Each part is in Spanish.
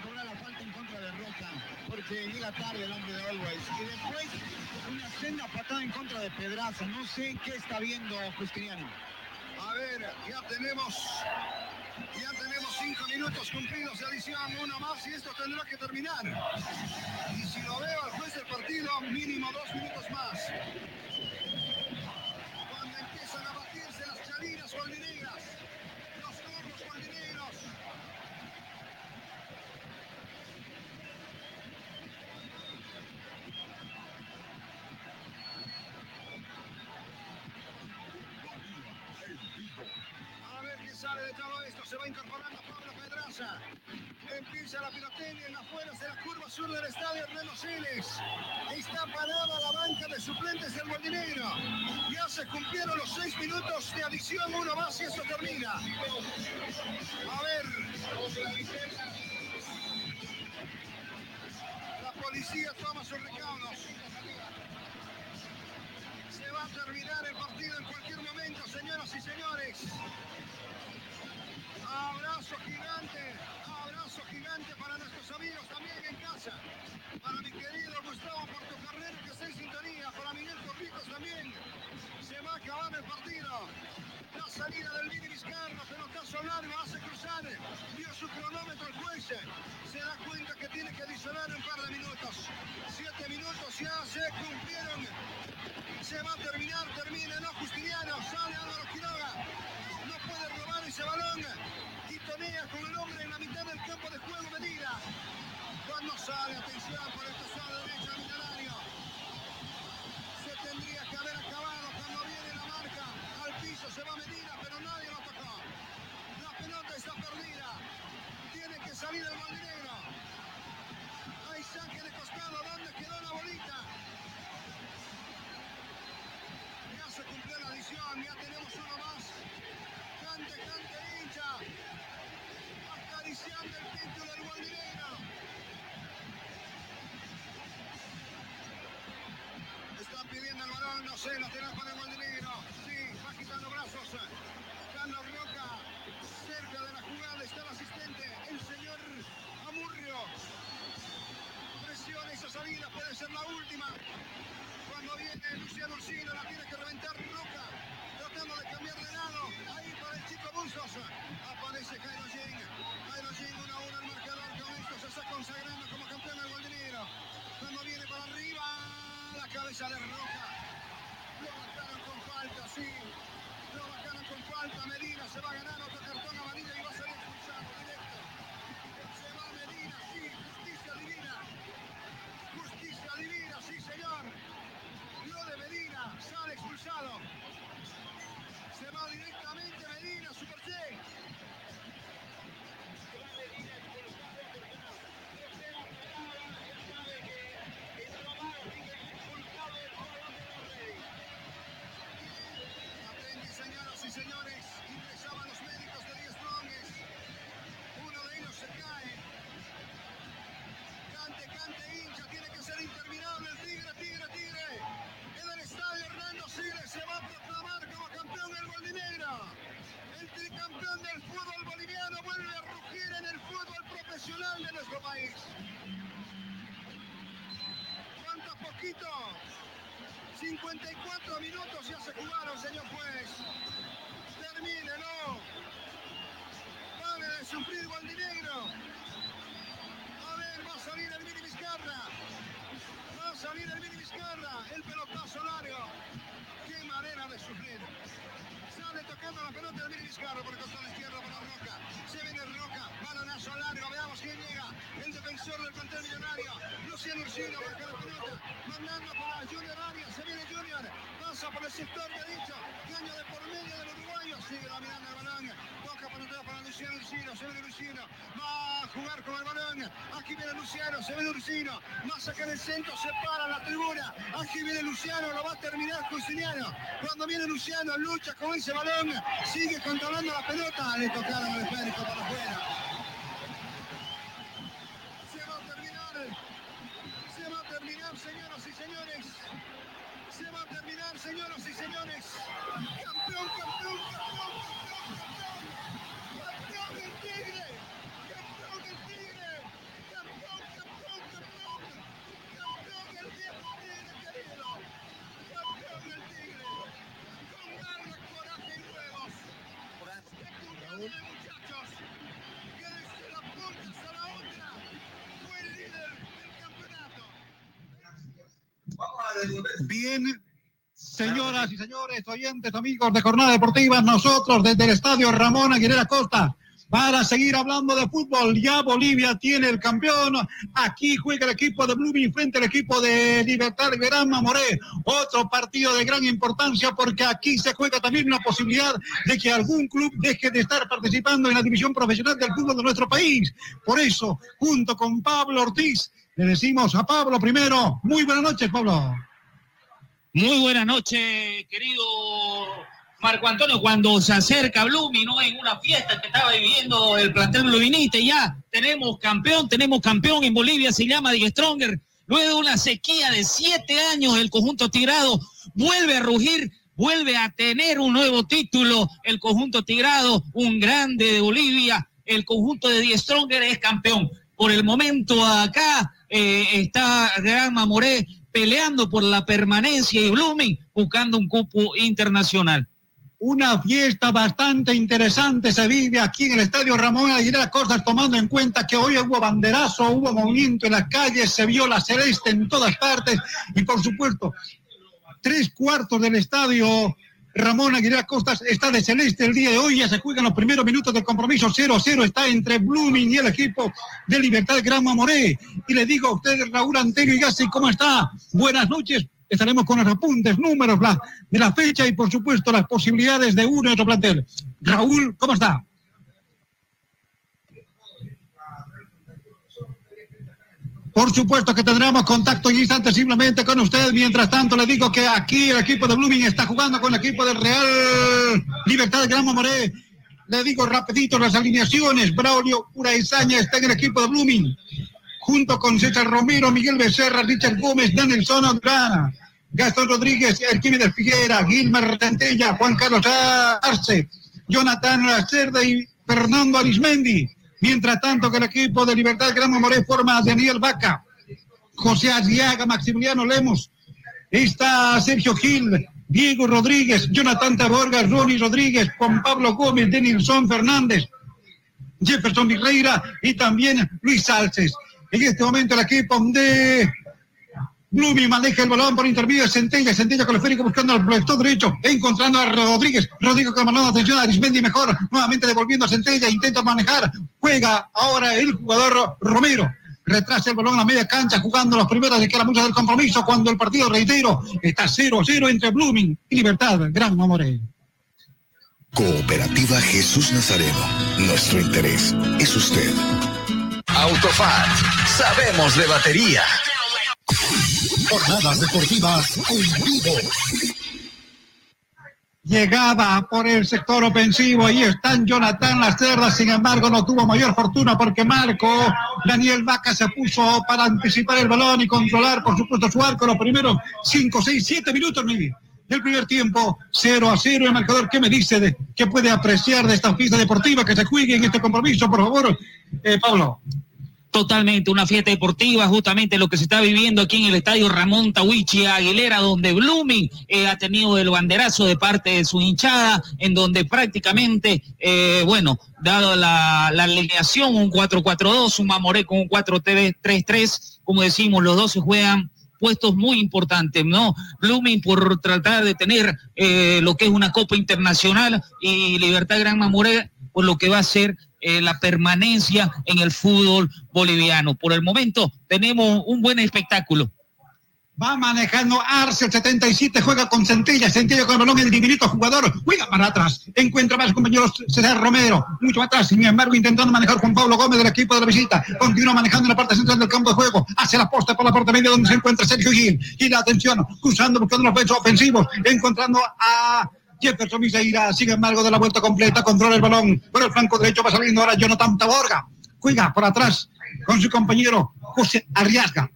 cobrar la falta en contra de Roca, porque llega tarde el hombre de Always. Y después una senda patada en contra de Pedraza. No sé qué está viendo Justiniano. A ver, ya tenemos, ya tenemos cinco minutos cumplidos de adición, uno más y esto tendrá que terminar. Y si lo veo al juez del partido, mínimo dos minutos más. Se va incorporando Pablo Pedraza. Empieza la pirotecnia en afueras de la curva sur del estadio Hernando Siles. Está parada la banca de suplentes del Moldinegro. Ya se cumplieron los seis minutos de adición. Uno más y esto termina. A ver. La policía toma sus recaudos. Se va a terminar el partido en cualquier momento, señoras y señores. Abrazo gigante, abrazo gigante para nuestros amigos también en casa. Para mi querido Gustavo Portocarrero que está en sintonía, para Miguel Corritos también. Se va a acabar el partido. La salida del Vini Vizcarra, pelotazo largo, hace cruzar. Dio su cronómetro al juez. Se da cuenta que tiene que adicionar un par de minutos. Siete minutos ya se cumplieron. Se va a terminar, termina, no Justiniano, sale Álvaro Quiroga. Ese balón. Titonea con el hombre en la mitad del campo de juego Medina. Cuando sale, atención por el 54 minutos ya se jugaron, señor juez. Termínelo. Pare de sufrir Gualdinegro. A ver, va a salir el Mini Vizcarra. Va a salir el Mini Vizcarra. El pelotazo largo. Qué manera de sufrir. Sale tocando la pelota del Mini Vizcarra por el costado izquierdo para Roca. Se viene Roca. Balonazo largo. Veamos quién llega. El defensor del plantel millonario. Luciano Ursino marca la pelota. Mandando para Junior Arias. Se viene Pasa por el sector derecho. Caño de por medio del uruguayo. Sigue dominando el balón. Toca para atrás para Luciano Ursino. Se viene Ursino. Va a jugar con el balón. Aquí viene Luciano. Se viene Ursino. Va a sacar el centro. Se para la tribuna. Aquí viene Luciano. Lo va a terminar Cusiniano. Cuando viene Luciano, lucha con ese balón. Sigue controlando la pelota. Le tocaron el esférico para afuera. Se va a terminar. Se va a terminar, señoras y señores. Se va a terminar, señoras y señores. Campeón, campeón, campeón, campeón, campeón. Campeón el Tigre. Campeón el Tigre. Raúl. Bien, señoras y señores, oyentes, amigos de Jornada Deportiva, nosotros desde el Estadio Ramón Aguilera Costa para seguir hablando de fútbol. Ya Bolivia tiene el campeón. Aquí juega el equipo de Blooming frente al equipo de Libertad Verán Mamoré. Otro partido de gran importancia porque aquí se juega también la posibilidad de que algún club deje de estar participando en la división profesional del fútbol de nuestro país. Por eso, junto con Pablo Ortiz, le decimos a Pablo primero, muy buenas noches, Pablo. Muy buenas noches, querido Marco Antonio, cuando se acerca Blumi, ¿no? En una fiesta que estaba viviendo el plantel bluminista, ya tenemos campeón, tenemos campeón en Bolivia, se llama Die Stronger. Luego de una sequía de siete años, el conjunto tirado vuelve a rugir, vuelve a tener un nuevo título. El conjunto tirado, un grande de Bolivia, el conjunto de Die Stronger es campeón. Por el momento acá eh, está Gran Mamoré peleando por la permanencia y Blooming buscando un cupo internacional. Una fiesta bastante interesante se vive aquí en el Estadio Ramón Aguilera Costas, tomando en cuenta que hoy hubo banderazo, hubo movimiento en las calles, se vio la celeste en todas partes y por supuesto, tres cuartos del estadio Ramón Aguilera Costas está de celeste el día de hoy. Ya se juegan los primeros minutos del compromiso 0-0. Está entre Blooming y el equipo de Libertad Gran Mamoré. Y le digo a ustedes, Raúl Antonio y Gassi, ¿cómo está? Buenas noches. Estaremos con los apuntes, números de la fecha y, por supuesto, las posibilidades de uno y otro plantel. Raúl, ¿cómo está? Por supuesto que tendremos contacto y instante simplemente con usted. Mientras tanto, le digo que aquí el equipo de Blooming está jugando con el equipo del Real Libertad de Gran Moré. Le digo rapidito las alineaciones. Braulio Uraizaña está en el equipo de Blooming. Junto con César Romero, Miguel Becerra, Richard Gómez, Danielson Andrana, Gastón Rodríguez, Arquímedes Figuera, Gilmar Retentella, Juan Carlos Arce, Jonathan Lacerda y Fernando Arismendi. Mientras tanto que el equipo de Libertad Gran Moré forma a Daniel Vaca, José Arriaga, Maximiliano Lemos, está Sergio Gil, Diego Rodríguez, Jonathan Taborga, Ronnie Rodríguez, Juan Pablo Gómez, Denilson Fernández, Jefferson Vireira y también Luis Salces. En este momento el equipo de Blumi maneja el balón por intermedio de Centella. Centella con el esférico buscando al proyector derecho. Encontrando a Rodríguez. Rodríguez con el balón. Atención a Arismendi mejor. Nuevamente devolviendo a Centella. Intenta manejar. Juega ahora el jugador Romero. Retrasa el balón a la media cancha jugando los primeros de que era mucho del compromiso cuando el partido, reitero, está 0-0 entre Blooming y Libertad. Gran Mamoré. Cooperativa Jesús Nazareno. Nuestro interés es usted. Autofat. Sabemos de batería. Jornadas deportivas en vivo. Llegaba por el sector ofensivo, ahí están Jonathan Lacerda, sin embargo no tuvo mayor fortuna porque Marco Daniel Vaca se puso para anticipar el balón y controlar por supuesto su arco los primeros 5, 6, 7 minutos del primer tiempo, 0 a 0 el marcador. ¿Qué me dice de qué puede apreciar de esta fiesta deportiva que se juegue en este compromiso, por favor, eh, Pablo? Totalmente una fiesta deportiva, justamente lo que se está viviendo aquí en el estadio Ramón Tawichi Aguilera, donde Blooming eh, ha tenido el banderazo de parte de su hinchada, en donde prácticamente, eh, bueno, dado la, alineación, un 4-4-2, un Mamoré con un 4-3-3, como decimos, los dos se juegan puestos muy importantes, ¿no? Blooming por tratar de tener eh, lo que es una Copa Internacional y Libertad Gran Mamoré por lo que va a ser eh, la permanencia en el fútbol boliviano. Por el momento tenemos un buen espectáculo. Va manejando Arce, el 77, juega con Centella, Centella con el balón, el divinito jugador, juega para atrás, encuentra más compañeros César Romero, mucho atrás, sin embargo, intentando manejar Juan Pablo Gómez del equipo de la visita, continúa manejando en la parte central del campo de juego, hace la posta por la parte media donde se encuentra Sergio Gil, y la atención, cruzando, buscando los pesos ofensivos, encontrando a Jefferson Miseira, sin embargo, de la vuelta completa, controla el balón por el flanco derecho, va saliendo ahora Jonathan Taborga. Juega por atrás con su compañero José Arriasga.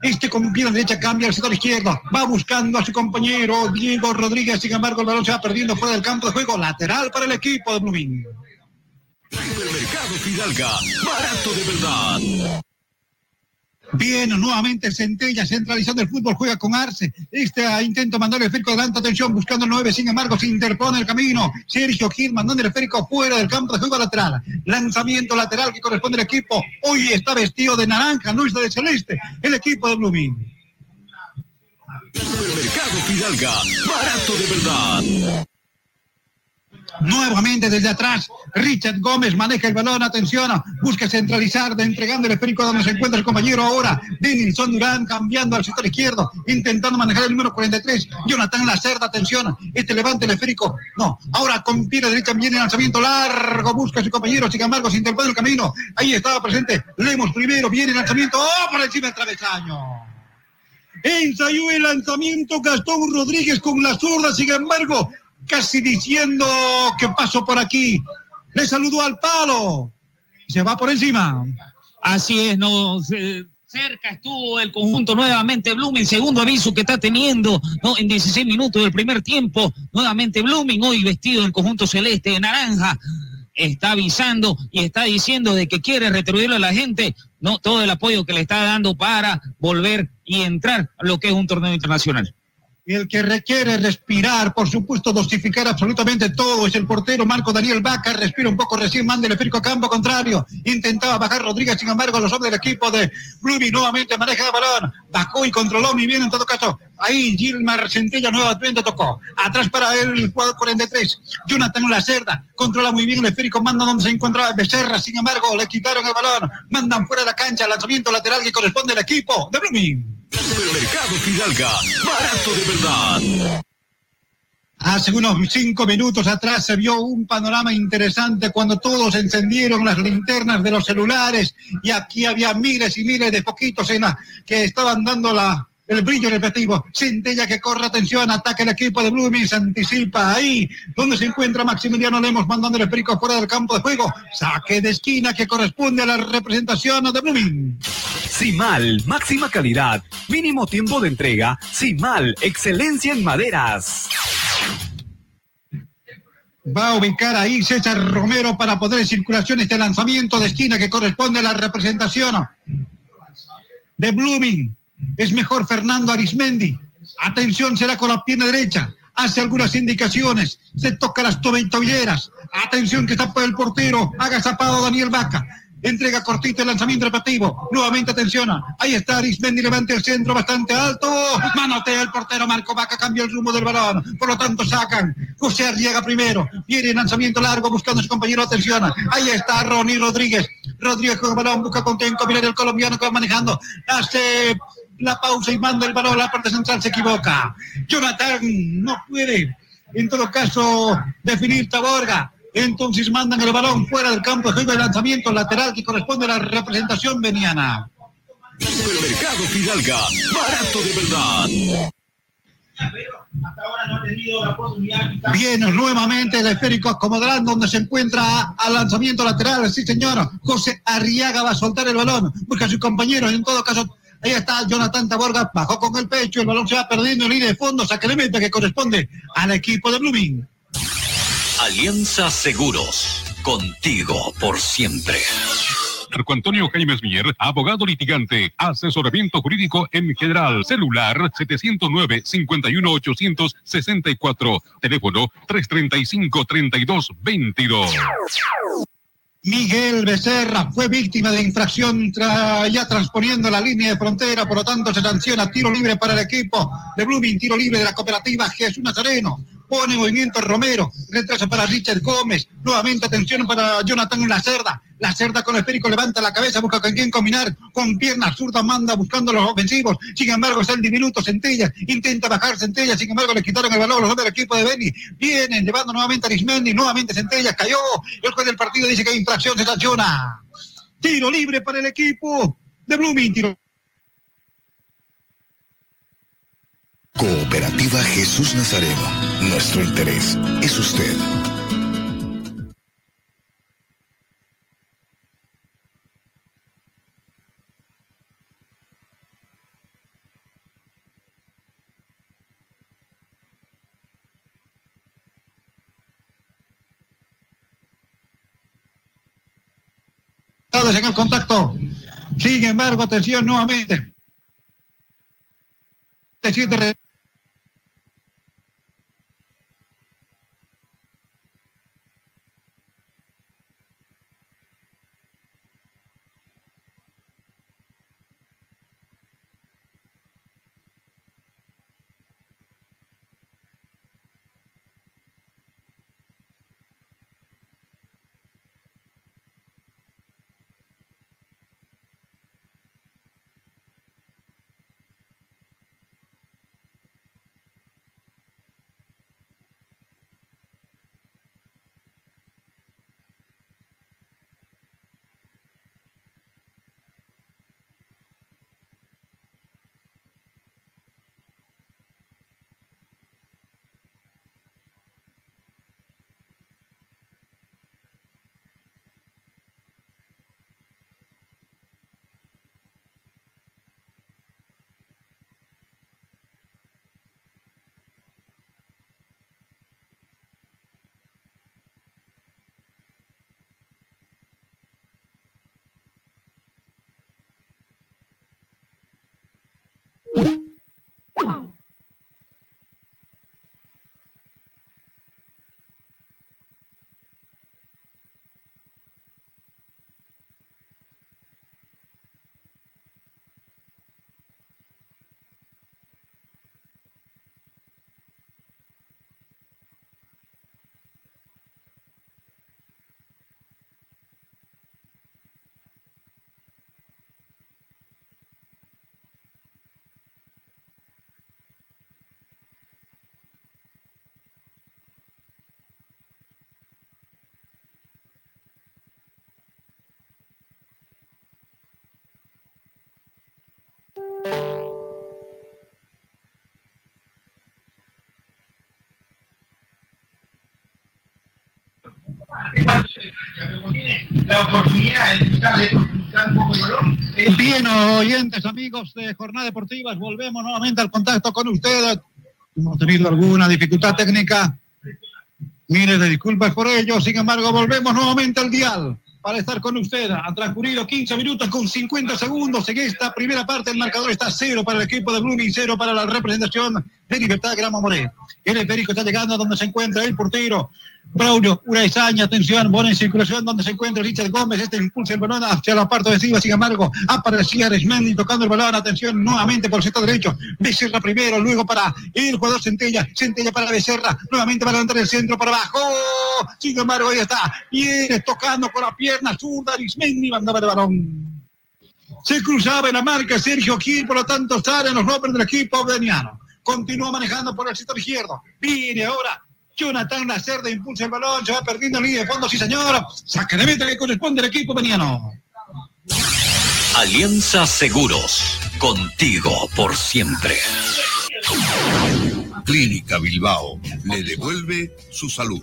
Este con pierna derecha cambia al sector izquierdo. Va buscando a su compañero Diego Rodríguez. Sin embargo, el balón se va perdiendo fuera del campo de juego. Lateral para el equipo de Blooming. Fidalga. Barato de verdad. Bien, nuevamente Centella centralizando el fútbol, juega con Arce. Este intento mandar el esférico adelante, atención, buscando nueve, sin embargo, se interpone el camino. Sergio Gil mandando el esférico fuera del campo de juego lateral. Lanzamiento lateral que corresponde al equipo. Hoy está vestido de naranja, no está de celeste, el equipo de Blooming. Supermercado Fidalga, barato de verdad. Nuevamente desde atrás, Richard Gómez maneja el balón, atención, busca centralizar, de entregando el esférico donde se encuentra el compañero ahora, Denilson Durán cambiando al sector izquierdo, intentando manejar el número 43, Jonathan Lacerda, atención, este levante el esférico, no, ahora con pie derecha viene el lanzamiento largo, busca a su compañero, sin embargo, se interpone el camino, ahí estaba presente, Lemos primero, viene el lanzamiento, ¡oh, por encima del travesaño! Ensayó el lanzamiento Gastón Rodríguez con la zurda, sin embargo, casi diciendo que paso por aquí. Le saludó al palo. Se va por encima. Así es, no. cerca estuvo el conjunto nuevamente Blooming, segundo aviso que está teniendo ¿no? en 16 minutos del primer tiempo. Nuevamente Blooming, hoy vestido en conjunto celeste de naranja, está avisando y está diciendo de que quiere retribuirle a la gente no todo el apoyo que le está dando para volver y entrar a lo que es un torneo internacional el que requiere respirar, por supuesto, dosificar absolutamente todo, es el portero Marco Daniel Vaca, respira un poco recién, manda el esférico a campo contrario, intentaba bajar Rodríguez, sin embargo, los hombres del equipo de Bluby nuevamente maneja el balón, bajó y controló muy bien en todo caso, ahí Gilmar Centella nuevamente tocó, atrás para el jugador 43, Jonathan Lacerda, controla muy bien el esférico, manda donde se encontraba Becerra, sin embargo, le quitaron el balón, mandan fuera de la cancha, lanzamiento lateral que corresponde al equipo de Blooming. Supermercado Fidalga, barato de verdad. Hace unos cinco minutos atrás se vio un panorama interesante cuando todos encendieron las linternas de los celulares y aquí había miles y miles de poquitos en la, que estaban dando la, el brillo respectivo. Centella que corre, atención, ataca el equipo de Blooming, se anticipa ahí, donde se encuentra Maximiliano Lemos mandando el perico fuera del campo de juego. Saque de esquina que corresponde a la representación de Blooming. Simal, máxima calidad, mínimo tiempo de entrega. Simal, excelencia en maderas. Va a ubicar ahí César Romero para poder en circulación este lanzamiento de esquina que corresponde a la representación de Blooming. Es mejor Fernando Arismendi. Atención, será con la pierna derecha. Hace algunas indicaciones. Se toca las tobilleras. Atención que está por el portero. Haga zapado Daniel Vaca. Entrega cortito el lanzamiento repetitivo. Nuevamente atenciona. Ahí está Arismendi, levanta el centro bastante alto. Manotea el portero Marco Vaca, cambia el rumbo del balón. Por lo tanto, sacan. José llega primero. Viene lanzamiento largo buscando a su compañero. Atenciona. Ahí está Ronnie Rodríguez. Rodríguez con el balón, busca contento. Mira el colombiano que va manejando. Hace la pausa y manda el balón la parte central, se equivoca. Jonathan no puede, en todo caso, definir Taborga. Entonces mandan el balón fuera del campo de juego de lanzamiento lateral que corresponde a la representación veniana. Supermercado Fidalga, barato de verdad. Bien, nuevamente el esférico acomodarán donde se encuentra al lanzamiento lateral. Sí, señor. José Arriaga va a soltar el balón. Busca a sus compañeros. En todo caso, Ahí está Jonathan Taborga, bajó con el pecho, el balón se va perdiendo en línea de fondo, saque que corresponde al equipo de Blooming. Alianza Seguros, contigo por siempre. Marco Antonio Jaimes Mier, abogado litigante, asesoramiento jurídico en general, celular 709-51864, teléfono 335-3222. Miguel Becerra fue víctima de infracción ya transponiendo la línea de frontera, por lo tanto se sanciona tiro libre para el equipo de Blooming, tiro libre de la cooperativa Jesús Nazareno pone movimiento Romero, retrasa para Richard Gómez, nuevamente atención para Jonathan Lacerda, Lacerda con el esférico levanta la cabeza, busca con quién combinar, con pierna zurda manda buscando los ofensivos, sin embargo está el diminuto Centella, intenta bajar Centella, sin embargo le quitaron el balón los hombres del equipo de Beni, vienen llevando nuevamente a Arismendi, nuevamente Centella cayó, el juez del partido dice que hay infracción, se sanciona, tiro libre para el equipo de Blooming, tiro Cooperativa Jesús Nazareno. Nuestro interés es usted. en el contacto Sin embargo, atención nuevamente. Te Bien, oyentes, amigos de Jornada Deportiva, volvemos nuevamente al contacto con ustedes. Hemos tenido alguna dificultad técnica. Miles de disculpas por ello. Sin embargo, volvemos nuevamente al dial para estar con usted. Han transcurrido 15 minutos con 50 segundos en esta primera parte. El marcador está cero para el equipo de Blooming, cero para la representación de Libertad Grama Moré. El esférico está llegando a donde se encuentra el portero. Braulio Uraizaña, atención, buena en circulación donde se encuentra Richard Gómez, este impulsa el balón hacia la parte ofensiva, sin embargo, aparecía Aresmendi tocando el balón, atención nuevamente por el sector derecho, Becerra primero, luego para el jugador Centella, Centella para Becerra, nuevamente para levantar el centro para abajo, sin embargo, ahí está, viene tocando con la pierna zurda, Arismendi. Mandaba el balón. Se cruzaba en la marca Sergio Gil, por lo tanto salen los nombres del equipo veniano. Continúa manejando por el sector izquierdo. Viene ahora Jonathan Nacer impulsa el balón, se va perdiendo en línea de fondo, sí señor. Saque de meta que corresponde al equipo veniano. Alianza Seguros, contigo por siempre. Clínica Bilbao le devuelve su salud.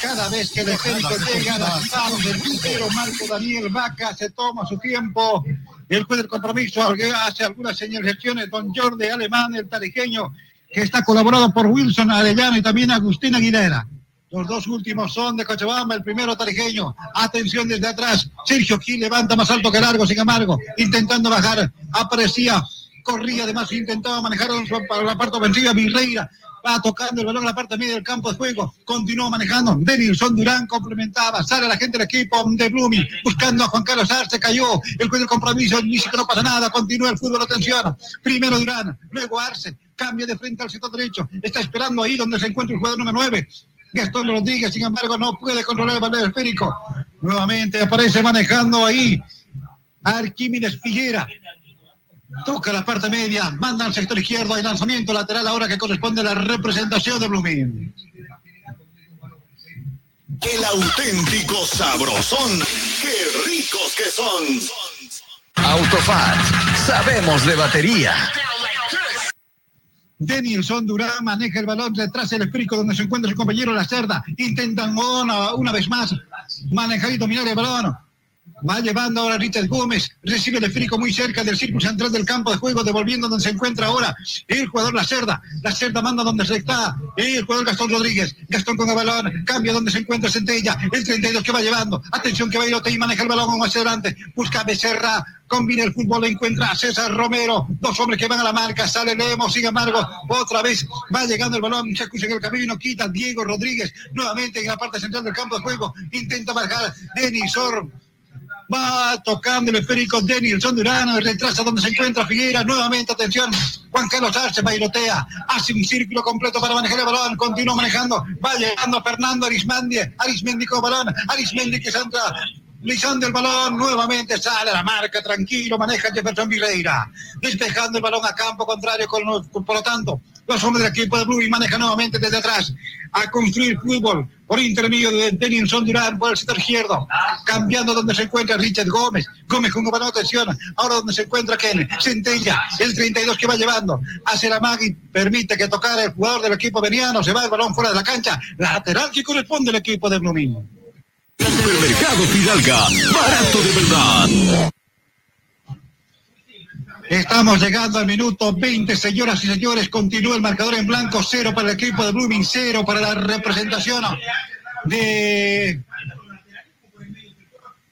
Cada vez que el esférico llega a las manos del puntero Marco Daniel Vaca, se toma su tiempo. El juez del compromiso hace algunas señalizaciones. Don Jordi Alemán, el tarijeño, que está colaborado por Wilson Arellano y también Agustín Aguilera. Los dos últimos son de Cochabamba, el primero tarijeño. Atención desde atrás. Sergio Gil levanta más alto que largo, sin embargo, intentando bajar. Aparecía, corría además, intentaba manejar para la parte ofensiva. Virreira va tocando el balón a la parte media del campo de juego. Continuó manejando. Denilson Durán complementaba. Sale la gente del equipo de Blooming buscando a Juan Carlos Arce. Cayó el juez del compromiso. Ni siquiera no pasa nada. Continúa el fútbol. Atención. Primero Durán, luego Arce cambia de frente al sector derecho, está esperando ahí donde se encuentra el jugador número 9. Gastón Rodríguez, sin embargo, no puede controlar el balón esférico. Nuevamente aparece manejando ahí Arquímedes Pillera. Toca la parte media, manda al sector izquierdo, hay lanzamiento lateral ahora que corresponde a la representación de Blooming. El auténtico sabrosón. ¡Qué ricos que son! Autofat, sabemos de batería. Denilson Durán maneja el balón detrás del esférico donde se encuentra su compañero La Cerda. Intentan una, una vez más manejar y dominar el balón. Va llevando ahora Richard Gómez, recibe el esférico muy cerca del círculo central del campo de juego, devolviendo donde se encuentra ahora el jugador La Cerda. La Cerda manda donde se está el jugador Gastón Rodríguez. Gastón con el balón, cambia donde se encuentra Centella. El 32 que va llevando. Atención que va y maneja el balón más adelante. Busca Becerra, combina el fútbol, encuentra a César Romero, dos hombres que van a la marca, sale Lemos, sin embargo, otra vez va llegando el balón, se en el camino, quita Diego Rodríguez, nuevamente en la parte central del campo de juego, intenta marcar Denisor, Va tocando el esférico Denilson Durano, retrasa donde se encuentra Figuera. Nuevamente, atención, Juan Carlos Arce bailotea, hace un círculo completo para manejar el balón, continúa manejando, va llegando Fernando Arismendi, Arismendi con balón, Arismendi que entra Lisando el balón, nuevamente sale a la marca, tranquilo, maneja Jefferson Vireira, despejando el balón a campo contrario, con por lo tanto, los hombres del equipo de Blue y maneja nuevamente desde atrás a construir fútbol por intermedio de Denilson Durán por el sector izquierdo, cambiando donde se encuentra Richard Gómez, Gómez con un balón, atención, ahora donde se encuentra Ken, Centella, el 32 que va llevando, hace la magui, permite que tocar el jugador del equipo veniano, se va el balón fuera de la cancha, lateral que corresponde al equipo de Blooming. Supermercado Fidalga, barato de verdad. Estamos llegando al minuto 20, señoras y señores. Continúa el marcador en blanco, cero para el equipo de Blooming, cero para la representación de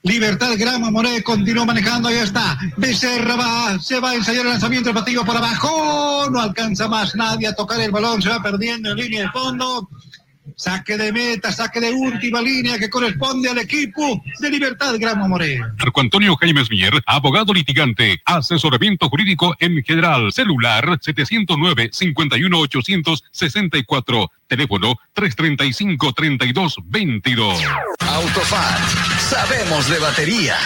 Libertad Grama Moré continúa manejando, ahí está. Becerra va, se va a ensayar el lanzamiento, el partido por abajo. No alcanza más nadie a tocar el balón, se va perdiendo en línea de fondo. Saque de meta, saque de última línea que corresponde al equipo de Libertad Gramo Moreno. Marco Antonio Jaime Mier, abogado litigante, asesoramiento jurídico en general, celular 709-51864, teléfono 335-3222. Autofat, sabemos de batería.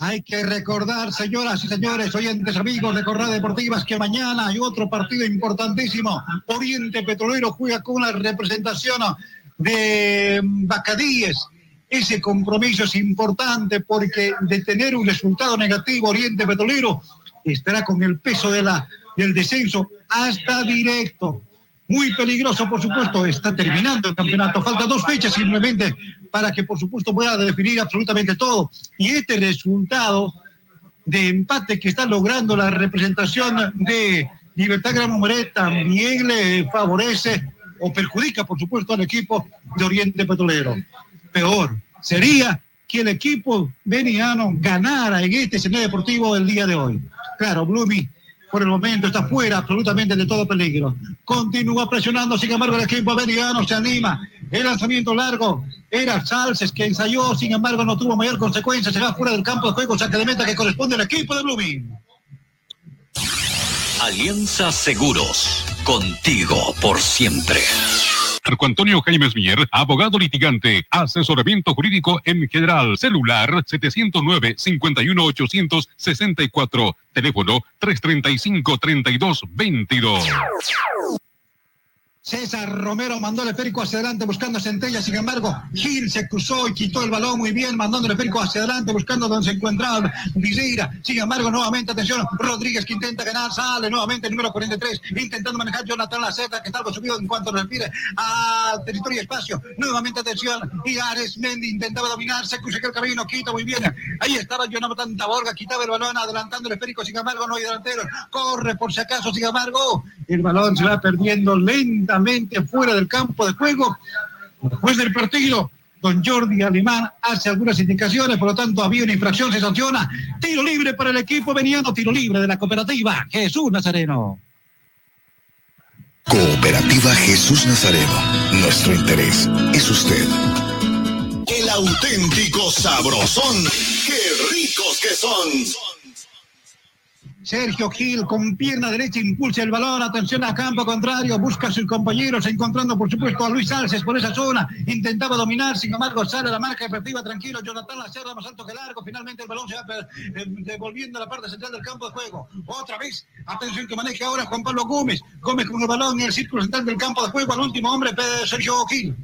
Hay que recordar, señoras y señores, oyentes amigos de Correa Deportivas, que mañana hay otro partido importantísimo. Oriente Petrolero juega con la representación de Bacadíes. Ese compromiso es importante porque de tener un resultado negativo, Oriente Petrolero estará con el peso de la, del descenso hasta directo muy peligroso, por supuesto. Está terminando el campeonato. Falta dos fechas simplemente para que, por supuesto, pueda definir absolutamente todo. Y este resultado de empate que está logrando la representación de Libertad Gramo Moret también le favorece o perjudica, por supuesto, al equipo de Oriente Petrolero. Peor sería que el equipo veniano ganara en este escenario deportivo el día de hoy. Claro, Blumi por el momento está fuera absolutamente de todo peligro. Continúa presionando, sin embargo, el equipo americano se anima. El lanzamiento largo era Salces que ensayó, sin embargo, no tuvo mayor consecuencia. Se va fuera del campo de juego, saque de meta que corresponde al equipo de Blooming. Alianza Seguros, contigo por siempre. Marco Antonio Jaime Mier, abogado litigante, asesoramiento jurídico en general, celular 709-51864, teléfono 335-3222. César Romero mandó el esférico hacia adelante buscando Centella, sin embargo, Gil se cruzó y quitó el balón muy bien, mandando el esférico hacia adelante buscando donde se encontraba Viseira. Sin embargo, nuevamente, atención, Rodríguez que intenta ganar, sale nuevamente el número 43, intentando manejar Jonathan Laceta, que está algo subido en cuanto refiere a territorio y espacio. Nuevamente, atención, y Ares Mendy intentaba dominar, se cruzó el camino, quita muy bien. Ahí estaba Jonathan Taborga, quitaba el balón, adelantando el esférico, sin embargo, no hay delantero, corre por si acaso, sin embargo, el balón se va perdiendo fuera del campo de juego. Después del partido, don Jordi Alemán hace algunas indicaciones, por lo tanto había una infracción, se sanciona. Tiro libre para el equipo veniano, tiro libre de la cooperativa Jesús Nazareno. Cooperativa Jesús Nazareno. Nuestro interés es usted. El auténtico sabrosón. ¡Qué ricos que son! Sergio Gil con pierna derecha impulsa el balón, atención a campo contrario, busca a sus compañeros, encontrando por supuesto a Luis Alces por esa zona, intentaba dominar, sin embargo sale la marca efectiva, tranquilo, Jonathan Lacerda más alto que largo, finalmente el balón se va eh, devolviendo a la parte central del campo de juego. Otra vez, atención que maneja ahora Juan Pablo Gómez, Gómez con el balón en el círculo central del campo de juego, al último hombre, Sergio Gil.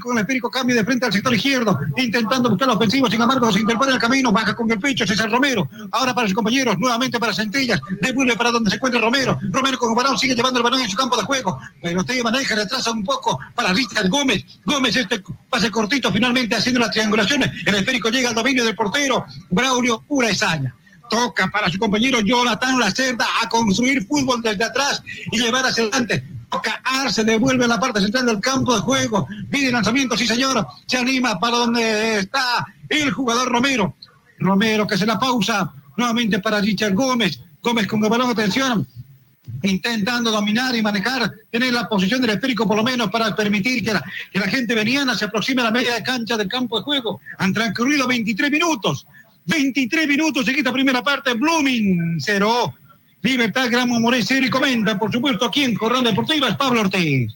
Con el esférico cambia de frente al sector izquierdo, intentando buscar la ofensiva, sin embargo se interpone el camino, baja con el pecho César Romero, ahora para sus compañeros, nuevamente para Centellas, devuelve para donde se encuentra Romero, Romero con el balón sigue llevando el balón en su campo de juego, pero usted maneja, retrasa un poco para Richard Gómez, Gómez este pase cortito finalmente haciendo las triangulaciones, el esférico llega al dominio del portero, Braulio pura esaña toca para su compañero Jonathan Lacerda a construir fútbol desde atrás y llevar hacia adelante. Arce, devuelve a la parte central del campo de juego. Pide lanzamiento, sí señor. Se anima para donde está el jugador Romero. Romero que se la pausa nuevamente para Richard Gómez. Gómez con el balón, atención. Intentando dominar y manejar, tener la posición del esférico por lo menos para permitir que la, que la gente veniana se aproxime a la media de cancha del campo de juego. Han transcurrido 23 minutos. 23 minutos en esta primera parte. Blooming 0. Libertad Moré 0 y comenta, por supuesto, aquí en Corral Deportiva es Pablo Ortiz.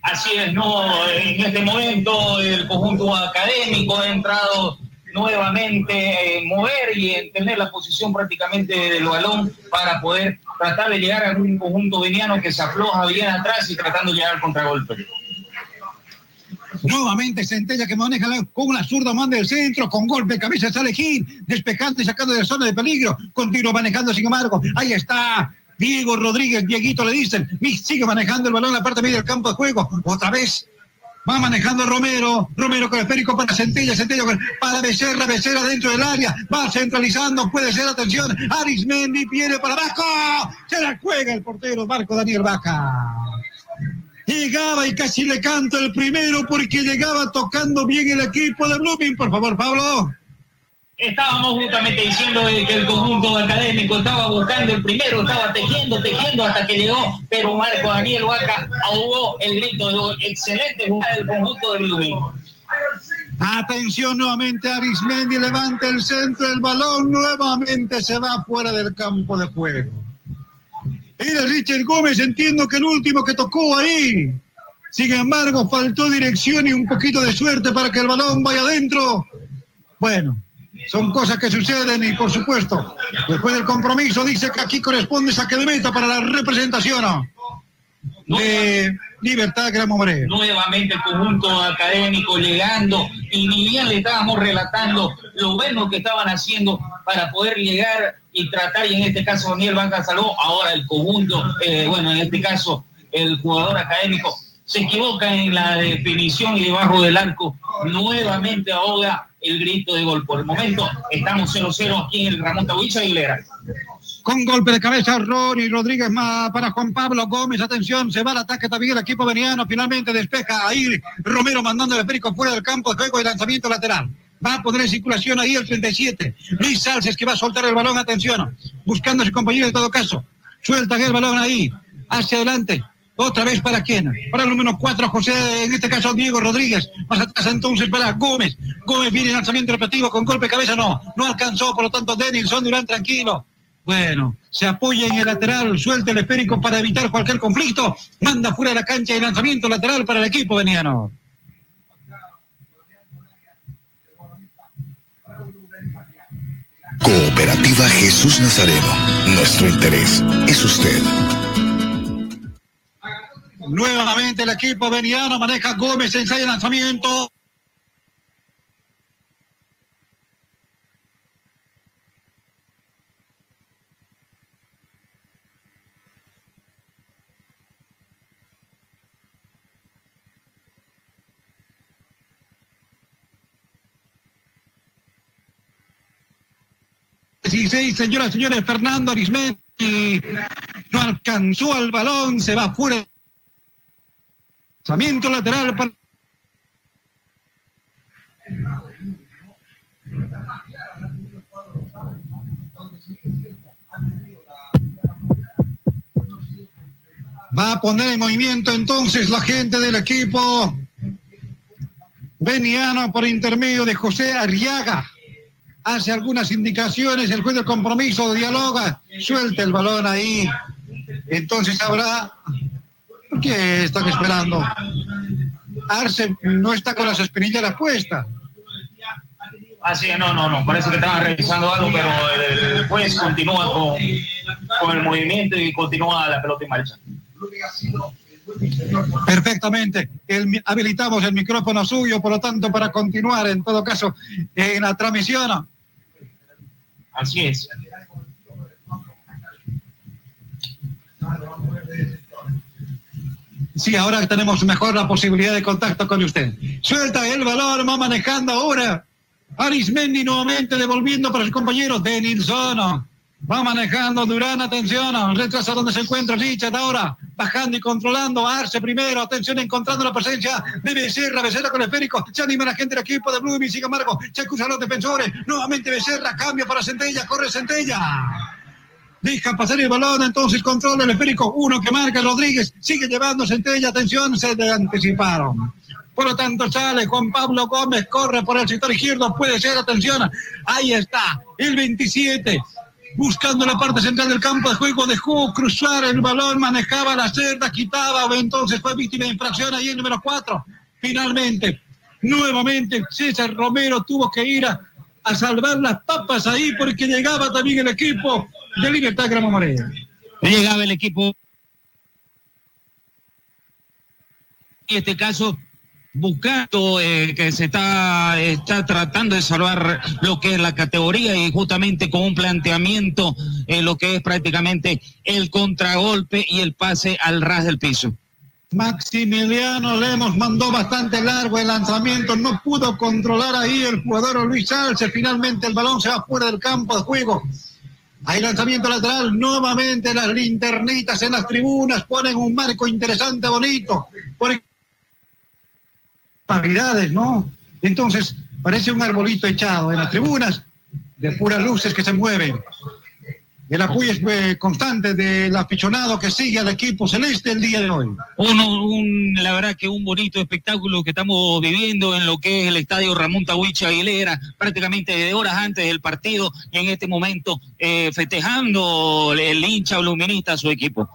Así es, no, en este momento el conjunto académico ha entrado nuevamente en mover y en tener la posición prácticamente del balón para poder tratar de llegar a un conjunto veniano que se afloja bien atrás y tratando de llegar al contragolpe. Nuevamente Centella que maneja con una zurda manda del centro, con golpe de cabeza sale Gil, despejando y sacando de la zona de peligro, continúa manejando sin embargo, ahí está Diego Rodríguez, Dieguito le dicen, sigue manejando el balón en la parte media del campo de juego, otra vez va manejando Romero, Romero con el esférico para Centella, Centella para Becerra, Becerra dentro del área, va centralizando, puede ser, atención, Arismendi viene para abajo, se la juega el portero Marco Daniel Vaca. Llegaba y casi le canto el primero porque llegaba tocando bien el equipo de Blooming. Por favor, Pablo. Estábamos justamente diciendo que el conjunto académico estaba buscando el primero, estaba tejiendo, tejiendo hasta que llegó, pero Marco Daniel Vaca ahogó el grito de excelente jugada del conjunto de Blooming. Atención nuevamente, Arismendi levanta el centro del balón, nuevamente se va fuera del campo de juego. Era Richard Gómez, entiendo que el último que tocó ahí. Sin embargo, faltó dirección y un poquito de suerte para que el balón vaya adentro. Bueno, son cosas que suceden y por supuesto, después del compromiso dice que aquí corresponde saque de meta para la representación de Libertad Gran Moreno. Nuevamente el conjunto académico llegando y ni bien le estábamos relatando lo bueno que estaban haciendo para poder llegar y tratar, y en este caso Daniel Banca salvó, ahora el conjunto, eh, bueno, en este caso el jugador académico se equivoca en la definición y debajo del arco nuevamente ahoga el grito de gol. Por el momento estamos 0-0 aquí en el Ramón Tabuicha Aguilera. Con golpe de cabeza, Ronnie Rodríguez más para Juan Pablo Gómez. Atención, se va al ataque también el equipo veniano. Finalmente despeja ahí Romero mandando el esférico fuera del campo juego y lanzamiento lateral. Va a poner en circulación ahí el 37. Luis Salces que va a soltar el balón, atención. Buscando a su compañero en todo caso. Suelta el balón ahí. Hacia adelante. Otra vez para quién? Para el número 4, José, en este caso Diego Rodríguez. Más atrás entonces para Gómez. Gómez viene en lanzamiento repetido con golpe de cabeza, no. No alcanzó, por lo tanto Denilson Durán tranquilo. Bueno, se apoya en el lateral, suelta el esférico para evitar cualquier conflicto. Manda fuera de la cancha y lanzamiento lateral para el equipo veniano. Cooperativa Jesús Nazareno. Nuestro interés es usted. Nuevamente el equipo veniano maneja Gómez, ensayo de lanzamiento. Dieciséis, señoras y señores, Fernando Arismendi no alcanzó al balón, se va fuera Lanzamiento lateral. Va a poner en movimiento entonces la gente del equipo veniano por intermedio de José Arriaga. Hace algunas indicaciones, el juez de compromiso dialoga, suelta el balón ahí. Entonces habrá ¿Qué están esperando? Arce no está con las espinillas puestas. Así no, no, no, parece que estaban revisando algo, pero el juez continúa con, con el movimiento y continúa la pelota en marcha. Perfectamente. El- habilitamos el micrófono suyo, por lo tanto, para continuar en todo caso en la transmisión. Así es. Sí, ahora tenemos mejor la posibilidad de contacto con usted. Suelta el balón, va manejando ahora. Arismendi nuevamente devolviendo para su compañero Denilson. Va manejando Durán, atención, retrasa donde se encuentra Richard ahora, bajando y controlando, Arce primero, atención, encontrando la presencia de Becerra, Becerra con el esférico, se anima la gente del equipo de Blooming, sin embargo, se acusan los defensores, nuevamente Becerra, cambia para Centella, corre Centella. Deja pasar el balón, entonces controla el esférico. Uno que marca Rodríguez, sigue llevando Centella, atención, se anticiparon. Por lo tanto, sale Juan Pablo Gómez, corre por el sector izquierdo, puede ser, atención, ahí está, el 27, buscando la parte central del campo de juego, dejó cruzar el balón, manejaba la cerda, quitaba, entonces fue víctima de infracción ahí el número 4. Finalmente, nuevamente, César Romero tuvo que ir a, salvar las papas ahí porque llegaba también el equipo de Libertad Grama Morena. Llegaba el equipo. En este caso, buscando eh, que se está, está tratando de salvar lo que es la categoría y justamente con un planteamiento en lo que es prácticamente el contragolpe y el pase al ras del piso. Maximiliano Lemos mandó bastante largo el lanzamiento, no pudo controlar ahí el jugador Luis Salce, finalmente el balón se va fuera del campo de juego. Hay lanzamiento lateral, nuevamente las linternitas en las tribunas ponen un marco interesante, bonito. Paridades, ¿no? Entonces, parece un arbolito echado en las tribunas, de puras luces que se mueven. El apoyo es eh, constante del aficionado que sigue al equipo celeste el día de hoy. Uno, un, la verdad que un bonito espectáculo que estamos viviendo en lo que es el estadio Ramón Tahuichi Aguilera, prácticamente de horas antes del partido y en este momento eh, festejando el hincha luminista a su equipo.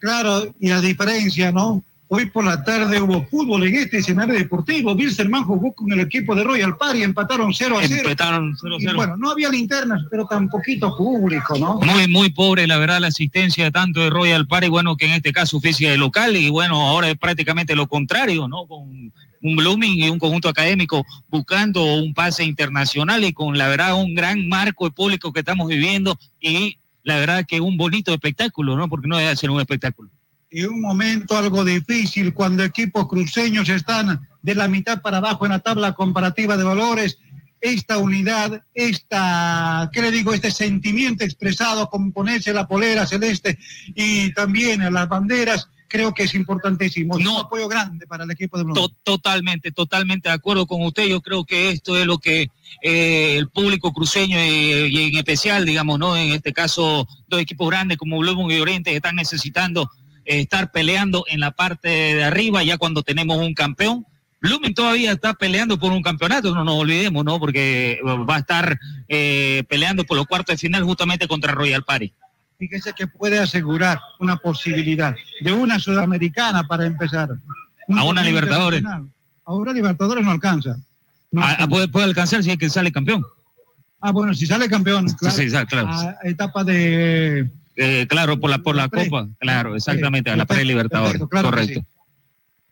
Claro, y la diferencia, ¿no? Hoy por la tarde hubo fútbol en este escenario deportivo. Wilstermann jugó con el equipo de Royal Party, empataron 0 a 0. Empataron Y 0-0. bueno, no había linternas, pero tan poquito público, ¿no? Muy, muy pobre, la verdad, la asistencia tanto de Royal Party, bueno, que en este caso oficia de local, y bueno, ahora es prácticamente lo contrario, ¿no? Con un Blooming y un conjunto académico buscando un pase internacional y con la verdad un gran marco de público que estamos viviendo y la verdad que un bonito espectáculo, ¿no? Porque no debe ser un espectáculo. Y un momento algo difícil cuando equipos cruceños están de la mitad para abajo en la tabla comparativa de valores. Esta unidad, esta, ¿qué le digo? Este sentimiento expresado con ponerse la polera celeste y también las banderas, creo que es importantísimo. Es No. un apoyo grande para el equipo de Blue. To- totalmente, totalmente de acuerdo con usted. Yo creo que esto es lo que eh, el público cruceño eh, y en especial, digamos, ¿no? En este caso, dos equipos grandes como Blooming y Oriente están necesitando estar peleando en la parte de arriba ya cuando tenemos un campeón. Blooming todavía está peleando por un campeonato, no nos olvidemos, ¿no? Porque va a estar eh, peleando por los cuartos de final justamente contra Royal Party. Fíjese que puede asegurar una posibilidad de una sudamericana para empezar. Un A una Libertadores. internacional. Ahora Libertadores no alcanza. No alcanza. puede, puede alcanzar si es que sale campeón. Ah, bueno, si sale campeón, claro, Sí, sí, claro. a etapa de... Eh, claro, por la, por la. Copa, claro, exactamente, a la pre-Libertadores, claro correcto. sí.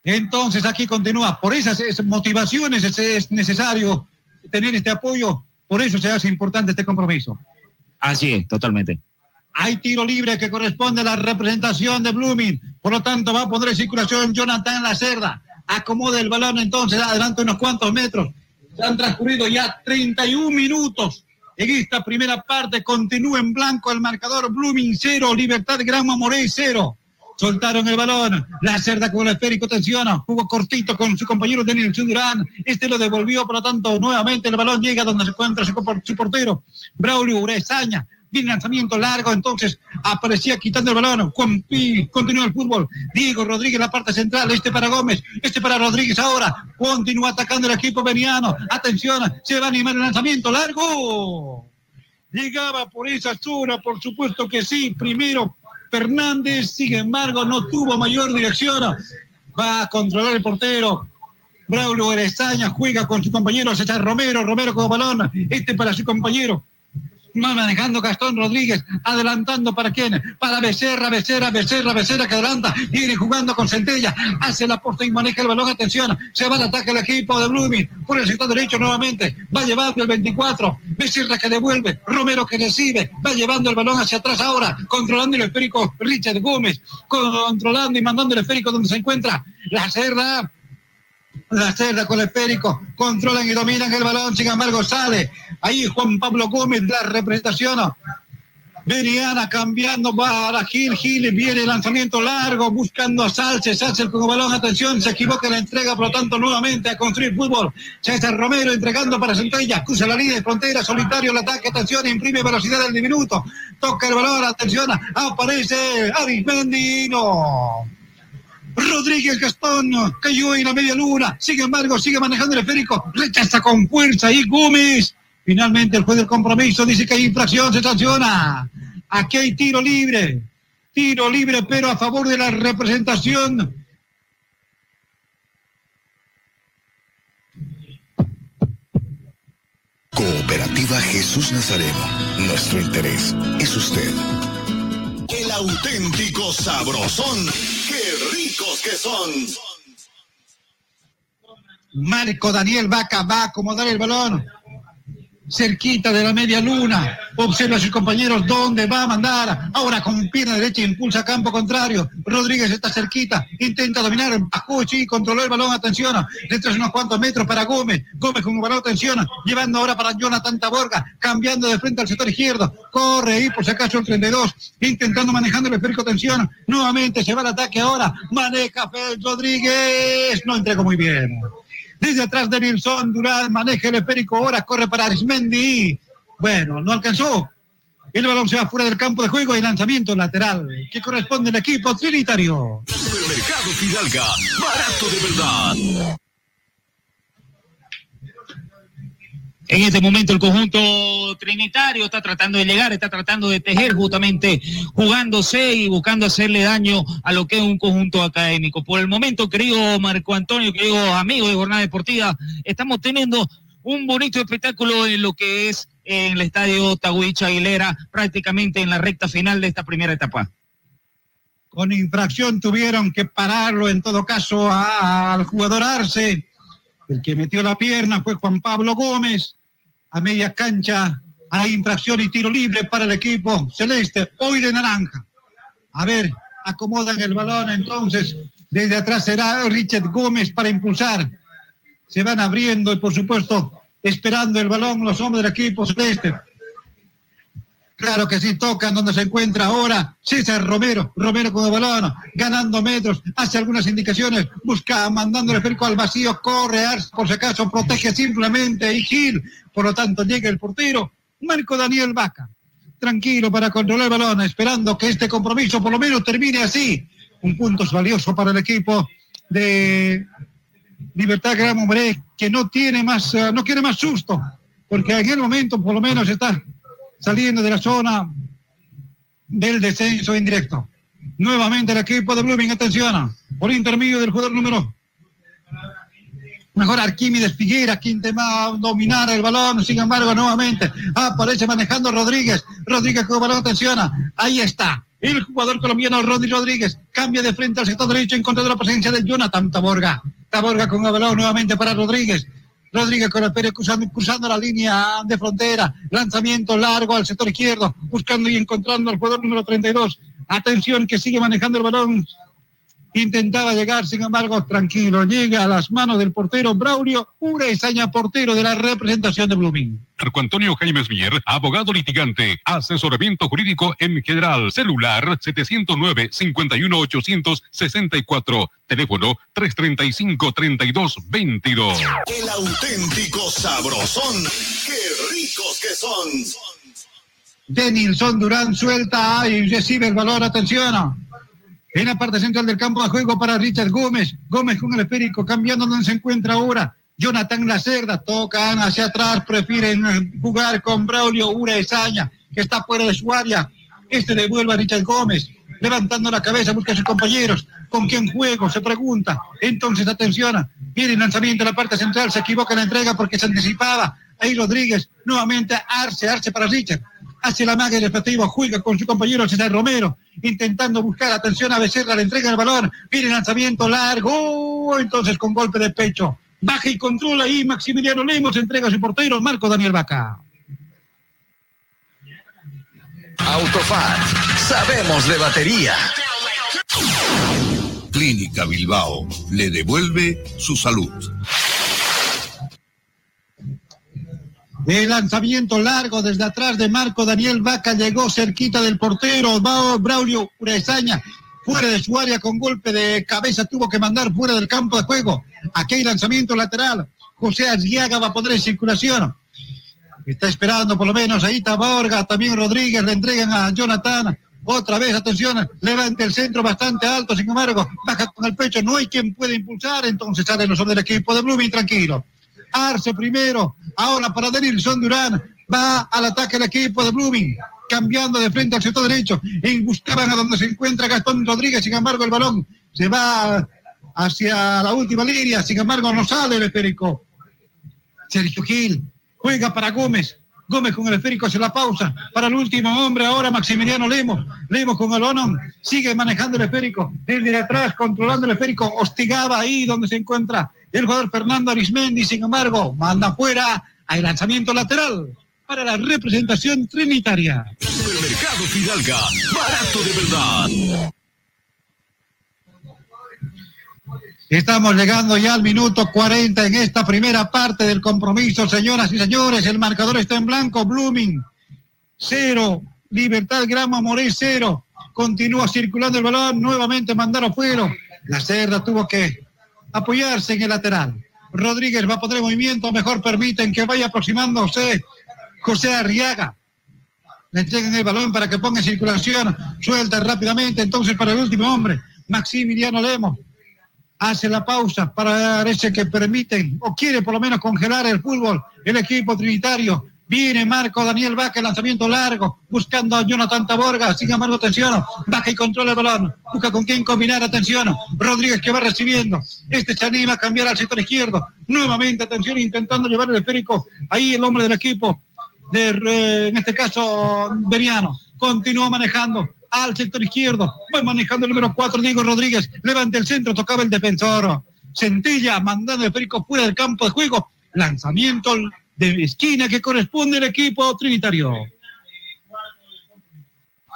Entonces aquí continúa. Por esas es- motivaciones es, es necesario tener este apoyo. Por eso se hace importante este compromiso. Así es, totalmente. Hay tiro libre que corresponde a la representación de Blooming. Por lo tanto, va a poner en circulación Jonathan Lacerda. Acomoda el balón entonces, adelante unos cuantos metros. Se han transcurrido ya 31 minutos. En esta primera parte continúa en blanco el marcador Blooming 0, Libertad Grama Morey 0. Soltaron el balón. La cerda con el esférico tensiona. Jugó cortito con su compañero Daniel Durán. Este lo devolvió, por lo tanto, nuevamente el balón llega donde se encuentra su portero. Braulio Urezaña. Viene lanzamiento largo, entonces aparecía quitando el balón. Pi, continúa el fútbol. Diego Rodríguez, la parte central. Este para Gómez. Este para Rodríguez ahora. Continúa atacando el equipo veniano. Atención, se va a animar el lanzamiento largo. Llegaba por esa zona, por supuesto que sí. Primero Fernández, sin embargo, no tuvo mayor dirección. Va a controlar el portero. Braulio Erezaña juega con su compañero César Romero. Romero con balón. Este para su compañero. Manejando Gastón Rodríguez, adelantando para quién, para Becerra, Becerra, Becerra, Becerra que adelanta, viene jugando con Centella, hace la porta y maneja el balón, atención, se va al ataque el equipo de Blooming, por el sector derecho nuevamente, va llevando el 24, Becerra que devuelve, Romero que recibe, va llevando el balón hacia atrás ahora, controlando el esférico Richard Gómez, controlando y mandando el esférico donde se encuentra la cerda, la cerda con el esférico, controlan y dominan el balón, sin embargo sale ahí Juan Pablo Gómez, la representación. Veriana cambiando para Gil, Gil viene el lanzamiento largo, buscando a Salce, Salce con el balón, atención, se equivoca la entrega, por lo tanto nuevamente a construir fútbol. César Romero entregando para Centella, cruza la línea de frontera, solitario el ataque, atención, imprime velocidad del diminuto, toca el balón, atención, aparece Arismendi, no. Rodríguez Gastón cayó en la media luna, sin embargo sigue manejando el esférico, rechaza con fuerza y Gómez. Finalmente el juez del compromiso dice que hay infracción, se sanciona. Aquí hay tiro libre, tiro libre pero a favor de la representación. Cooperativa Jesús Nazareno. Nuestro interés es usted. Auténtico sabrosón. ¡Qué ricos que son! Marco Daniel Vaca va a acomodar el balón cerquita de la media luna. Observa a sus compañeros dónde va a mandar. Ahora con pierna derecha impulsa campo contrario. Rodríguez está cerquita. Intenta dominar. Pajuchi controló el balón. Atención. Detrás unos cuantos metros para Gómez. Gómez con un balón. Atención. Llevando ahora para Jonathan Taborga. Cambiando de frente al sector izquierdo. Corre ahí por si acaso el 32. Intentando manejando el esférico. Atención. Nuevamente se va al ataque ahora. Maneja Félix Rodríguez. No entregó muy bien. Desde atrás de Nilsson, Durán maneja el esférico, ahora corre para Arismendi. Bueno, no alcanzó. El balón se va fuera del campo de juego y lanzamiento lateral que corresponde al equipo trinitario. Supermercado Fidalga, barato de verdad. En este momento el conjunto trinitario está tratando de llegar, está tratando de tejer justamente, jugándose y buscando hacerle daño a lo que es un conjunto académico. Por el momento, querido Marco Antonio, querido amigo de Jornada Deportiva, estamos teniendo un bonito espectáculo en lo que es en el estadio Tahuicha Aguilera, prácticamente en la recta final de esta primera etapa. Con infracción tuvieron que pararlo en todo caso al jugador Arce. El que metió la pierna fue Juan Pablo Gómez. A media cancha hay infracción y tiro libre para el equipo celeste, hoy de naranja. A ver, acomodan el balón entonces. Desde atrás será Richard Gómez para impulsar. Se van abriendo y por supuesto esperando el balón los hombres del equipo celeste. Claro que sí, tocan donde se encuentra ahora César Romero. Romero con el balón, ganando metros, hace algunas indicaciones, busca, mandando el al vacío, corre, por si acaso, protege simplemente y Gil. Por lo tanto, llega el portero, Marco Daniel Vaca. Tranquilo para controlar el balón, esperando que este compromiso por lo menos termine así. Un punto valioso para el equipo de Libertad Gran Hombre, que no tiene más, eh, no quiere más susto, porque en el momento por lo menos está saliendo de la zona del descenso indirecto. Nuevamente el equipo de Blooming, atención, por intermedio del jugador número. Mejor Arquímedes Figuera, quien te va a dominar el balón, sin embargo, nuevamente aparece manejando Rodríguez. Rodríguez con balón, atención, ahí está. El jugador colombiano Rodri Rodríguez cambia de frente al sector derecho en contra de la presencia de Jonathan Taborga. Taborga con el balón nuevamente para Rodríguez. Rodríguez con el Pérez cruzando, cruzando la línea de frontera. Lanzamiento largo al sector izquierdo, buscando y encontrando al jugador número 32. Atención que sigue manejando el balón. Intentaba llegar, sin embargo, tranquilo. Llega a las manos del portero Braulio Urezaña, portero de la representación de Blooming. Marco Antonio Jaimes Mier, abogado litigante, asesoramiento jurídico en general, celular 709-51864, teléfono 335-3222. El auténtico sabrosón. ¡Qué ricos que son! Denilson Durán suelta y recibe el balón, atención. En la parte central del campo de juego para Richard Gómez. Gómez con el esférico, cambiando donde se encuentra ahora. Jonathan Lacerda, tocan hacia atrás, prefieren eh, jugar con Braulio Urezaña, que está fuera de su área. Este devuelve a Richard Gómez, levantando la cabeza, busca a sus compañeros. ¿Con quién juego? Se pregunta. Entonces, atención, viene el lanzamiento en la parte central, se equivoca la entrega porque se anticipaba. Ahí Rodríguez, nuevamente Arce, Arce para Richard. Hace la magia del efectivo, juega con su compañero César Romero, intentando buscar atención a Becerra, le entrega el balón, viene el lanzamiento largo, entonces con golpe de pecho, baja y controla ahí Maximiliano Lemos, entrega a su portero Marco Daniel Vaca. Autofat, sabemos de batería. Clínica Bilbao le devuelve su salud. El lanzamiento largo desde atrás de Marco Daniel Vaca llegó cerquita del portero Braulio Urezaña. Fuera de su área con golpe de cabeza tuvo que mandar fuera del campo de juego. Aquí hay lanzamiento lateral. José Aziaga va a poner en circulación. Está esperando por lo menos ahí Taborga, también Rodríguez, le entregan a Jonathan. Otra vez, atención, levanta el centro bastante alto, sin embargo, baja con el pecho, no hay quien pueda impulsar, entonces sale los del equipo de Blooming tranquilo. Arce primero, ahora para Denilson Durán, va al ataque el equipo de Blooming, cambiando de frente al sector derecho, y buscaban a donde se encuentra Gastón Rodríguez, sin embargo el balón se va hacia la última línea, sin embargo no sale el esférico. Sergio Gil juega para Gómez, Gómez con el esférico hace la pausa. Para el último hombre ahora Maximiliano Lemos. Lemos con el balón. Sigue manejando el esférico. Desde atrás controlando el esférico. Hostigaba ahí donde se encuentra el jugador Fernando Arismendi. Sin embargo, manda fuera al lanzamiento lateral para la representación trinitaria. Supermercado Fidalga. Barato de verdad. Estamos llegando ya al minuto 40 en esta primera parte del compromiso, señoras y señores. El marcador está en blanco. Blooming, cero. Libertad Grama Moré, cero. Continúa circulando el balón. Nuevamente mandaron fuera. La cerda tuvo que apoyarse en el lateral. Rodríguez va a poner movimiento. Mejor permiten que vaya aproximándose José Arriaga. Le entregan el balón para que ponga en circulación. Suelta rápidamente. Entonces para el último hombre, Maximiliano Lemos hace la pausa para ese que permiten o quiere por lo menos congelar el fútbol, el equipo trinitario. Viene Marco Daniel Vaca, lanzamiento largo, buscando a Jonathan Taborga, sin embargo, atención, baja y controla el balón, busca con quién combinar, atención, Rodríguez que va recibiendo, este se anima a cambiar al sector izquierdo, nuevamente, atención, intentando llevar el esférico, ahí el hombre del equipo, eh, en este caso, Beriano, continúa manejando, al sector izquierdo. Va manejando el número 4, Diego Rodríguez. Levanta el centro, tocaba el defensor. Centilla mandando el perico fuera del campo de juego. Lanzamiento de esquina que corresponde al equipo trinitario.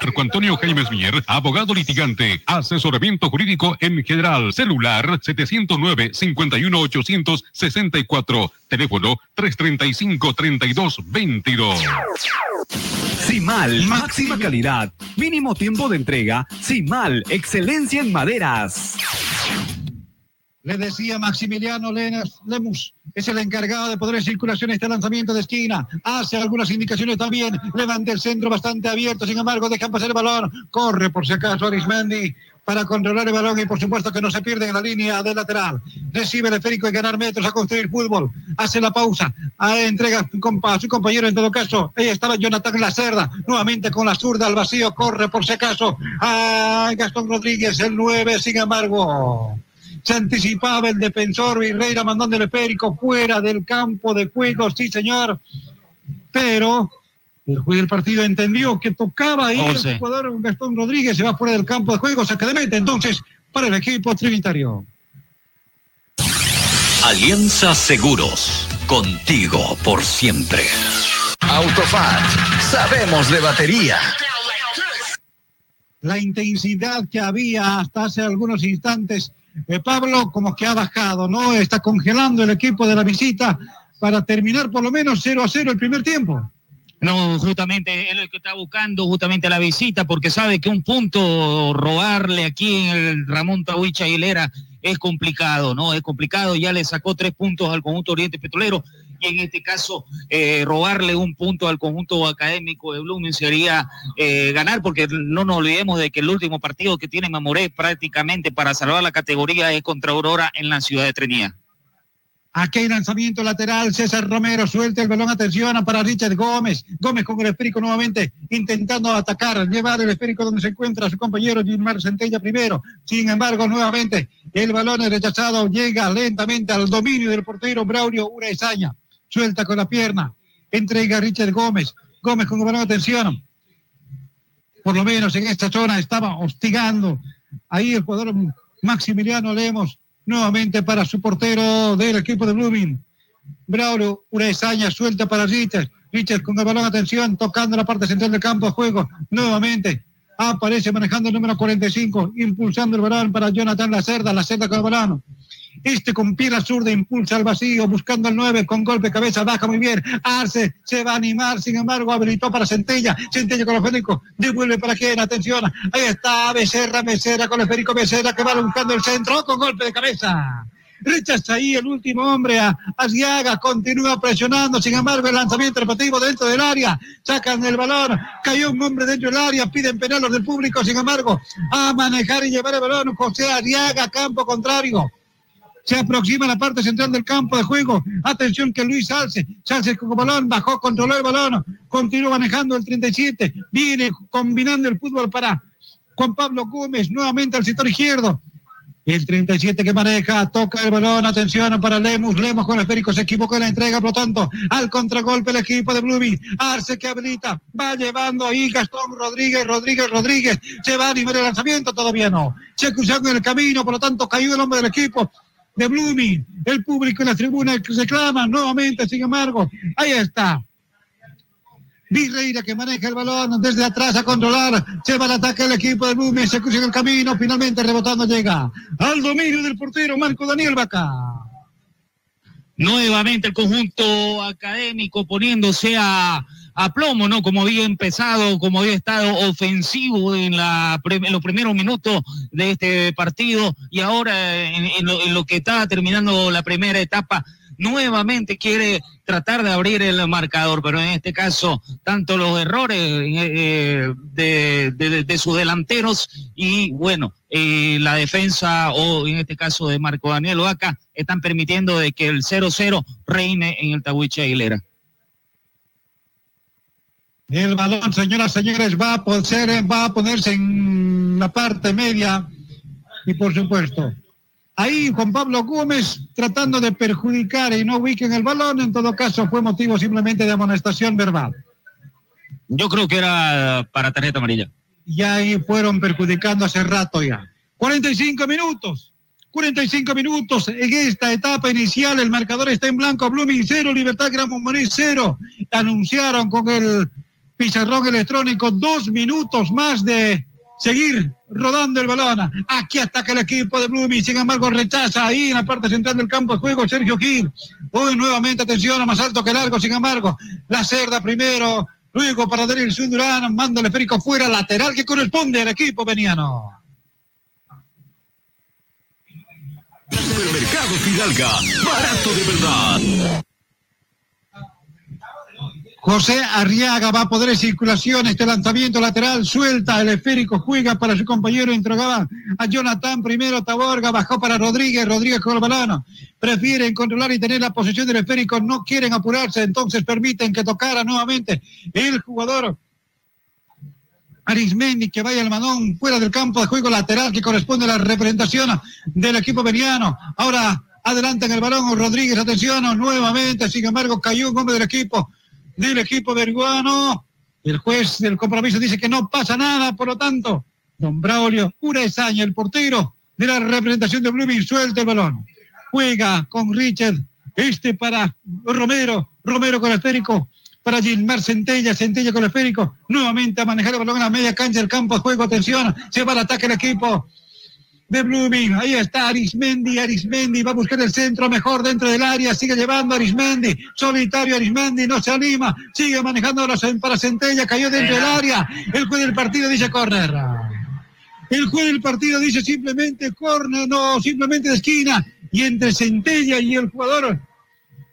Marco Antonio Jaime Mier, abogado litigante, asesoramiento jurídico en general, celular 709-51864, teléfono 335-3222. Simal, máxima calidad, mínimo tiempo de entrega, Simal, excelencia en maderas. Le decía Maximiliano Lemus, es el encargado de poder circulación este lanzamiento de esquina. Hace algunas indicaciones también. Levanta el centro bastante abierto, sin embargo, dejan pasar el balón. Corre por si acaso Arismendi para controlar el balón y por supuesto que no se pierde en la línea de lateral. Recibe el esférico y ganar metros a construir fútbol. Hace la pausa. entrega a su compañero en todo caso. Ahí estaba Jonathan Lacerda. Nuevamente con la zurda al vacío. Corre por si acaso. A Gastón Rodríguez, el 9. Sin embargo, se anticipaba el defensor Virreira mandándole Périco fuera del campo de juego, sí señor, pero el juez del partido entendió que tocaba ahí el jugador Gastón Rodríguez, se va fuera del campo de juego, saca de meta entonces para el equipo trinitario. Alianza Seguros, contigo por siempre. Autofat, sabemos de batería. La intensidad que había hasta hace algunos instantes eh, Pablo como que ha bajado, ¿no? Está congelando el equipo de la visita para terminar por lo menos 0 a 0 el primer tiempo. No, justamente es lo que está buscando justamente la visita, porque sabe que un punto robarle aquí en el Ramón Tahuicha Aguilera es complicado, ¿no? Es complicado, ya le sacó tres puntos al conjunto Oriente Petrolero y en este caso eh, robarle un punto al conjunto académico de Blooming sería eh, ganar, porque no nos olvidemos de que el último partido que tiene Mamoré prácticamente para salvar la categoría es contra Aurora en la ciudad de Trinidad. Aquí hay lanzamiento lateral. César Romero suelta el balón. Atención para Richard Gómez. Gómez con el esférico nuevamente intentando atacar, llevar el esférico donde se encuentra su compañero Gilmar Centella primero. Sin embargo, nuevamente el balón es rechazado. Llega lentamente al dominio del portero Braulio Urezaña. Suelta con la pierna. Entrega Richard Gómez. Gómez con balón, atención. Por lo menos en esta zona estaba hostigando. Ahí el jugador Maximiliano Lemos nuevamente para su portero del equipo de Blooming. Braulio, una esaña suelta para Richard. Richard con el balón, atención, tocando la parte central del campo de juego. Nuevamente aparece manejando el número 45, impulsando el balón para Jonathan Lacerda, Lacerda con el balón. Este con pierna zurda impulsa al vacío, buscando el 9 con golpe de cabeza, baja muy bien. Arce se va a animar, sin embargo, habilitó para Centella. Centella con el esférico, devuelve para quién, atención. Ahí está Becerra, Becerra con el esférico, Becerra que va buscando el centro con golpe de cabeza. Rechaza ahí el último hombre a Asiaga, continúa presionando, sin embargo el lanzamiento repetitivo dentro del área, sacan el balón, cayó un hombre dentro del área, piden penal los del público, sin embargo, a manejar y llevar el balón José Ariaga, campo contrario. Se aproxima a la parte central del campo de juego. Atención que Luis Salce. Salce con balón. Bajó, controló el balón. Continúa manejando el 37. Viene combinando el fútbol para Juan Pablo Gómez. Nuevamente al sector izquierdo. El 37 que maneja, toca el balón, atención para Lemus, Lemus con el esférico, se equivocó en la entrega, por lo tanto, al contragolpe el equipo de Bluby, Arce que habilita, va llevando ahí Gastón Rodríguez, Rodríguez, Rodríguez, se va a nivel de lanzamiento, todavía no, se cruzaron en el camino, por lo tanto, cayó el hombre del equipo, de Blooming. El público en la tribuna reclama nuevamente, sin embargo, ahí está. Virreira que maneja el balón desde atrás a controlar. Se va al ataque el equipo de Blooming. Se cruza en el camino. Finalmente rebotando llega al dominio del portero Marco Daniel Vaca. Nuevamente el conjunto académico poniéndose a a plomo, ¿no? Como había empezado, como había estado ofensivo en, en los primeros minutos de este partido y ahora en, lo, que estaba terminando la primera etapa, nuevamente quiere tratar de abrir el marcador, pero en este caso, tanto los errores eh, de, de, sus delanteros y, bueno, eh, la defensa, o en este caso de Marco Daniel Oaca, están permitiendo de que el 0-0 reine en el Tahuiche Aguilera. El balón, señoras y señores, va a, poder, va a ponerse en la parte media y por supuesto, ahí Juan Pablo Gómez tratando de perjudicar y no ubiquen el balón, en todo caso fue motivo simplemente de amonestación verbal. Yo creo que era para tarjeta amarilla. Y ahí fueron perjudicando hace rato ya. 45 minutos. 45 minutos en esta etapa inicial. El marcador está en blanco. Blooming 0, Libertad Gran Montmorency 0. Anunciaron con el pizarrón electrónico, dos minutos más de seguir rodando el balón. Aquí ataca el equipo de Blooming, sin embargo rechaza ahí en la parte central del campo de juego Sergio Gil. Hoy nuevamente atención más alto que largo, sin embargo, la cerda primero, luego para Darío Sundurán, manda el esférico fuera, lateral que corresponde al equipo veniano. Supermercado Fidalga, barato de verdad. José Arriaga va a poder circulación este lanzamiento lateral, suelta el esférico, juega para su compañero, entregaba a Jonathan primero, Taborga bajó para Rodríguez, Rodríguez con el balón, prefieren controlar y tener la posesión del esférico, no quieren apurarse, entonces permiten que tocara nuevamente el jugador Arismendi que vaya el manón fuera del campo de juego lateral que corresponde a la representación del equipo veniano. Ahora adelante en el balón Rodríguez, atención, nuevamente, sin embargo cayó un hombre del equipo del equipo peruano. El juez del compromiso dice que no pasa nada, por lo tanto, don Braulio Uraesaña, el portero de la representación de Blooming, suelta el balón. Juega con Richard, este para Romero, Romero con el esférico, para Gilmar Centella, Centella con el esférico, nuevamente a manejar el balón en la media cancha del campo juego, atención, se va al ataque el equipo de Blooming. Ahí está Arismendi, Arismendi va a buscar el centro mejor dentro del área, sigue llevando Arismendi, solitario Arismendi, no se anima, sigue manejando para Centella, cayó dentro del área. El juez del partido dice corner. El juez del partido dice simplemente corner, no, simplemente de esquina. Y entre Centella y el jugador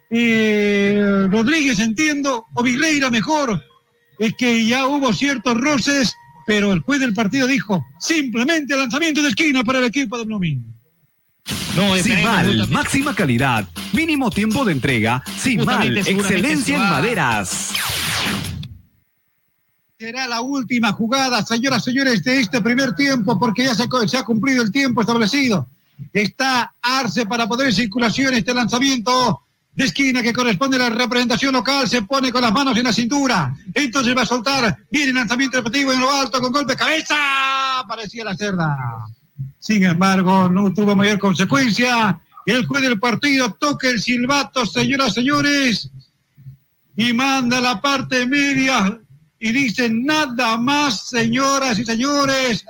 eh, Rodríguez, entiendo, o Vireira mejor, es que ya hubo ciertos roces pero el juez del partido dijo simplemente lanzamiento de esquina para el equipo de Blooming. No, Simal, máxima calidad, mínimo tiempo de entrega. Simal, excelencia en maderas. Será la última jugada, señoras y señores, de este primer tiempo, porque ya se, se ha cumplido el tiempo establecido. Está Arce para poder circulación este lanzamiento de esquina que corresponde a la representación local, se pone con las manos en la cintura, entonces va a soltar, viene lanzamiento repetitivo en lo alto con golpe de cabeza, parecía la cerda. Sin embargo, no tuvo mayor consecuencia. El juez del partido toca el silbato, señoras, señores, y manda la parte media y dice nada más, señoras y señores,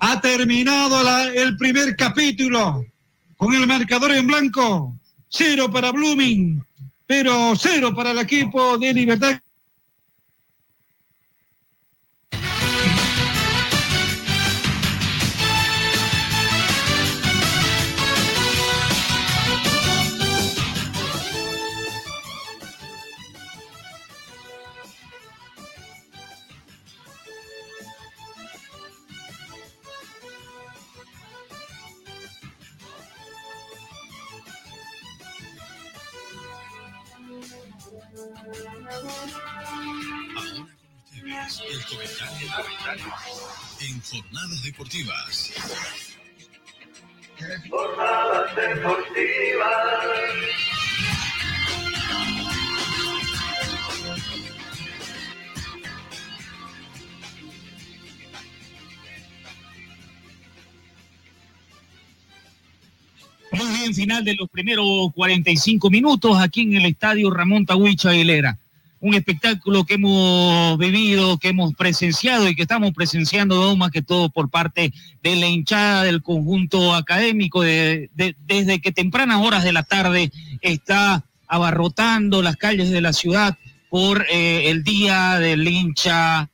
ha terminado el primer capítulo con el marcador en blanco. Cero para Blooming, pero cero para el equipo de Libertad en Jornadas Deportivas. Jornadas Deportivas. Muy bien, final de los primeros 45 minutos aquí en el estadio Ramón Tahuicha Aguilera un espectáculo que hemos vivido, que hemos presenciado y que estamos presenciando más que todo por parte de la hinchada del conjunto académico, desde que tempranas horas de la tarde está abarrotando las calles de la ciudad por eh, el día del hincha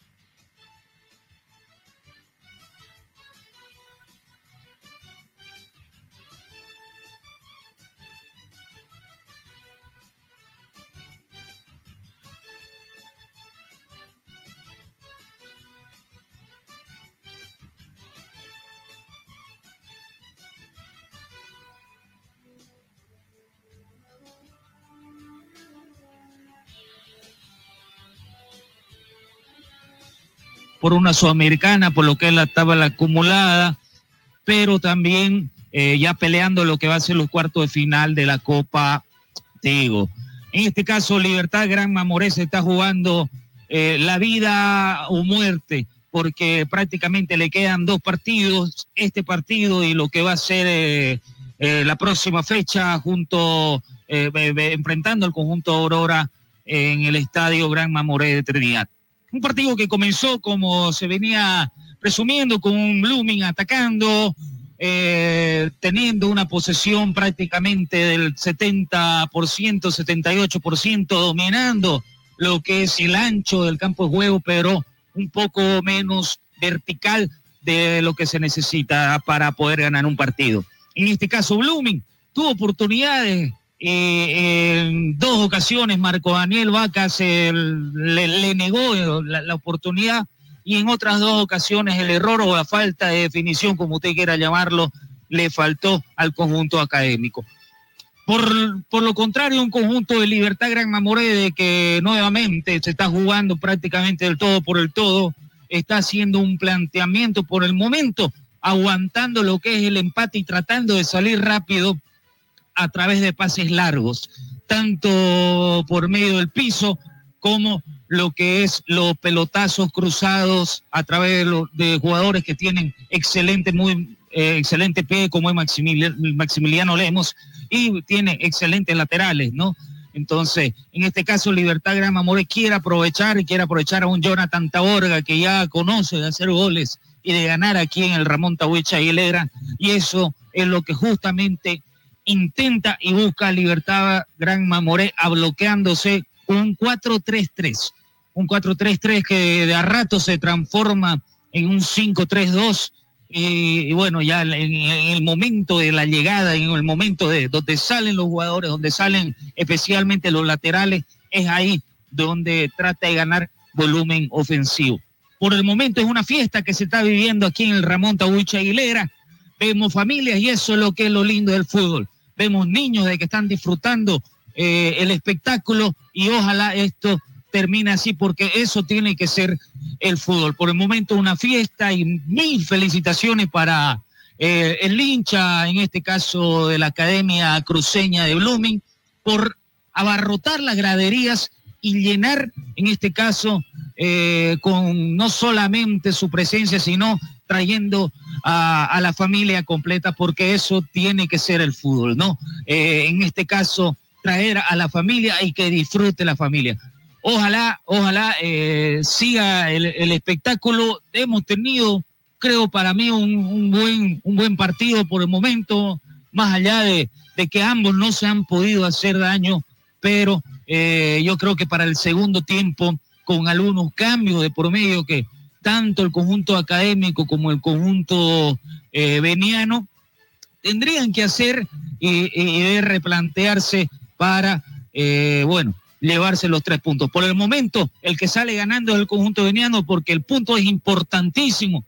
por una sudamericana, por lo que es la tabla acumulada, pero también eh, ya peleando lo que va a ser los cuartos de final de la Copa Tego. En este caso, Libertad Gran Mamorés está jugando eh, la vida o muerte, porque prácticamente le quedan dos partidos, este partido y lo que va a ser eh, la próxima fecha junto, enfrentando al conjunto Aurora en el estadio Gran Mamoré de Trinidad. Un partido que comenzó como se venía presumiendo con un Blooming atacando, eh, teniendo una posesión prácticamente del 70%, 78%, dominando lo que es el ancho del campo de juego, pero un poco menos vertical de lo que se necesita para poder ganar un partido. En este caso, Blooming tuvo oportunidades eh, en dos ocasiones Marco Daniel Vaca le, negó la, oportunidad y en otras dos ocasiones el error o la falta de definición, como usted quiera llamarlo, le faltó al conjunto académico. Por, por lo contrario, un conjunto de Libertad Gran Mamoré que nuevamente se está jugando prácticamente del todo por el todo, está haciendo un planteamiento por el momento, aguantando lo que es el empate y tratando de salir rápido a través de pases largos, tanto por medio del piso como lo que es los pelotazos cruzados a través de, jugadores que tienen excelente, muy eh, excelente pie, como es Maximiliano, Lemos, y tiene excelentes laterales, ¿no? Entonces, en este caso, Libertad Gran More quiere aprovechar y quiere aprovechar a un Jonathan Taborga que ya conoce de hacer goles y de ganar aquí en el Ramón Tahuicha y y eso es lo que justamente intenta y busca Libertad Gran Mamoré a bloqueándose un 4-3-3. Un 4-3-3 que de a rato se transforma en un 5-3-2. Y, bueno, ya en, el momento de la llegada, en el momento de donde salen los jugadores, donde salen especialmente los laterales, es ahí donde trata de ganar volumen ofensivo. Por el momento es una fiesta que se está viviendo aquí en el Ramón Tahuicha Aguilera. Vemos familias y eso es lo que es lo lindo del fútbol vemos niños de que están disfrutando eh, el espectáculo y ojalá esto termine así porque eso tiene que ser el fútbol. Por el momento una fiesta y mil felicitaciones para eh, el hincha, en este caso de la Academia Cruceña de Blooming, por abarrotar las graderías y llenar, en este caso, eh, con no solamente su presencia, sino trayendo a, la familia completa, porque eso tiene que ser el fútbol, ¿no? Eh, en este caso, traer a la familia y que disfrute la familia. Ojalá, ojalá eh, siga el, espectáculo. Hemos tenido, creo, para mí un, buen, un buen partido por el momento, más allá de, que ambos no se han podido hacer daño, pero eh, yo creo que para el segundo tiempo, con algunos cambios de promedio que tanto el conjunto académico como el conjunto eh, veniano tendrían que hacer y, replantearse para, eh, bueno, llevarse los tres puntos. Por el momento, el que sale ganando es el conjunto veniano porque el punto es importantísimo,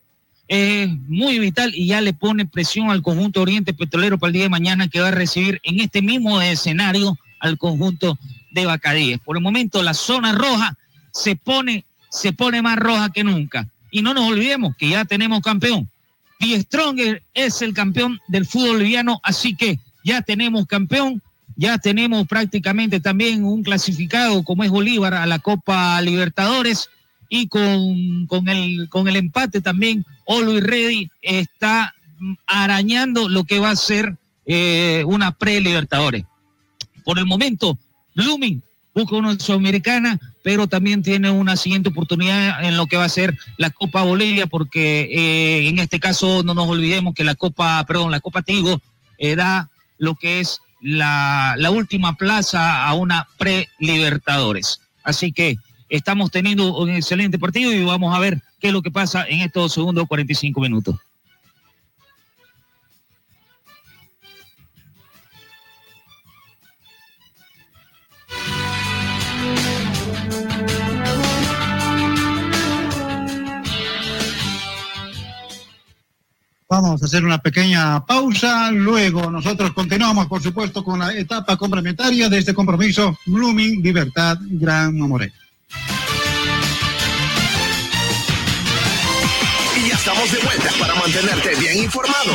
es muy vital y ya le pone presión al conjunto Oriente Petrolero para el día de mañana que va a recibir en este mismo escenario al conjunto de Bacadíes. Por el momento la zona roja se pone, se pone más roja que nunca. Y no nos olvidemos que ya tenemos campeón. Die Stronger es el campeón del fútbol boliviano, así que ya tenemos campeón, ya tenemos prácticamente también un clasificado como es Bolívar a la Copa Libertadores y con, con, el, con el empate también Olo y está arañando lo que va a ser eh, una pre-Libertadores. Por el momento, Blooming busca una sudamericana, pero también tiene una siguiente oportunidad en lo que va a ser la Copa Bolivia, porque eh, en este caso no nos olvidemos que la Copa, perdón, la Copa Tigo eh, da lo que es la, la última plaza a una pre-Libertadores. Así que estamos teniendo un excelente partido y vamos a ver qué es lo que pasa en estos segundos 45 minutos. Vamos a hacer una pequeña pausa. Luego nosotros continuamos, por supuesto, con la etapa complementaria de este compromiso Blooming Libertad Gran Amore. Y ya estamos de vuelta para mantenerte bien informado.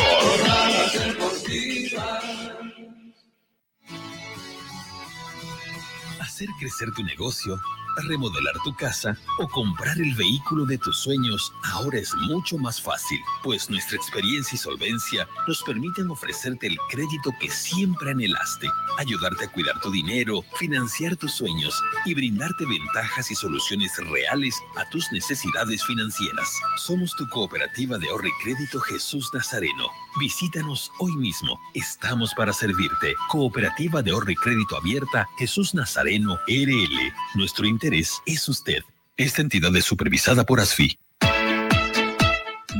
Hacer crecer tu negocio remodelar tu casa o comprar el vehículo de tus sueños ahora es mucho más fácil, pues nuestra experiencia y solvencia nos permiten ofrecerte el crédito que siempre anhelaste, ayudarte a cuidar tu dinero, financiar tus sueños y brindarte ventajas y soluciones reales a tus necesidades financieras. Somos tu cooperativa de ahorro y crédito Jesús Nazareno. Visítanos hoy mismo. Estamos para servirte. Cooperativa de ahorro y crédito abierta Jesús Nazareno RL. Nuestro interés es usted. Esta entidad es supervisada por ASFI.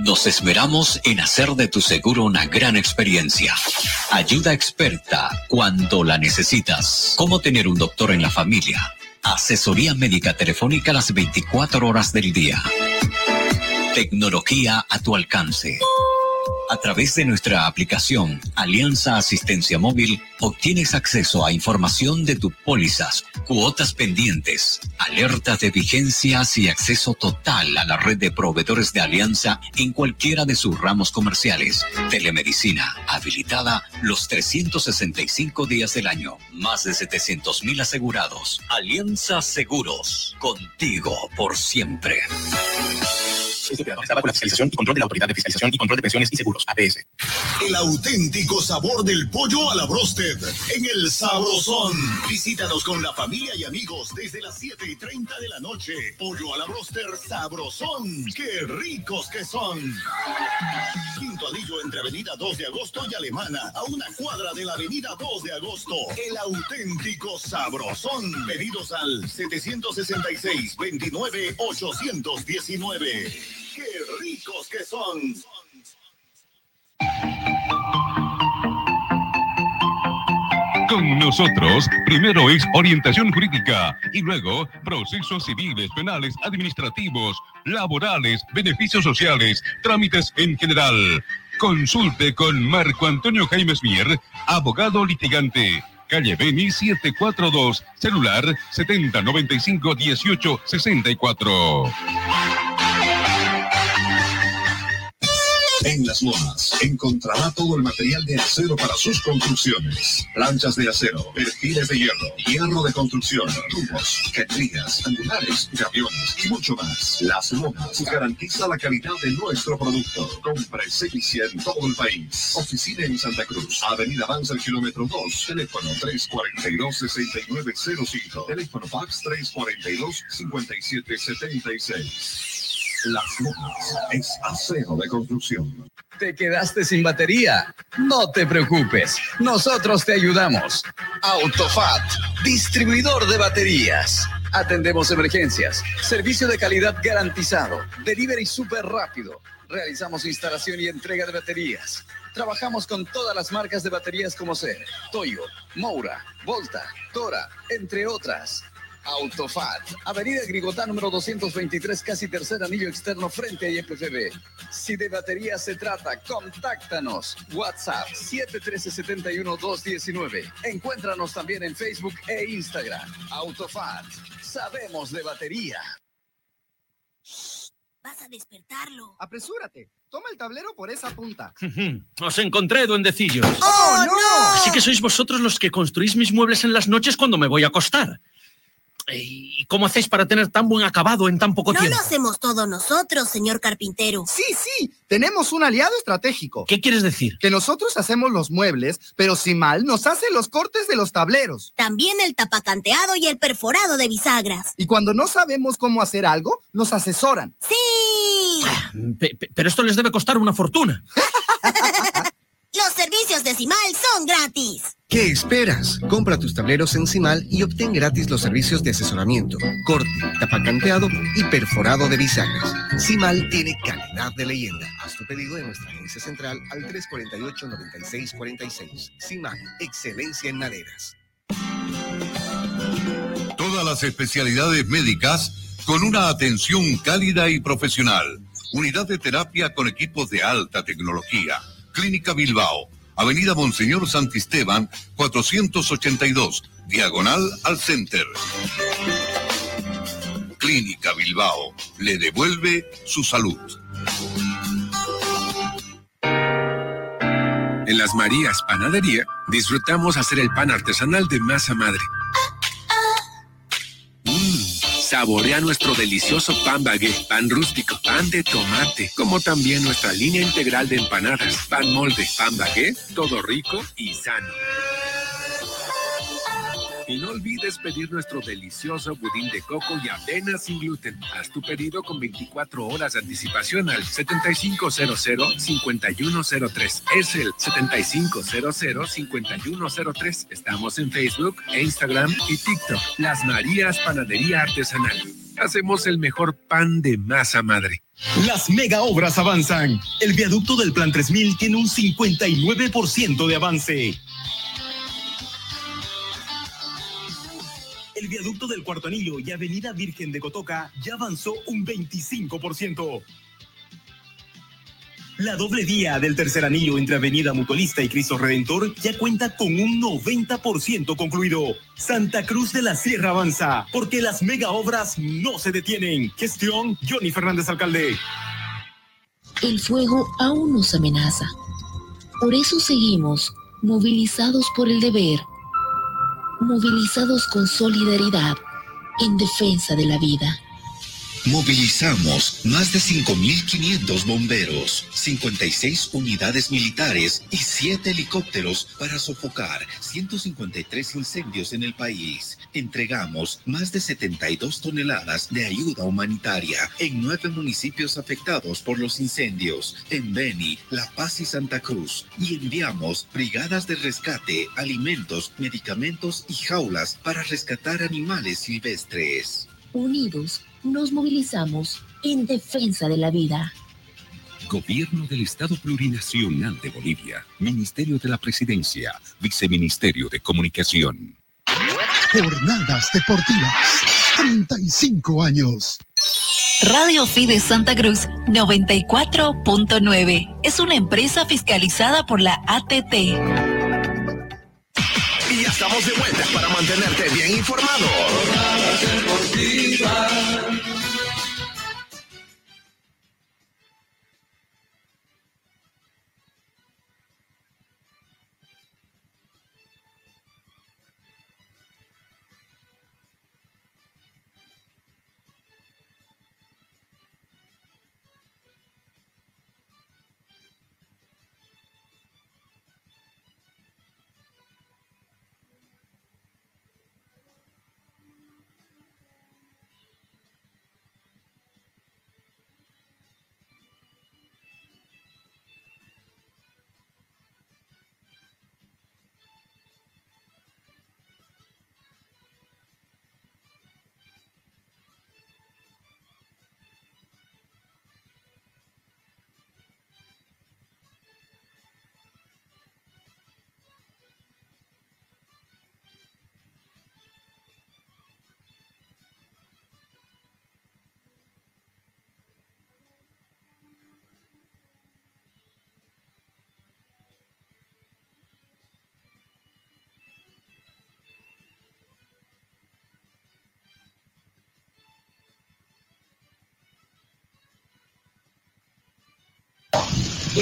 Nos esmeramos en hacer de tu seguro una gran experiencia. Ayuda experta cuando la necesitas. ¿Cómo tener un doctor en la familia? Asesoría médica telefónica las 24 horas del día. Tecnología a tu alcance. A través de nuestra aplicación Alianza Asistencia Móvil obtienes acceso a información de tus pólizas, cuotas pendientes, alertas de vigencias y acceso total a la red de proveedores de Alianza en cualquiera de sus ramos comerciales. Telemedicina habilitada los 365 días del año. Más de 700 mil asegurados. Alianza Seguros. Contigo por siempre. Está bajo la fiscalización y control de la Autoridad de Fiscalización y Control de Pensiones y Seguros, APS. El auténtico sabor del pollo a la brosted en el Sabrosón. Visítanos con la familia y amigos desde las 7 y 30 de la noche. Pollo a la broster Sabrosón. ¡Qué ricos que son! Quinto Anillo entre Avenida 2 de Agosto y Alemana, a una cuadra de la Avenida 2 de Agosto. El auténtico Sabrosón. Pedidos al 766 29 819 qué ricos que son. Con nosotros, primero es orientación jurídica y luego procesos civiles, penales, administrativos, laborales, beneficios sociales, trámites en general. Consulte con Marco Antonio Jaime Mier, abogado litigante. Calle Beni 742, celular 7095 1864. En Las Lomas encontrará todo el material de acero para sus construcciones. Planchas de acero, perfiles de hierro, hierro de construcción, tubos, cañerías, angulares, gaviones y mucho más. Las Lomas garantiza la calidad de nuestro producto. Compra eficiencia en todo el país. Oficina en Santa Cruz, Avenida Avanza el kilómetro 2, teléfono 342-6905, teléfono fax 342-5776. Las Lomas es acero de construcción. ¿Te quedaste sin batería? No te preocupes, nosotros te ayudamos. Autofat, distribuidor de baterías. Atendemos emergencias, servicio de calidad garantizado, delivery súper rápido. Realizamos instalación y entrega de baterías. Trabajamos con todas las marcas de baterías como ser Toyo, Moura, Volta, Tora, entre otras. Autofat, Avenida Grigotá número 223, casi tercer anillo externo frente a IPFB. Si de batería se trata, contáctanos. WhatsApp 713-71219. Encuéntranos también en Facebook e Instagram. Autofat, sabemos de batería. Vas a despertarlo. Apresúrate. Toma el tablero por esa punta. Os encontré, duendecillos. ¡Oh, no! Así que sois vosotros los que construís mis muebles en las noches cuando me voy a acostar. ¿Y cómo hacéis para tener tan buen acabado en tan poco No tiempo? lo hacemos todos nosotros, señor carpintero. Sí, sí, tenemos un aliado estratégico. ¿Qué quieres decir? Que nosotros hacemos los muebles, pero Simal nos hace los cortes de los tableros. También el tapacanteado y el perforado de bisagras. Y cuando no sabemos cómo hacer algo, nos asesoran. ¡Sí! Pe- pero esto les debe costar una fortuna. Los servicios de Simal son gratis. ¿Qué esperas? Compra tus tableros en Cimal y obtén gratis los servicios de asesoramiento, corte, tapacanteado y perforado de bisagras. Cimal tiene calidad de leyenda. Haz tu pedido en nuestra agencia central al 348-9646. Cimal, excelencia en maderas. Todas las especialidades médicas con una atención cálida y profesional. Unidad de terapia con equipos de alta tecnología. Clínica Bilbao. Avenida Monseñor Santisteban, 482, diagonal al Center. Clínica Bilbao le devuelve su salud. En las Marías Panadería disfrutamos hacer el pan artesanal de masa madre. Saborea nuestro delicioso pan bagué, pan rústico, pan de tomate, como también nuestra línea integral de empanadas, pan molde, pan bagué, todo rico y sano. Y no olvides pedir nuestro delicioso budín de coco y avena sin gluten. Haz tu pedido con 24 horas de anticipación al 7500-5103. Es el 7500-5103. Estamos en Facebook, Instagram y TikTok. Las Marías Panadería Artesanal. Hacemos el mejor pan de masa madre. Las mega obras avanzan. El viaducto del Plan 3000 tiene un 59% de avance. El viaducto del Cuarto Anillo y Avenida Virgen de Cotoca ya avanzó un 25%. La doble vía del tercer anillo entre Avenida Mutualista y Cristo Redentor ya cuenta con un 90% concluido. Santa Cruz de la Sierra avanza, porque las mega obras no se detienen. Gestión Johnny Fernández Alcalde. El fuego aún nos amenaza. Por eso seguimos movilizados por el deber, movilizados con solidaridad en defensa de la vida. Movilizamos más de 5.500 bomberos, 56 unidades militares y 7 helicópteros para sofocar 153 incendios en el país. Entregamos más de 72 toneladas de ayuda humanitaria en nueve municipios afectados por los incendios, en Beni, La Paz y Santa Cruz. Y enviamos brigadas de rescate, alimentos, medicamentos y jaulas para rescatar animales silvestres. Unidos nos movilizamos en defensa de la vida. Gobierno del Estado Plurinacional de Bolivia, Ministerio de la Presidencia, Viceministerio de Comunicación. Jornadas Deportivas. 35 años. Radio Fide Santa Cruz 94.9 es una empresa fiscalizada por la ATT. Estamos de vuelta para mantenerte bien informado.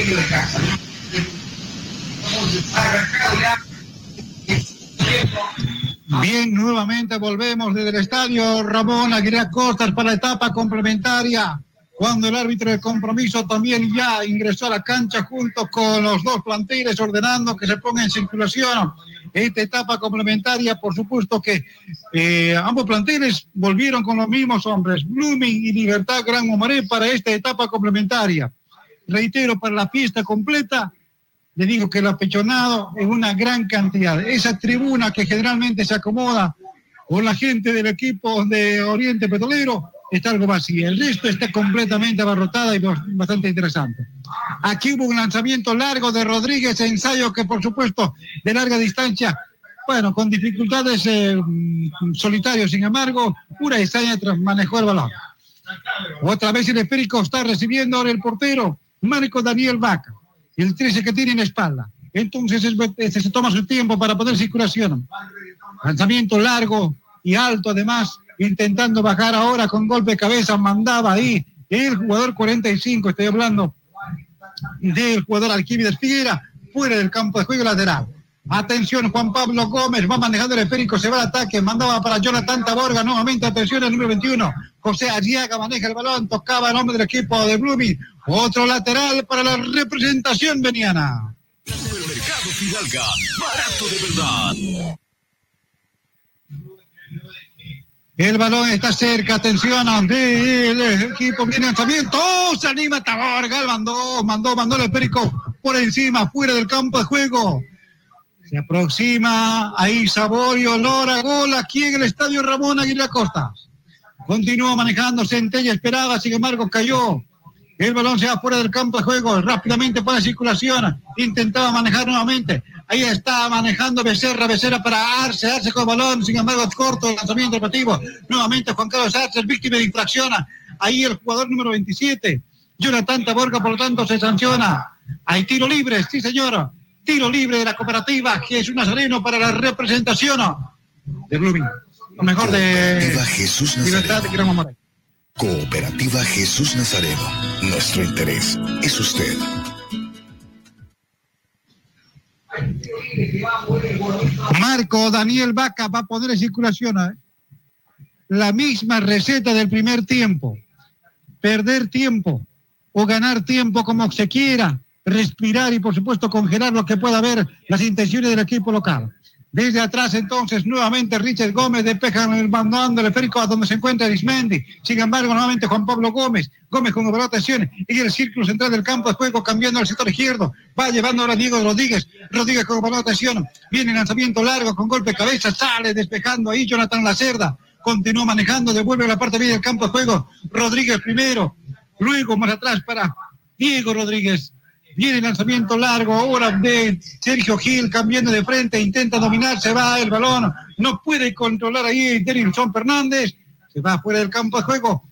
Dueño de casa. Bien, nuevamente volvemos desde el estadio Ramón Aguirre Costas para la etapa complementaria, cuando el árbitro de compromiso también ya ingresó a la cancha junto con los dos planteles ordenando que se ponga en circulación esta etapa complementaria. Por supuesto que eh, ambos planteles volvieron con los mismos hombres, Blooming y Libertad Gran Momaré para esta etapa complementaria. Reitero, para la fiesta completa, le digo que el apechonado es una gran cantidad. Esa tribuna que generalmente se acomoda con la gente del equipo de Oriente Petrolero está algo vacía. El resto está completamente abarrotada y bastante interesante. Aquí hubo un lanzamiento largo de Rodríguez, ensayo que por supuesto de larga distancia, bueno, con dificultades eh, solitarios, sin embargo, pura extraña manejó el balón. Otra vez el esférico está recibiendo ahora el portero, Marco Daniel Vaca el 13 que tiene en espalda. Entonces este, se toma su tiempo para poner circulación. Lanzamiento largo y alto además, intentando bajar ahora con golpe de cabeza, mandaba ahí el jugador 45, estoy hablando del jugador Alquímedes Figuera, fuera del campo de juego lateral. Atención, Juan Pablo Gómez va manejando el esférico, se va al ataque, mandaba para Jonathan Taborga, nuevamente atención el número 21. José Arriaga maneja el balón, tocaba el hombre del equipo de Blooming. Otro lateral para la representación veniana. Mercado Fidalga, barato de verdad. El balón está cerca, atención, el equipo viene lanzamiento, ¡Oh! se anima Taborga, mandó, mandó, mandó el esférico por encima, fuera del campo de juego. Se aproxima ahí Saborio, Lora, gol aquí en el estadio Ramón Aguirre Costa. Continúa manejando Centella, esperaba, sin embargo cayó. El balón se va fuera del campo de juego, rápidamente para circulación. Intentaba manejar nuevamente. Ahí está manejando Becerra, Becerra para Arce, Arce con balón, sin embargo corto el lanzamiento deportivo. Nuevamente Juan Carlos Arce, víctima de infracción. Ahí el jugador número 27, Jonathan Taborga, por lo tanto se sanciona. Hay tiro libre, sí señora tiro libre de la cooperativa Jesús Nazareno para la representación de Blooming. Lo mejor de Jesús Libertad de Cooperativa Jesús Nazareno. Nuestro interés es usted. Marco Daniel Vaca va a poner en circulación ¿eh? la misma receta del primer tiempo. Perder tiempo o ganar tiempo como se quiera respirar y por supuesto congelar lo que pueda haber las intenciones del equipo local. Desde atrás entonces nuevamente Richard Gómez despeja el mandando el esférico a donde se encuentra Arismendi. Sin embargo, nuevamente Juan Pablo Gómez. Gómez con atención y el círculo central del campo de juego cambiando al sector izquierdo. Va llevando ahora Diego Rodríguez. Rodríguez con atención. Viene lanzamiento largo con golpe de cabeza. Sale despejando ahí Jonathan Lacerda. Continúa manejando. Devuelve la parte media del campo de juego. Rodríguez primero. Luego más atrás para Diego Rodríguez. Viene el lanzamiento largo ahora de Sergio Gil cambiando de frente, intenta dominar, se va el balón, no puede controlar ahí Denilson Fernández, se va fuera del campo de juego.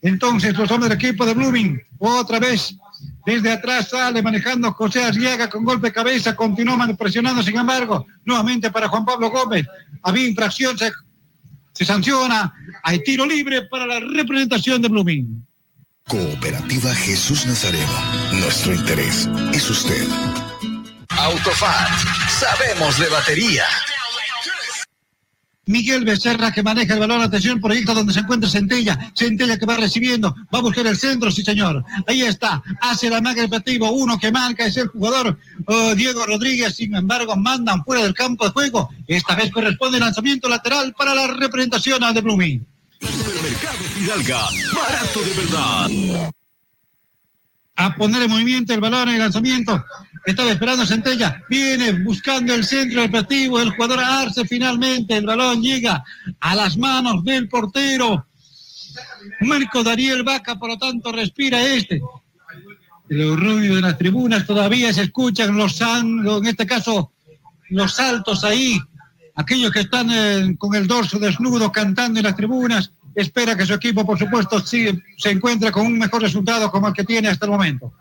Entonces los hombres del equipo de Blooming, otra vez desde atrás sale manejando José Arriaga con golpe de cabeza, continúa presionando, sin embargo, nuevamente para Juan Pablo Gómez. Había infracción, se, se sanciona, hay tiro libre para la representación de Blooming. Cooperativa Jesús Nazareno. Nuestro interés es usted. Autofat. Sabemos de batería. Miguel Becerra que maneja el balón, atención, proyecto donde se encuentra Centella, Centella que va recibiendo, va a buscar el centro, sí señor, ahí está, hace la marca respectivo, uno que marca es el jugador oh, Diego Rodríguez, sin embargo mandan fuera del campo de juego, esta vez corresponde el lanzamiento lateral para la representación de Blooming. Fidalga, barato de verdad. A poner en movimiento el balón en el lanzamiento. Estaba esperando Centella. Viene buscando el centro operativo. El jugador Arce finalmente. El balón llega a las manos del portero. Marco Dariel Vaca, por lo tanto, respira este. Los ruidos de las tribunas todavía se escuchan los en este caso, los saltos ahí aquellos que están eh, con el dorso desnudo cantando en las tribunas, espera que su equipo, por supuesto, sí, se encuentre con un mejor resultado como el que tiene hasta el momento.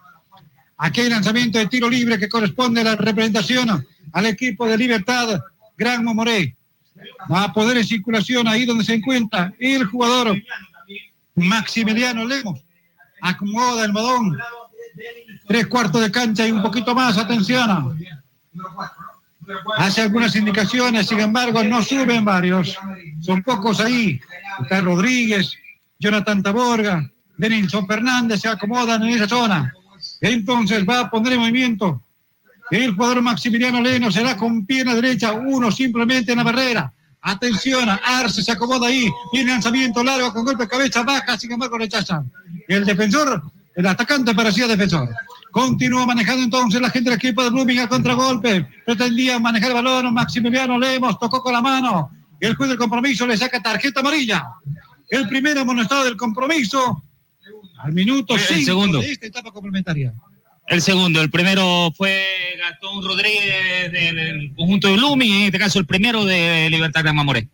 Aquí hay lanzamiento de tiro libre que corresponde a la representación al equipo de Libertad, Gran Momoré. Va a poder en circulación ahí donde se encuentra el jugador Maximiliano Lemos. Acomoda el modón tres cuartos de cancha y un poquito más, atención. Hace algunas indicaciones, sin embargo, no suben varios. Son pocos ahí. Rodríguez, Jonathan Taborga, Denilson Fernández se acomodan en esa zona. Entonces va a poner en movimiento. El jugador Maximiliano Leno será con pierna derecha, uno simplemente en la barrera. Atención, Arce se acomoda ahí. Viene lanzamiento largo con golpe de cabeza baja, sin embargo rechazan. El defensor, el atacante parecía defensor. Continúa manejando entonces la gente del equipo de Blooming a contragolpe. Pretendía manejar el balón. Maximiliano Lemos tocó con la mano. El juez del compromiso le saca tarjeta amarilla. El primer amonestado del compromiso al minuto El 5 segundo. de esta etapa complementaria. El segundo, el primero fue Gastón Rodríguez del conjunto de Blooming, en este caso el primero de Libertad de Mamoré.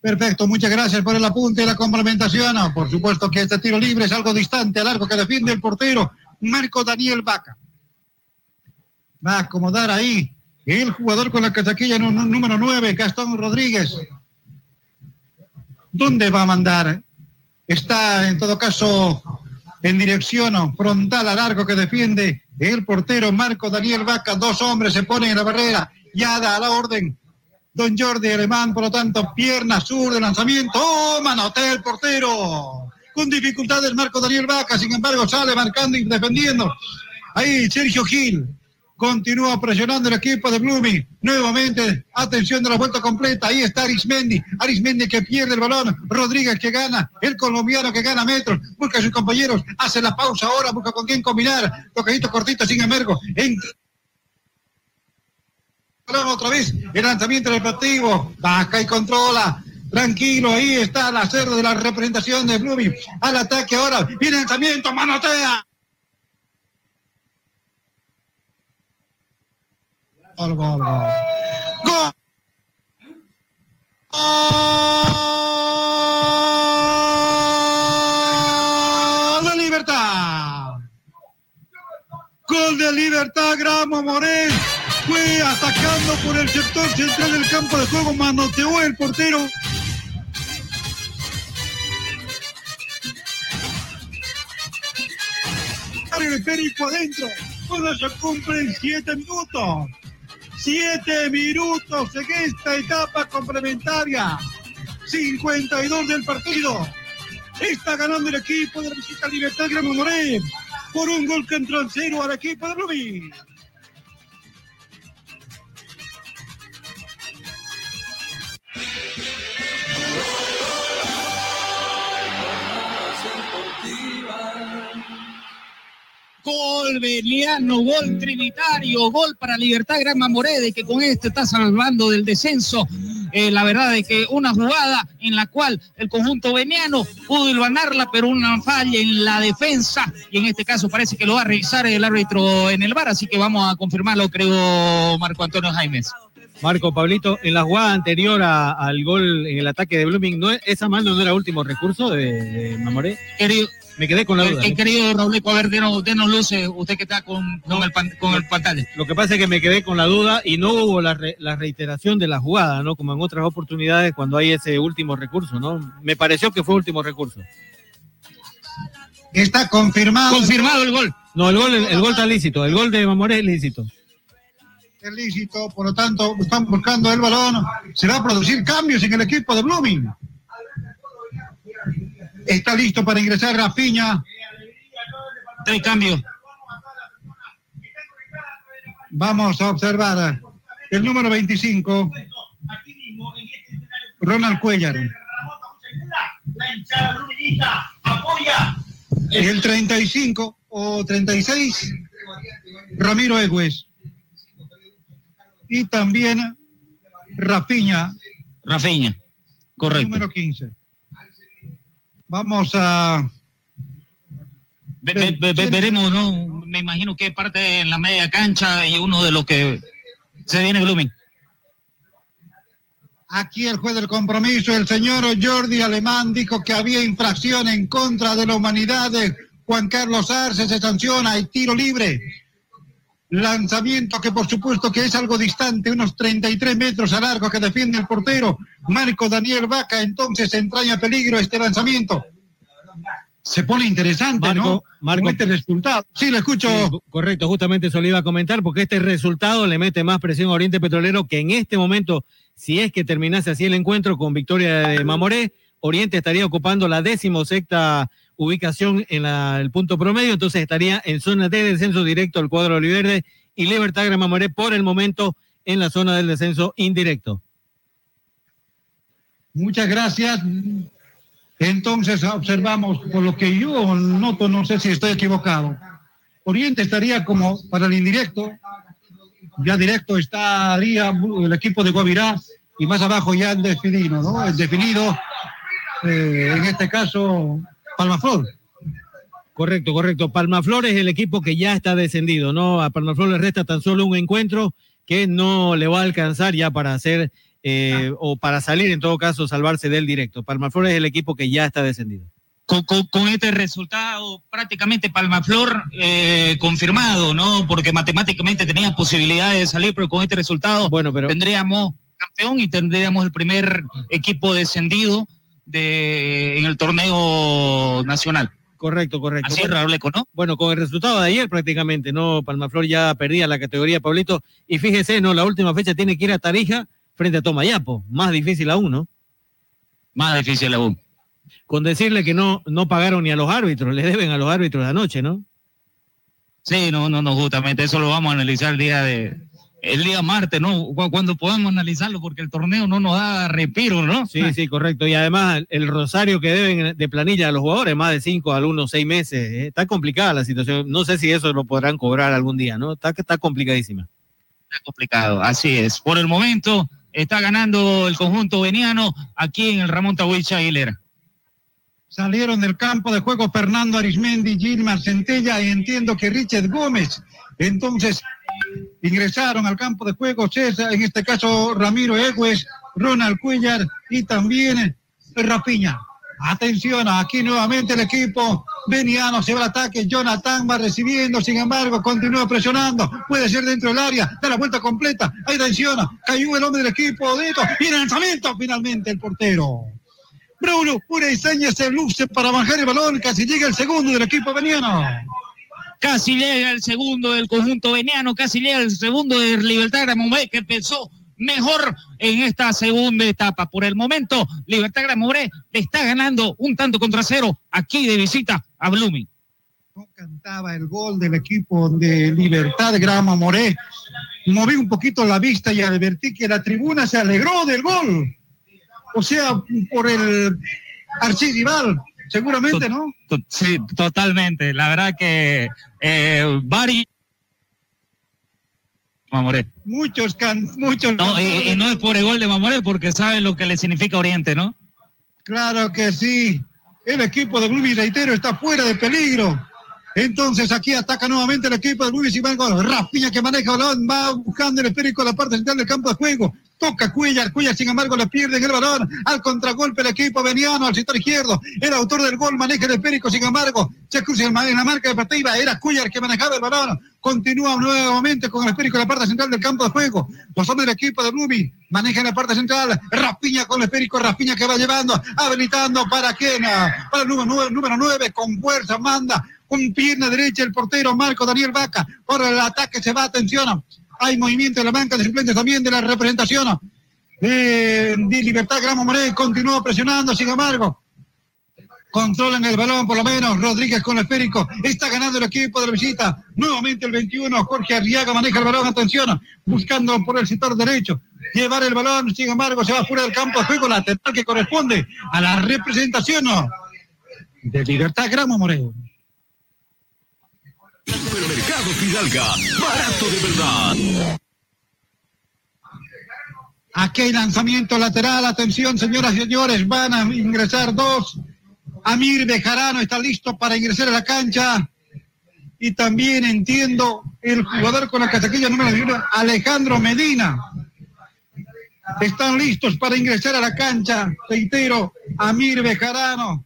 Perfecto, muchas gracias por el apunte y la complementación. Ah, Por supuesto que este tiro libre es algo distante al arco que defiende el portero Marco Daniel Vaca. Va a acomodar ahí el jugador con la casaquilla número 9, Gastón Rodríguez. ¿Dónde va a mandar? Está en todo caso en dirección frontal al arco que defiende el portero Marco Daniel Vaca. Dos hombres se ponen en la barrera. Ya da la orden Don Jordi Alemán, por lo tanto, pierna sur de lanzamiento. ¡Oh, manotea el portero! Con dificultades Marco Daniel Vaca, sin embargo, sale marcando y defendiendo. Ahí Sergio Gil continúa presionando el equipo de Blooming. Nuevamente, atención de la vuelta completa. Ahí está Arismendi. Arismendi que pierde el balón. Rodríguez que gana. El colombiano que gana metros. Busca a sus compañeros. Hace la pausa ahora. Busca con quién combinar. Tocadito cortito, sin embargo. En otra vez, el lanzamiento repetitivo, baja y controla. Tranquilo, ahí está la cerda de la representación de Blooming. Al ataque ahora, el lanzamiento, manotea. Gol, gol, gol. ¡Gol! ¡Gol de libertad! Gol de libertad, Gramo Morel. Fue atacando por el sector central del campo de juego, manoteó el portero. El Perico adentro. Con eso cumplen siete minutos. Siete minutos en esta etapa complementaria. 52 del partido. Está ganando el equipo de la visita Libertad Gramo Morel por un gol entró en cero al equipo de Blooming. Gol veliano, gol trinitario, gol para Libertad Gran Mamoré, que con este está salvando del descenso. Eh, la verdad es que una jugada en la cual el conjunto veniano pudo ilvanarla, pero una falla en la defensa, y en este caso parece que lo va a revisar el árbitro en el bar, así que vamos a confirmarlo, creo, Marco Antonio Jaimes. Marco Pablito, en la jugada anterior a- al gol en el ataque de Blooming, ¿no, ¿esa mano no era último recurso de, de Mamoré? Querido, Me quedé con la duda. Eh, ¿no? querido Rauleco, a ver, denos, denos luces, usted que está con, con el, pan- con el pantalla. Lo que pasa es que me quedé con la duda y no hubo la, re- la reiteración de la jugada, ¿no? Como en otras oportunidades cuando hay ese último recurso, ¿no? Me pareció que fue último recurso. Está confirmado. Confirmado el gol. No, el gol, el, gol está lícito, el gol de Mamoré es lícito. Es lícito, por lo tanto, están buscando el balón. Se va a producir cambios en el equipo de Blooming. Está listo para ingresar Rafiña. Tres cambios. Vamos a observar el número 25, Ronald Cuellar. El 35 o 36, Ramiro Egues. Y también Rafiña, Rafiña, correcto. número 15. Vamos a... Ve- ve- ve- ve- veremos, ¿no? Me imagino que parte en la media cancha y uno de los que se viene Blooming. Aquí el juez del compromiso, el señor Jordi Alemán, dijo que había infracción en contra de la humanidad de Juan Carlos Arce, se sanciona y tiro libre. Lanzamiento que por supuesto que es algo distante, unos 33 metros a largo que defiende el portero Marco Daniel Vaca, entonces entraña peligro este lanzamiento. se pone interesante, Marco, ¿no? Marco. Este resultado. Sí, lo escucho. Sí, correcto, justamente eso le iba a comentar, porque este resultado le mete más presión a Oriente Petrolero, que en este momento, si es que terminase así el encuentro con victoria de Mamoré, Oriente estaría ocupando la decimosexta ubicación en el punto promedio, entonces estaría en zona de descenso directo al cuadro oliverde y Libertad Gran Mamoré por el momento en la zona del descenso indirecto. Muchas gracias. Entonces observamos, por lo que yo noto, no sé si estoy equivocado. Oriente estaría como para el indirecto, ya directo estaría el equipo de Guavirá y más abajo ya el definido, ¿no? El definido, eh, en este caso, Palmaflor. Correcto, correcto. Palmaflor es el equipo que ya está descendido, ¿no? A Palmaflor le resta tan solo un encuentro que no le va a alcanzar ya para hacer eh, o para salir, en todo caso, salvarse del directo. Palmaflor es el equipo que ya está descendido. Con, con- con este resultado prácticamente Palmaflor eh, confirmado, ¿no? Porque matemáticamente tenía posibilidades de salir, pero con este resultado tendríamos campeón y tendríamos el primer equipo descendido de, en el torneo nacional. Correcto, correcto. Así es, Rableco, ¿no? Bueno, con el resultado de ayer prácticamente, ¿no? Palmaflor ya perdía la categoría, Pablito. Y fíjese, ¿no? La última fecha tiene que ir a Tarija frente a Tomayapo. Más difícil aún, ¿no? Más difícil aún. Con decirle que no, no pagaron ni a los árbitros, le deben a los árbitros la noche, ¿no? Sí, no, no, no, justamente eso lo vamos a analizar el día de el día martes, ¿no? Cu- Cuando podamos analizarlo, porque el torneo no nos da respiro, ¿no? Sí, sí, correcto. Y además el rosario que deben de planilla a los jugadores, más de cinco, algunos seis meses. eh, Está complicada la situación. No sé si eso lo podrán cobrar algún día, ¿no? Está, está complicadísima. Está complicado, así es. Por el momento está ganando el conjunto veniano aquí en el Ramón Tahuicha Aguilera. Salieron del campo de juego Fernando Arismendi, Gilmar Centella y entiendo que Richard Gómez. Entonces ingresaron al campo de juego César, en este caso Ramiro Egues, Ronald Cuellar y también Rapiña. Atención, aquí nuevamente el equipo veniano se va al ataque, Jonathan va recibiendo, sin embargo, continúa presionando, puede ser dentro del área, da la vuelta completa, ahí atención, cayó el hombre del equipo, Dito, y lanzamiento finalmente el portero. Bruno, una diseña se luce para bajar el balón, casi llega el segundo del equipo veniano. Casi llega el segundo del conjunto veniano, casi llega el segundo de Libertad Gramomé, que empezó mejor en esta segunda etapa. Por el momento, Libertad Gramomé le está ganando un tanto contra cero aquí de visita a Blooming. Estaba el gol del equipo de Libertad Grama Moré. Moví un poquito la vista y advertí que la tribuna se alegró del gol. O sea, por el archirival, seguramente, ¿no? Sí, totalmente. La verdad que eh, varios... Mamoré. Muchos, can, muchos. No, y, y no es por el gol de Mamoré, porque sabe lo que le significa Oriente, ¿no? Claro que sí. El equipo de Blumi, reitero, está fuera de peligro. Entonces aquí ataca nuevamente el equipo de Blumi y Rafiña que maneja el balón, va buscando el esférico a la parte central del campo de juego. Toca Cuellar, Cuellar sin embargo le pierde el balón. Al contragolpe el equipo veniano al sector izquierdo. El autor del gol maneja el esférico, sin embargo, se cruza en la marca deportiva. Era Cuellar que manejaba el balón. Continúa nuevamente con el esférico en la parte central del campo de juego. Los hombres del equipo de Blumi manejan la parte central. Rapiña con el esférico, Rapiña que va llevando, habilitando para quién, para el número nueve, número 9, con fuerza, manda con pierna derecha el portero Marco Daniel Vaca. Por el ataque se va, atención. Hay movimiento en la banca de suplentes también de la representación de, Libertad Gramo Moré. Continúa presionando, sin embargo. Controlan el balón, por lo menos. Rodríguez con el esférico. Está ganando el equipo de la visita. Nuevamente el 21. Jorge Arriaga maneja el balón. Atención. Buscando por el sector derecho. Llevar el balón. Sin embargo, se va fuera del campo de juego. Lateral que corresponde a la representación de Libertad Gramo Moreno. Supermercado Fidalga, barato de verdad. Aquí hay lanzamiento lateral. Atención, señoras y señores. Van a ingresar dos. Amir Bejarano está listo para ingresar a la cancha. Y también entiendo el jugador con la casaquilla número uno, Alejandro Medina. Están listos para ingresar a la cancha. Reitero, Amir Bejarano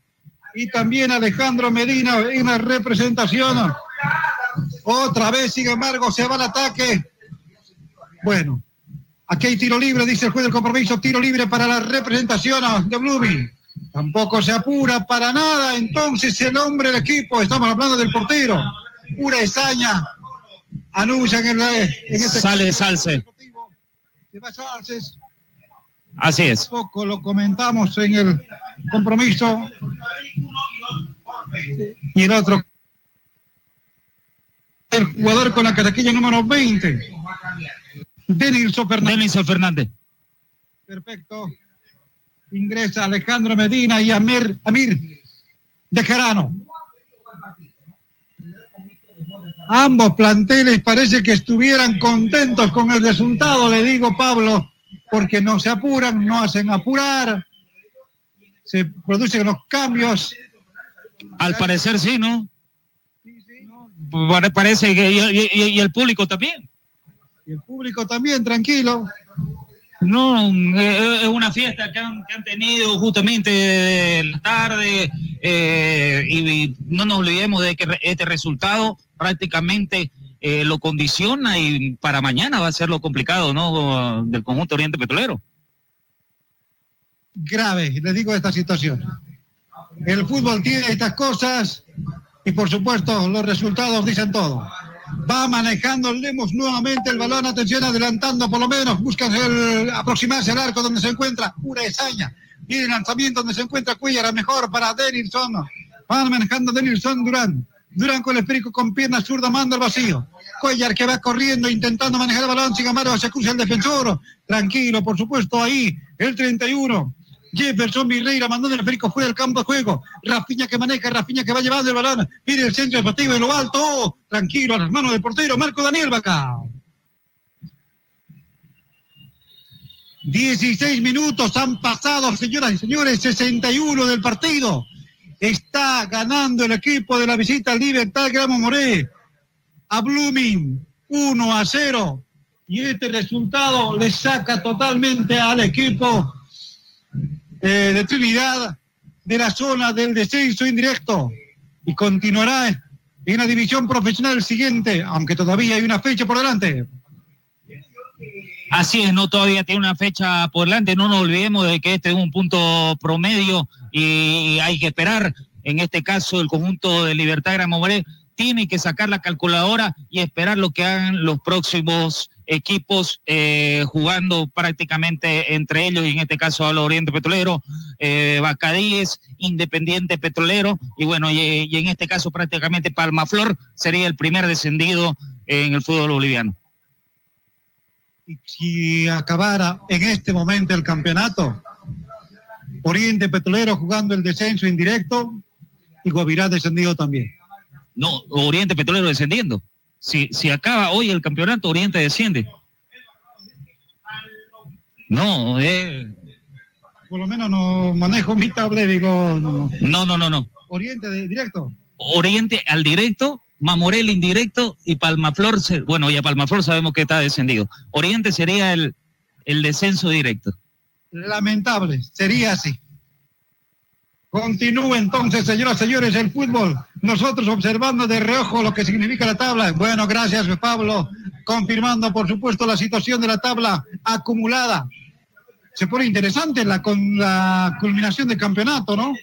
y también Alejandro Medina en la representación. Otra vez, sin embargo, se va al ataque. Bueno, aquí hay tiro libre, dice el juez del compromiso. Tiro libre para la representación de Blooming. Tampoco se apura para nada. Entonces el hombre del equipo, estamos hablando del portero, pura esaña, anuncian en, la, en este Sale Salce. Se va Salces. Así es. Poco lo comentamos en el compromiso. Y el otro, el jugador con la cataquilla número 20, Denilson Fernández. Denilson Fernández. Perfecto. Ingresa Alejandro Medina y Amir, Amir de Jarano. Ambos planteles parece que estuvieran contentos con el resultado, le digo Pablo, porque no se apuran, no hacen apurar, se producen los cambios. Al parecer sí, ¿no? Pare- Parece que y, y- y el público también. Y el público también, tranquilo. No, eh, es una fiesta que han, que han tenido justamente en la tarde eh, y, no nos olvidemos de que este resultado prácticamente eh, lo condiciona y para mañana va a ser lo complicado, ¿no? Del conjunto Oriente Petrolero. grave, les digo esta situación. El fútbol tiene estas cosas y por supuesto los resultados dicen todo. Va manejando Lemos nuevamente el balón, atención, adelantando por lo menos, buscan el, aproximarse al arco donde se encuentra pura Esaña. Viene el lanzamiento donde se encuentra Cuellar, mejor para Denilson. Van manejando Denilson Durán. Durán con el espíritu con pierna zurda, manda al vacío. Cuellar que va corriendo, intentando manejar el balón, sin embargo se cruza el defensor. Tranquilo, por supuesto, ahí el 31. Jefferson Virreira mandando el esférico fuera del campo de juego. Rafiña que maneja, Rafiña que va llevando el balón. Mire el centro deportivo de lo alto. Tranquilo, a las manos del portero Marco Daniel Vaca. 16 minutos han pasado, señoras y señores, 61 del partido. Está ganando el equipo de la visita al Libertad Gramo Moré a Blooming 1 a 0. Y este resultado le saca totalmente al equipo eh, de Trinidad de la zona del descenso indirecto y continuará en la división profesional siguiente, aunque todavía hay una fecha por delante. Así es, no todavía tiene una fecha por delante, no nos olvidemos de que este es un punto promedio y hay que esperar. En este caso, el conjunto de Libertad Gramomoré tiene que sacar la calculadora y esperar lo que hagan los próximos equipos eh, jugando prácticamente entre ellos, y en este caso al Oriente Petrolero, eh, Bacadíes, Independiente Petrolero, y bueno, y, y en este caso prácticamente Palmaflor sería el primer descendido en el fútbol boliviano. Y si acabara en este momento el campeonato, Oriente Petrolero jugando el descenso indirecto y Guavirá descendido también. No, Oriente Petrolero descendiendo. Si, si acaba hoy el campeonato, Oriente desciende. No, eh, Por lo menos no manejo mi tablet, digo, no. no, no, no, no. Oriente de directo. Oriente al directo, Mamorel indirecto y Palmaflor, bueno, ya Palmaflor sabemos que está descendido. Oriente sería el, el descenso directo. Lamentable, sería así. Continúa entonces, señoras y señores, el fútbol. Nosotros observando de reojo lo que significa la tabla. Bueno, gracias, Pablo. Confirmando, por supuesto, la situación de la tabla acumulada. Se pone interesante la, con la culminación del campeonato, ¿no?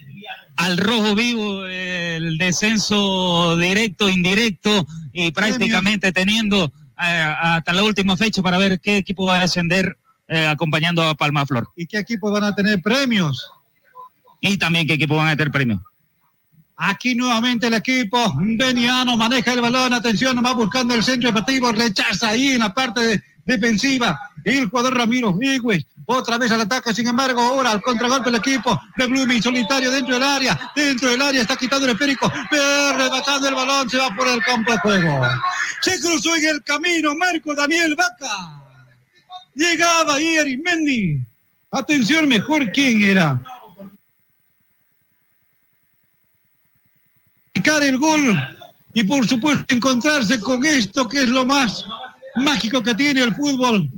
Al rojo vivo, el descenso directo, indirecto y prácticamente teniendo eh, hasta la última fecha para ver qué equipo va a descender eh, acompañando a Palmaflor. ¿Y qué equipos van a tener premios? Y también qué equipo van a tener premios. Aquí nuevamente el equipo Beniano maneja el balón, atención, va buscando el centro efectivo, rechaza ahí en la parte de- defensiva. El jugador Ramiro Higües, otra vez al ataque, sin embargo, ahora al contragolpe el equipo de Blooming, solitario dentro del área, dentro del área, está quitando el esférico, arrebatando el balón, se va por el campo de juego. Se cruzó en el camino Marco Daniel Vaca. Llegaba ahí Mendy. Atención, mejor quién era. Marcar el gol y por supuesto encontrarse con esto que es lo más mágico que tiene el fútbol.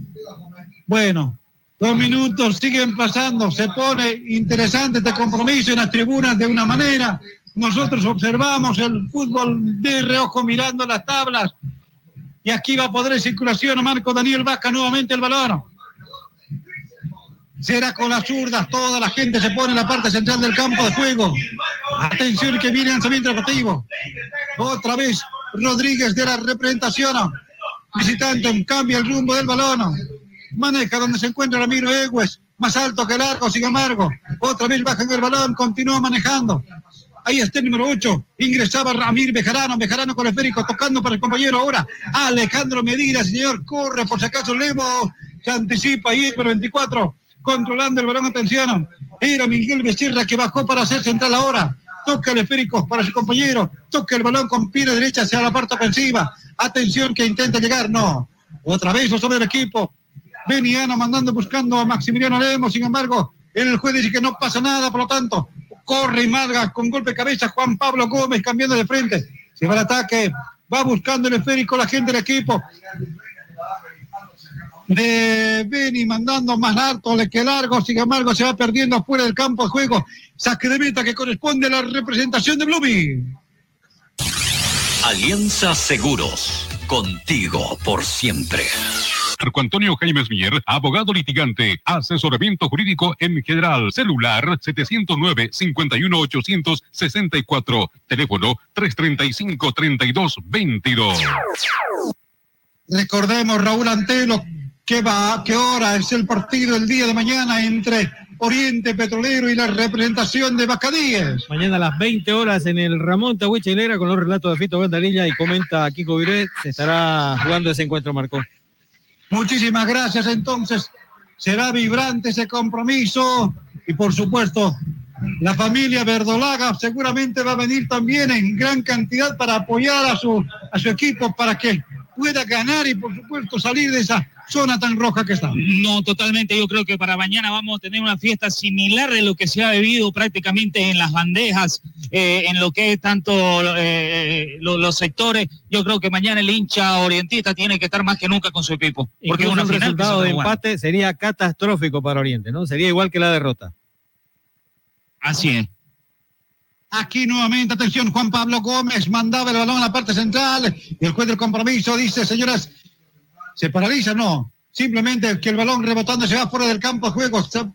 Bueno, dos minutos siguen pasando, se pone interesante este compromiso en las tribunas de una manera. Nosotros observamos el fútbol de reojo mirando las tablas y aquí va a poder circulación Marco Daniel Vaca nuevamente el balón. Será con las zurdas, toda la gente se pone en la parte central del campo de juego. Atención que viene lanzamiento deportivo. Otra vez Rodríguez de la representación. Visitante cambia el rumbo del balón. Maneja donde se encuentra Ramiro Egues. Más alto que largo, sin embargo. Otra vez baja en el balón, continúa manejando. Ahí está el número 8. Ingresaba Ramir Bejarano. Bejarano con el esférico tocando para el compañero ahora. Alejandro Medina, señor. Corre por si acaso Lemo. Se anticipa ahí el 24. Controlando el balón. Atención. Era Miguel Becerra que bajó para hacer central ahora. Toca el esférico para su compañero. Toca el balón con pie derecha hacia la parte ofensiva. Atención que intenta llegar. No. Otra vez sobre el equipo. Beniano mandando buscando a Maximiliano Lemos. Sin embargo, el juez dice que no pasa nada. Por lo tanto, corre y marga con golpe de cabeza Juan Pablo Gómez cambiando de frente. Se va al ataque, va buscando el esférico la gente del equipo. De Beni mandando más alto que largo, sin embargo se va perdiendo fuera del campo de juego. Saque de meta que corresponde a la representación de Blumi. Alianza Seguros, contigo por siempre. Marco Antonio Jaimes Mier, abogado litigante, asesoramiento jurídico en general, celular 709-51864, teléfono 335-3222. Recordemos, Raúl Antelo, que va, qué hora es el partido el día de mañana entre Oriente Petrolero y la representación de Bacadíes. Mañana a las 20 horas en el Ramón Tahuicha Hilera con los relatos de Fito Vendanilla y comenta Kiko Viret, se estará jugando ese encuentro, Marco. Muchísimas gracias entonces. Será vibrante ese compromiso y por supuesto la familia Verdolaga seguramente va a venir también en gran cantidad para apoyar a su, a su equipo para que pueda ganar y por supuesto salir de esa zona tan roja que está. No, totalmente. Yo creo que para mañana vamos a tener una fiesta similar de lo que se ha vivido prácticamente en las bandejas, eh, en lo que es tanto eh, lo- los sectores. Yo creo que mañana el hincha orientista tiene que estar más que nunca con su equipo. Porque Incluso una un final resultado de empate sería catastrófico para Oriente, ¿no? Sería igual que la derrota. Así es. Aquí nuevamente, atención, Juan Pablo Gómez mandaba el balón a la parte central y el juez del compromiso dice, señoras, ¿se paraliza? No, simplemente que el balón rebotando se va fuera del campo de juego. Está-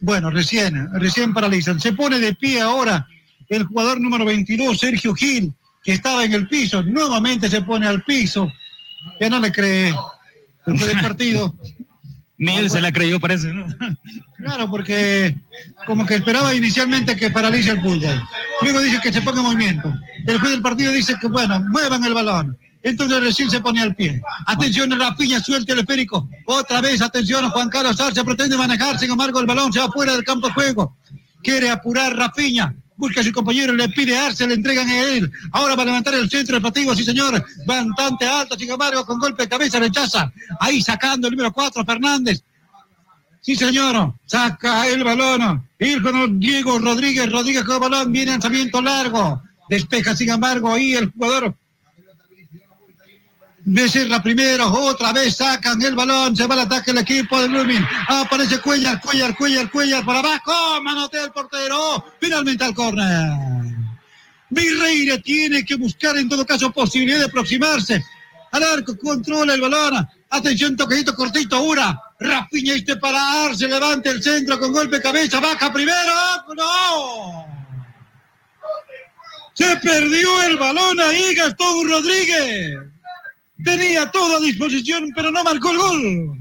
Bueno, recién, recién paralizan. Se pone de pie ahora el jugador número 22, Sergio Gil, que estaba en el piso, nuevamente se pone al piso. Ya no le cree después del partido. Ni él se la creyó, parece, ¿no? Claro, porque como que esperaba inicialmente que paralice el fútbol. Luego dice que se ponga en movimiento. El juez del partido dice que, bueno, muevan el balón. Entonces recién se pone al pie. Atención, Rapiña suelta el esférico. Otra vez, atención, Juan Carlos Arce pretende manejar, sin embargo, el balón se va fuera del campo de juego. Quiere apurar Rapiña. Busca a su compañero, le pide Arce, le entregan a él. Ahora va a levantar el centro del partido, sí señor. Bastante alto, sin embargo, con golpe de cabeza rechaza. Ahí sacando el número 4, Fernández. Sí, señor. Saca el balón. Ir con Diego Rodríguez. Rodríguez con el balón. Viene lanzamiento largo. Despeja, sin embargo, ahí el jugador. Becerra primero. Otra vez sacan el balón. Se va al ataque el equipo de Blooming. Aparece Cuellar, Cuellar, Cuellar, Cuellar. Para abajo. Manotea el portero. Finalmente al córner. Virreira tiene que buscar en todo caso posibilidad de aproximarse al arco, controla el balón. Atención, toquecito cortito, ahora. Rafiña este para se levanta el centro con golpe cabeza, baja primero. ¡No! Se perdió el balón ahí Gastón Rodríguez. Tenía todo a disposición, pero no marcó el gol.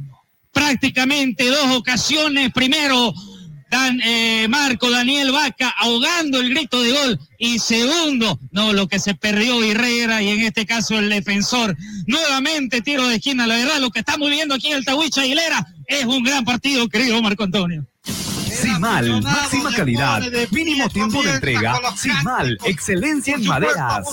prácticamente dos ocasiones. Primero, Dan, eh, Marco Daniel Vaca ahogando el grito de gol. Y segundo, no, lo que se perdió Herrera y en este caso el defensor. Nuevamente tiro de esquina. La verdad, lo que estamos viendo aquí en el Tahuicha Aguilera es un gran partido, querido Marco Antonio. Simal, máxima calidad, mínimo tiempo de entrega. Simal, excelencia en maderas.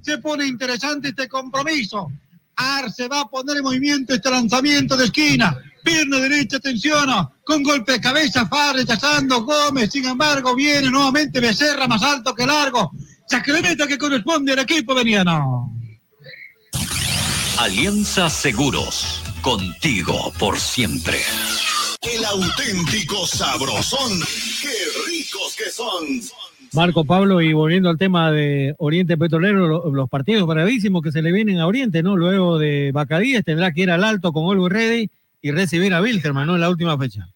Se pone interesante este compromiso. Arce va a poner en movimiento este lanzamiento de esquina. Pierna derecha, atención. Con golpe de cabeza, Far rechazando Gómez. Sin embargo, viene nuevamente Becerra más alto que largo. Sacramento que corresponde al equipo veniano. Alianza Seguros, contigo por siempre. El auténtico sabrosón. ¡Qué ricos que son! Marco Pablo, y volviendo al tema de Oriente Petrolero, lo- los partidos bravísimos que se le vienen a Oriente, ¿no? Luego de Bacadíes tendrá que ir al alto con Olgo Ready y recibir a Wilterman, ¿no? En la última fecha.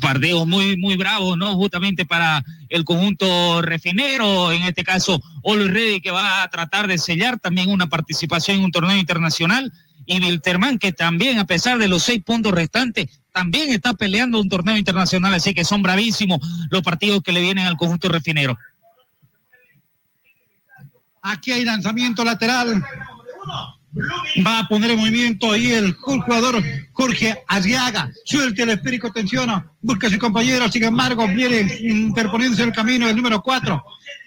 Pardeos muy, muy bravos, ¿no? Justamente para el conjunto refinero, en este caso, Olo Reddy, que va a tratar de sellar también una participación en un torneo internacional, y Wilterman, que también, a pesar de los seis puntos restantes, también está peleando un torneo internacional, así que son bravísimos los partidos que le vienen al conjunto refinero. Aquí hay lanzamiento lateral. Va a poner en movimiento ahí el jugador Jorge Arriaga. Suelta el esférico, tensiona, busca a su compañero. Sin embargo, viene interponiéndose el camino del número 4.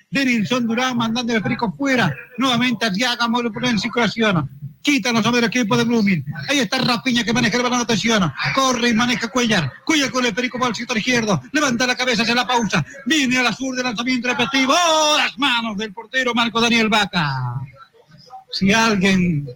Denilson Durán mandando el esférico fuera. Nuevamente Arriaga mueve en circulación. Quítanos a ver el equipo de Blooming. Ahí está Rapiña que maneja el balón, atención. Corre y maneja Cuellar. Cuellar con el perico para el sector izquierdo. Levanta la cabeza, hace la pausa. Viene a la sur de lanzamiento repetitivo. ¡Oh! Las manos del portero Marco Daniel Vaca. Si alguien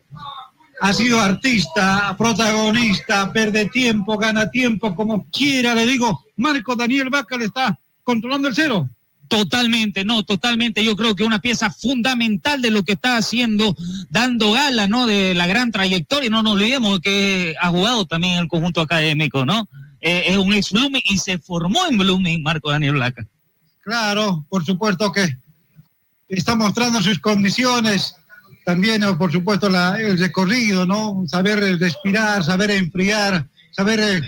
ha sido artista, protagonista, pierde tiempo, gana tiempo, como quiera, le digo, Marco Daniel Vaca le está controlando el cero. Totalmente, no, totalmente. Yo creo que una pieza fundamental de lo que está haciendo, dando gala, ¿no? De la gran trayectoria. No nos olvidemos que ha jugado también el conjunto académico, ¿no? Eh, es un ex Blooming y se formó en Blooming, Marco Daniel Blaca. Claro, por supuesto que está mostrando sus condiciones. También, por supuesto, la, el recorrido, ¿no? Saber respirar, saber enfriar, saber... Eh,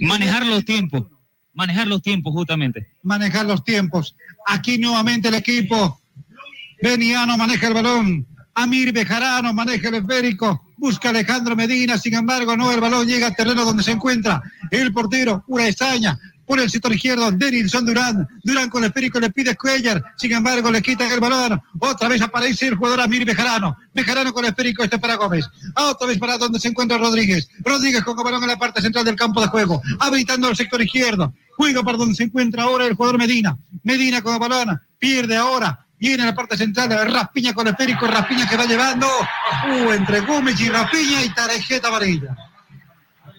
manejar los tiempos, manejar los tiempos justamente. Manejar los tiempos. Aquí nuevamente el equipo. Beniano maneja el balón. Amir Bejarano maneja el esférico. Busca Alejandro Medina. Sin embargo, no, el balón llega al terreno donde se encuentra el portero. Pura Esaña. Por el sector izquierdo, Denilson Durán. Durán con el esférico le pide Cuellar. Sin embargo, le quita el balón. Otra vez aparece el jugador Amir Bejarano. Bejarano con el esférico, este para Gómez. Otra vez para donde se encuentra Rodríguez. Rodríguez con el balón en la parte central del campo de juego. Habilitando el sector izquierdo. Juega para donde se encuentra ahora el jugador Medina. Medina con el balón. Pierde ahora. Viene a la parte central. Raspiña con el esférico. Raspiña que va llevando. Uh, entre Gómez y Raspiña y tarjeta amarilla.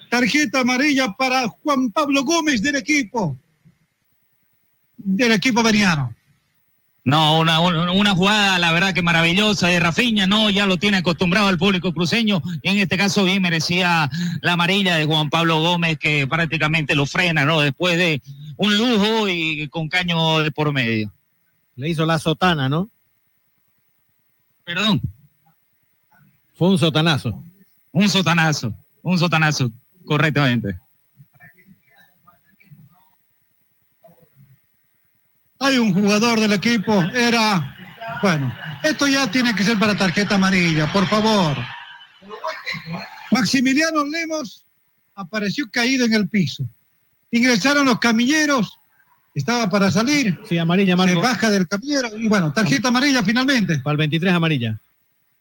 Tarjeta amarilla para Juan Pablo Gómez del equipo. Del equipo veniano. No, una, una, jugada, la verdad que maravillosa de Rafiña, no, ya lo tiene acostumbrado al público cruceño. En este caso bien merecía la amarilla de Juan Pablo Gómez, que prácticamente lo frena, ¿no? Después de un lujo y con caño de por medio. Le hizo la sotana, ¿no? Perdón. Fue un sotanazo. Un sotanazo, un sotanazo, correctamente. hay un jugador del equipo, era, bueno, esto ya tiene que ser para tarjeta amarilla, por favor. Maximiliano Lemos apareció caído en el piso. Ingresaron los camilleros, estaba para salir. Sí, amarilla, Marco. Se baja del camillero y bueno, tarjeta amarilla finalmente. Para el 23 amarilla.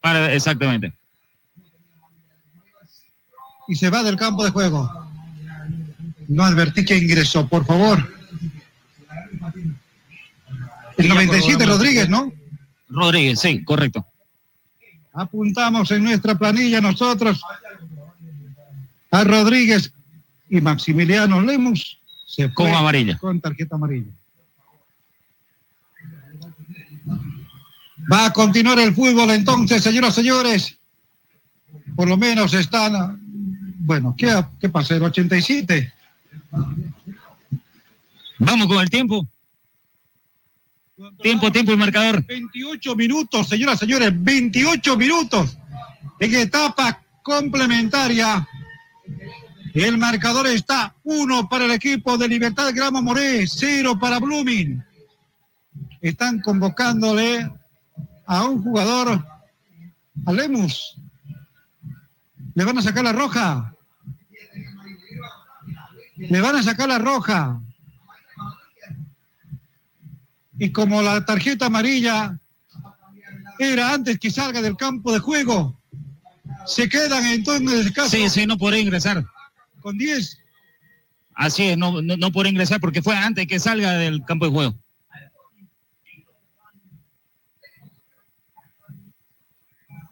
Para, exactamente. Y se va del campo de juego. No advertí que ingresó, por favor. El 97 Rodríguez, ¿no? Rodríguez, sí, correcto. Apuntamos en nuestra planilla nosotros a Rodríguez y Maximiliano Lemus se con amarilla. Con tarjeta amarilla. Va a continuar el fútbol entonces, señoras y señores. Por lo menos están, bueno, ¿qué, qué pasa? El 87. Vamos con el tiempo. Tiempo, tiempo el marcador. 28 minutos, señoras y señores, 28 minutos en etapa complementaria. El marcador está uno para el equipo de Libertad Grama Moré, cero para Blooming. Están convocándole a un jugador, a Lemus. Le van a sacar la roja. Le van a sacar la roja. Y como la tarjeta amarilla era antes que salga del campo de juego, se quedan entonces caso. Sí, sí, no podrá ingresar. Con 10. Así es, no, no, no podrá ingresar porque fue antes que salga del campo de juego.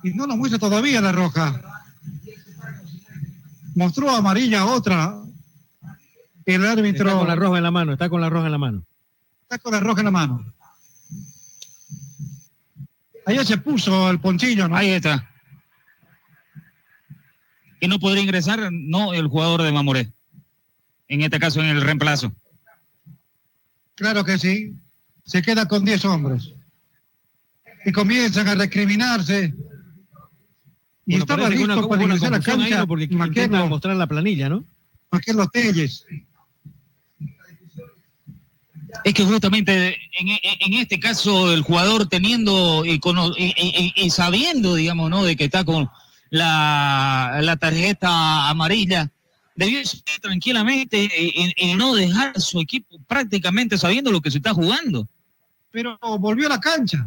Y no nos muestra todavía la roja. Mostró amarilla otra. El árbitro. Está con la roja en la mano, está con la roja en la mano. Está con la roja en la mano. Allá se puso el ponchillo, ¿no? Ahí está. Que no podría ingresar, no el jugador de Mamoré. en este caso en el reemplazo. Claro que sí. Se queda con 10 hombres. Y comienzan a recriminarse. Y Bueno, estaba listo una- para ingresar a la cancha ¿no? porque Maquero, mostrar la planilla, ¿no? Maquero Telles. Es que justamente en, este caso el jugador teniendo y, cono- y- y- sabiendo, digamos, ¿no? De que está con la, la tarjeta amarilla, debió ir tranquilamente y, y no dejar a su equipo prácticamente sabiendo lo que se está jugando. Pero volvió a la cancha.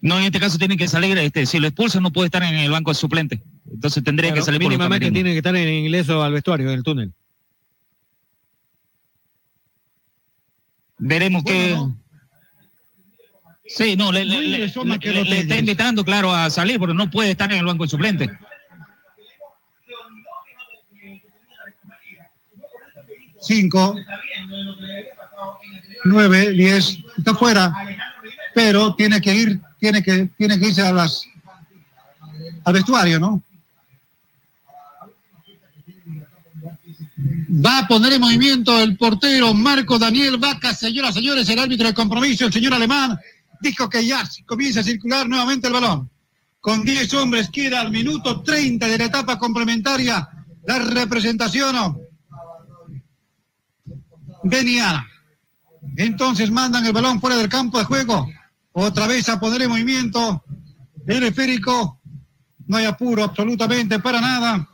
No, en este caso tiene que salir, este, si lo expulsan no puede estar en el banco de suplente. Entonces tendría Claro, que salir por mínimamente camerinos. tiene que estar en ingreso al vestuario, en el túnel. Veremos que... Sí, no, le, le- le- está invitando, claro, a salir, porque no puede estar en el banco de suplente. Cinco, nueve, diez, está fuera, pero tiene que ir, tiene que, tiene que irse a las al vestuario, ¿no? Va a poner en movimiento el portero Marco Daniel Vaca, señoras y señores, el árbitro de compromiso, el señor alemán, dijo que ya comienza a circular nuevamente el balón. Con 10 hombres queda al minuto 30 de la etapa complementaria la representación veniana. Entonces mandan el balón fuera del campo de juego. Otra vez a poner en movimiento el esférico. No hay apuro absolutamente para nada.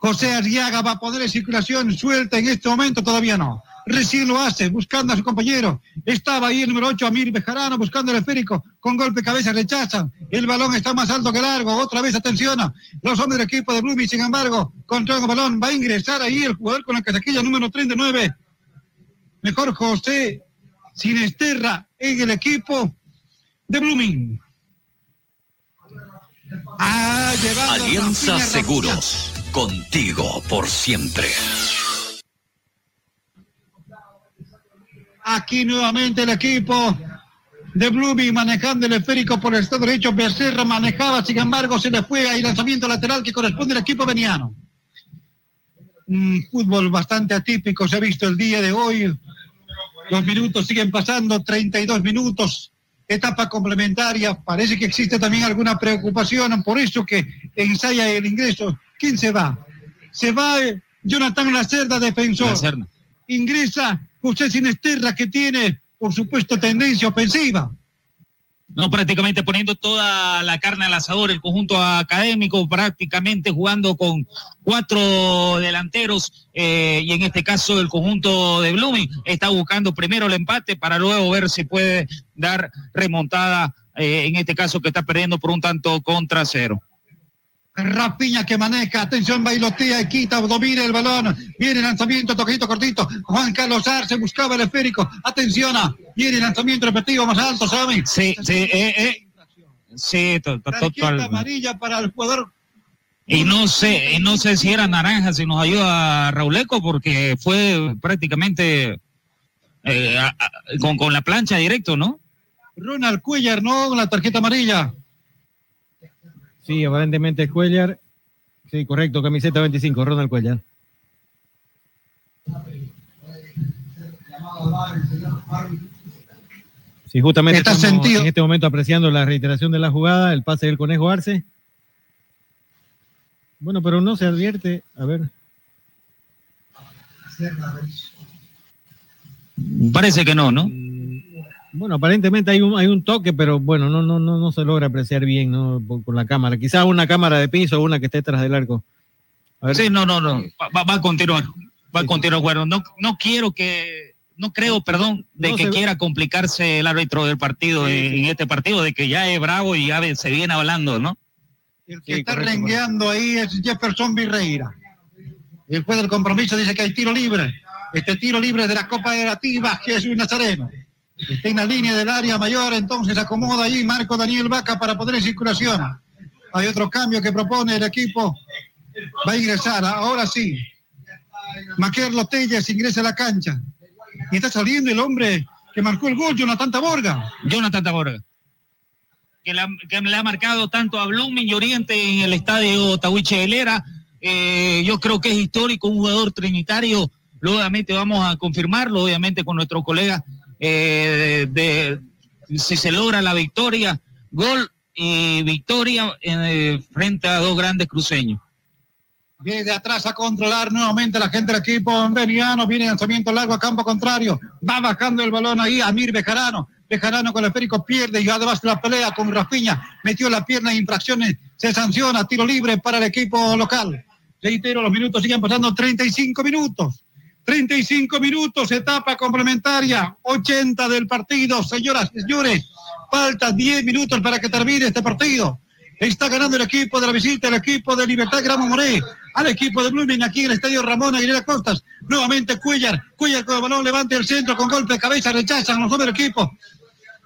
José Arriaga va a poner en circulación suelta en este momento, todavía no. Recién lo hace, buscando a su compañero. Estaba ahí el número 8, Amir Bejarano, buscando el esférico. Con golpe de cabeza rechazan. El balón está más alto que largo. Otra vez atención. Los hombres del equipo de Blooming, sin embargo, controlan el balón. Va a ingresar ahí el jugador con la casaquilla número 39. Mejor José Sinesterra en el equipo de Blooming. Ha llevado Alianza Seguros, contigo por siempre. Aquí nuevamente el equipo de Blooming manejando el esférico por el estado derecho. Becerra manejaba, sin embargo, se le fue ahí lanzamiento lateral que corresponde al equipo veniano. Un fútbol bastante atípico se ha visto el día de hoy. Los minutos siguen pasando, 32 minutos. Etapa complementaria. Parece que existe también alguna preocupación, por eso que ensaya el ingreso. ¿Quién se va? Se va eh, Jonathan Lacerda, defensor. Lacerda. Ingresa José Sinesterra, que tiene, por supuesto, tendencia ofensiva. No, prácticamente poniendo toda la carne al asador, el conjunto académico, prácticamente jugando con cuatro delanteros eh, y en este caso el conjunto de Blooming está buscando primero el empate para luego ver si puede dar remontada, eh, en este caso que está perdiendo por un tanto contra cero. Rapiña que maneja, atención, bailotea, quita, domina el balón, viene lanzamiento, toquito cortito, Juan Carlos Arce buscaba el esférico, atención, viene lanzamiento repetido más alto, ¿saben? Sí, sí, eh, eh. Sí, total. amarilla para el jugador. Y no sé, y no sé si era naranja, si nos ayuda Rauleco, porque fue prácticamente eh, a- a- con, con la plancha directo, ¿no? Ronald Cuellar, no, la tarjeta amarilla. Sí, aparentemente es Cuellar. Sí, correcto, camiseta 25, Ronald Cuellar. Sí, justamente Está estamos sentido. en este momento apreciando la reiteración de la jugada, el pase del Conejo Arce. Bueno, pero no se advierte. A ver. Parece que no, ¿no? Bueno, aparentemente hay un, hay un toque, pero bueno, no, no, no, no se logra apreciar bien ¿no? por, por la cámara. Quizás una cámara de piso o una que esté tras del arco. A ver. Sí, no, no, no. Va, va- a continuar. Va a continuar, bueno. No, no quiero que, no creo, perdón, de No que se- quiera complicarse el árbitro del partido en, en este partido, de que ya es bravo y ya se viene hablando, ¿no? El que está rengueando ahí es Jefferson Virreira. El juez del compromiso dice que hay tiro libre. Este tiro libre de la Copa Erativa, Jesús Nazareno. Está en la línea del área mayor, entonces acomoda ahí Marco Daniel Vaca para poner en circulación. Hay otro cambio que propone el equipo. Va a ingresar, ahora sí. Maquerlo Telles ingresa a la cancha. Y está saliendo el hombre que marcó el gol, Jonathan Taborga. Jonathan Taborga. Que, la- que le ha marcado tanto a Blooming y Oriente en el estadio Tahuiche Helera eh, yo creo que es histórico, un jugador trinitario, obviamente vamos a confirmarlo, obviamente con nuestro colega, eh, de, si se logra la victoria, gol y victoria eh, frente a dos grandes cruceños. Viene atrás a controlar nuevamente la gente del equipo veniano. Viene lanzamiento largo a campo contrario. Va bajando el balón ahí Amir Bejarano. Bejarano con el esférico pierde y además la pelea con Rafiña. Metió la pierna infracciones. Se sanciona tiro libre para el equipo local. Reitero, los minutos siguen pasando 35 minutos. 35 minutos, etapa complementaria, 80 del partido. Señoras y señores, falta 10 minutos para que termine este partido. Está ganando el equipo de la visita, el equipo de Libertad Gramo Moré, al equipo de Blooming aquí en el estadio Ramón Aguilera Costas. Nuevamente Cuellar, Cuellar con el balón, levante el centro con golpe de cabeza, rechazan los dos del equipo.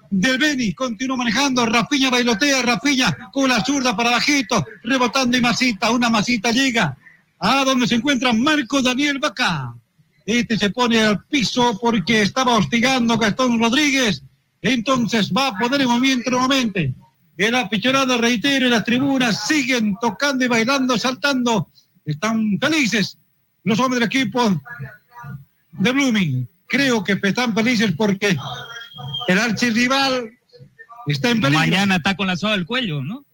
Del Beni continúa manejando, Rafiña bailotea, Rafiña con la zurda para bajito, rebotando y masita, una masita llega a donde se encuentra Marco Daniel Vaca. Este se pone al piso porque estaba hostigando a Gastón Rodríguez. Entonces va a poner en movimiento nuevamente el aficionado, reitero, las tribunas siguen tocando y bailando, saltando. Están felices los hombres del equipo de Blooming. Creo que están felices porque el archirrival está en peligro. Mañana está con la soga del cuello, ¿no?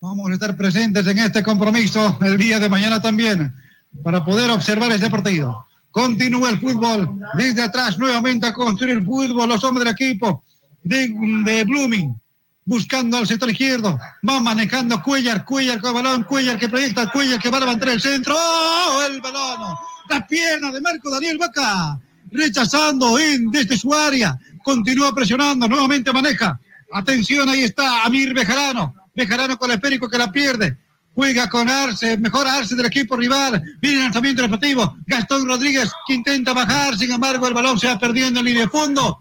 Vamos a estar presentes en este compromiso el día de mañana también para poder observar este partido. Continúa el fútbol desde atrás nuevamente a construir el fútbol los hombres del equipo de, de Blooming buscando al sector izquierdo, va manejando Cuellar, Cuellar con el balón, Cuellar que proyecta, Cuellar que va a levantar el centro, ¡oh! el balón, la pierna de Marco Daniel Vaca, rechazando en desde su área, continúa presionando, nuevamente maneja, atención, ahí está Amir Bejarano, Bejarano con el esférico que la pierde, juega con Arce, mejor Arce del equipo rival, viene el lanzamiento respectivo, Gastón Rodríguez que intenta bajar, sin embargo el balón se va perdiendo en línea de fondo,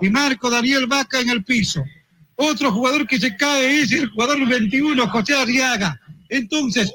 y Marco Daniel Vaca en el piso. Otro jugador que se cae es el jugador 21, José Arriaga. Entonces,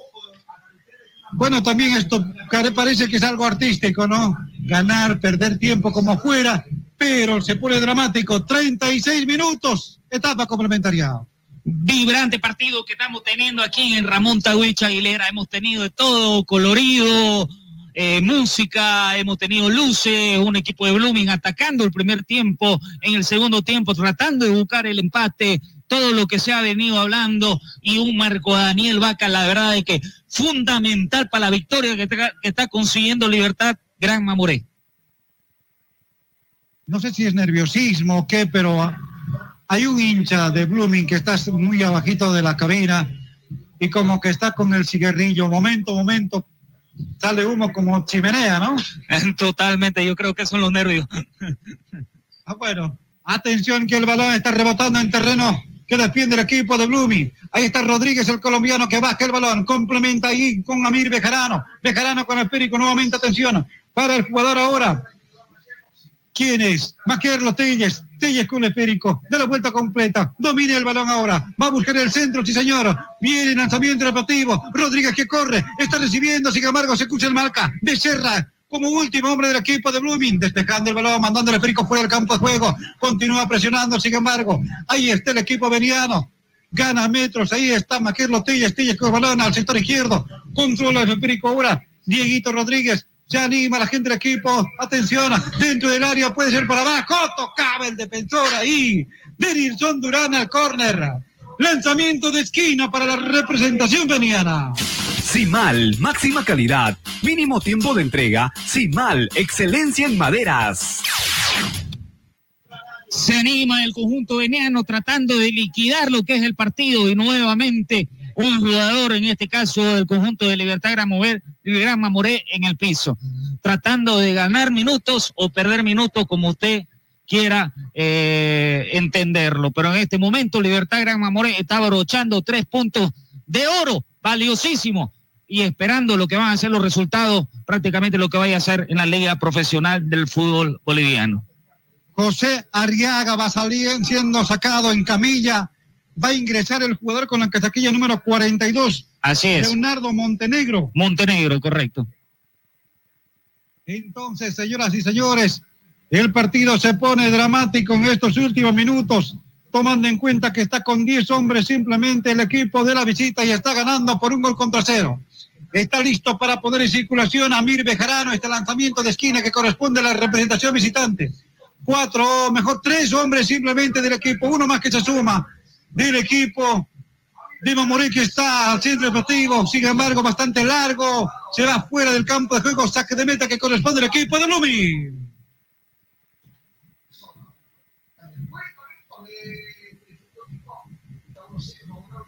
bueno, también esto parece que es algo artístico, ¿no? Ganar, perder tiempo como fuera, pero se pone dramático. 36 minutos, etapa complementaria. Vibrante partido que estamos teniendo aquí en Ramón Tawich Aguilera. Hemos tenido de todo, colorido, eh, música, hemos tenido luces, un equipo de Blooming atacando el primer tiempo, en el segundo tiempo tratando de buscar el empate, todo lo que se ha venido hablando y un Marco Daniel Vaca, la verdad es que fundamental para la victoria que, está consiguiendo Libertad Gran Mamoré. No sé si es nerviosismo o qué, pero hay un hincha de Blooming que está muy abajito de la cabina y como que está con el cigarrillo, momento, momento, sale humo como chimenea, ¿no? Totalmente, yo creo que son los nervios. ah, bueno, atención que el balón está rebotando en terreno que defiende el equipo de Blooming. Ahí está Rodríguez, el colombiano, que baja el balón, complementa ahí con Amir Bejarano. Bejarano con el Périco, nuevamente atención para el jugador ahora. ¿Quién es? Maquerlo Telles. Telles con esférico. Da la vuelta completa. Domina el balón ahora. Va a buscar el centro, sí señor. Viene lanzamiento deportivo. Rodríguez que corre. Está recibiendo. Sin embargo, se escucha el marca. Becerra como último hombre del equipo de Blooming, despejando el balón, mandando el esférico fuera del campo de juego. Continúa presionando, sin embargo. Ahí está el equipo veniano. Gana metros. Ahí está Maquerlo Telles. Telles con el balón al sector izquierdo. Controla el esférico ahora. Dieguito Rodríguez se anima la gente del equipo. Atención, dentro del área puede ser para abajo. Tocaba el defensor ahí. Denilson Durán al córner. Lanzamiento de esquina para la representación veniana. Simal, máxima calidad, mínimo tiempo de entrega. Simal, excelencia en maderas. Se anima el conjunto veniano tratando de liquidar lo que es el partido y nuevamente un jugador, en este caso del conjunto de Libertad Gran, Mover, Gran Mamoré, en el piso, tratando de ganar minutos o perder minutos como usted quiera eh, entenderlo. Pero en este momento Libertad Gran Mamoré está abrochando tres puntos de oro, valiosísimo, y esperando lo que van a ser los resultados, prácticamente lo que vaya a ser en la liga profesional del fútbol boliviano. José Arriaga va a salir siendo sacado en camilla va a ingresar el jugador con la casaquilla número 42. Así es. Leonardo Montenegro. Montenegro, correcto. Entonces, señoras y señores, el partido se pone dramático en estos últimos minutos, tomando en cuenta que está con 10 hombres simplemente el equipo de la visita y está ganando por un gol contra cero. Está listo para poner en circulación a Mir Bejarano, este lanzamiento de esquina que corresponde a la representación visitante. Cuatro, o mejor tres hombres simplemente del equipo, uno más que se suma del equipo de Mamoré está al centro deportivo, sin embargo bastante largo, se va fuera del campo de juego, saque de meta que corresponde al equipo de Lumi.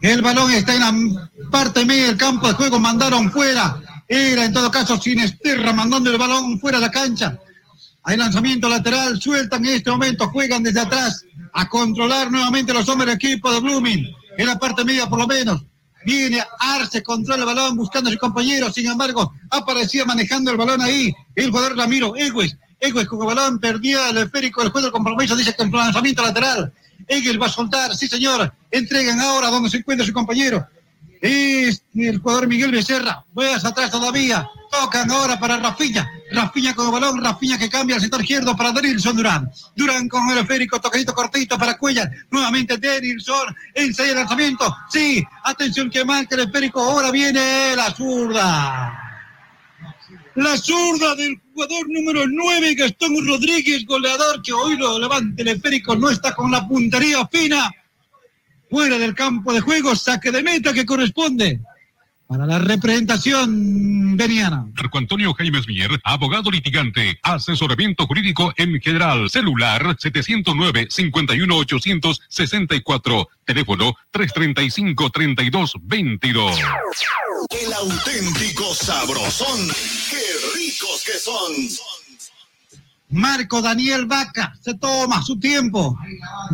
El balón está en la parte media del campo de juego, mandaron fuera. Era en todo caso Sinesterra mandando el balón fuera de la cancha. Hay lanzamiento lateral, sueltan en este momento, juegan desde atrás a controlar nuevamente los hombres del equipo de Blooming. En la parte media por lo menos. Viene Arce, controla el balón buscando a su compañero. Sin embargo, aparecía manejando el balón ahí. El jugador Ramiro Egues. Egues con el balón perdía el esférico. El juego del compromiso dice que el lanzamiento lateral. Egues va a soltar. Sí, señor. Entregan ahora donde se encuentra su compañero. Es el jugador Miguel Becerra. Vuelve atrás todavía. Tocan ahora para Rafiña. Rafiña con el balón. Rafiña que cambia al sector izquierdo para Denilson Durán. Durán con el esférico. Tocadito cortito para Cuellar. Nuevamente Denilson. Enseña el lanzamiento. Sí. Atención que marca el esférico. Ahora viene la zurda. La zurda del jugador número 9, Gastón Rodríguez, goleador, que hoy lo levanta el esférico. No está con la puntería fina fuera del campo de juego, saque de meta que corresponde para la representación veniana. Marco Antonio Jaime Mier, abogado litigante, asesoramiento jurídico en general, celular 709-51864, teléfono 335-3222. El auténtico sabrosón, qué ricos que son. Marco Daniel Vaca se toma su tiempo,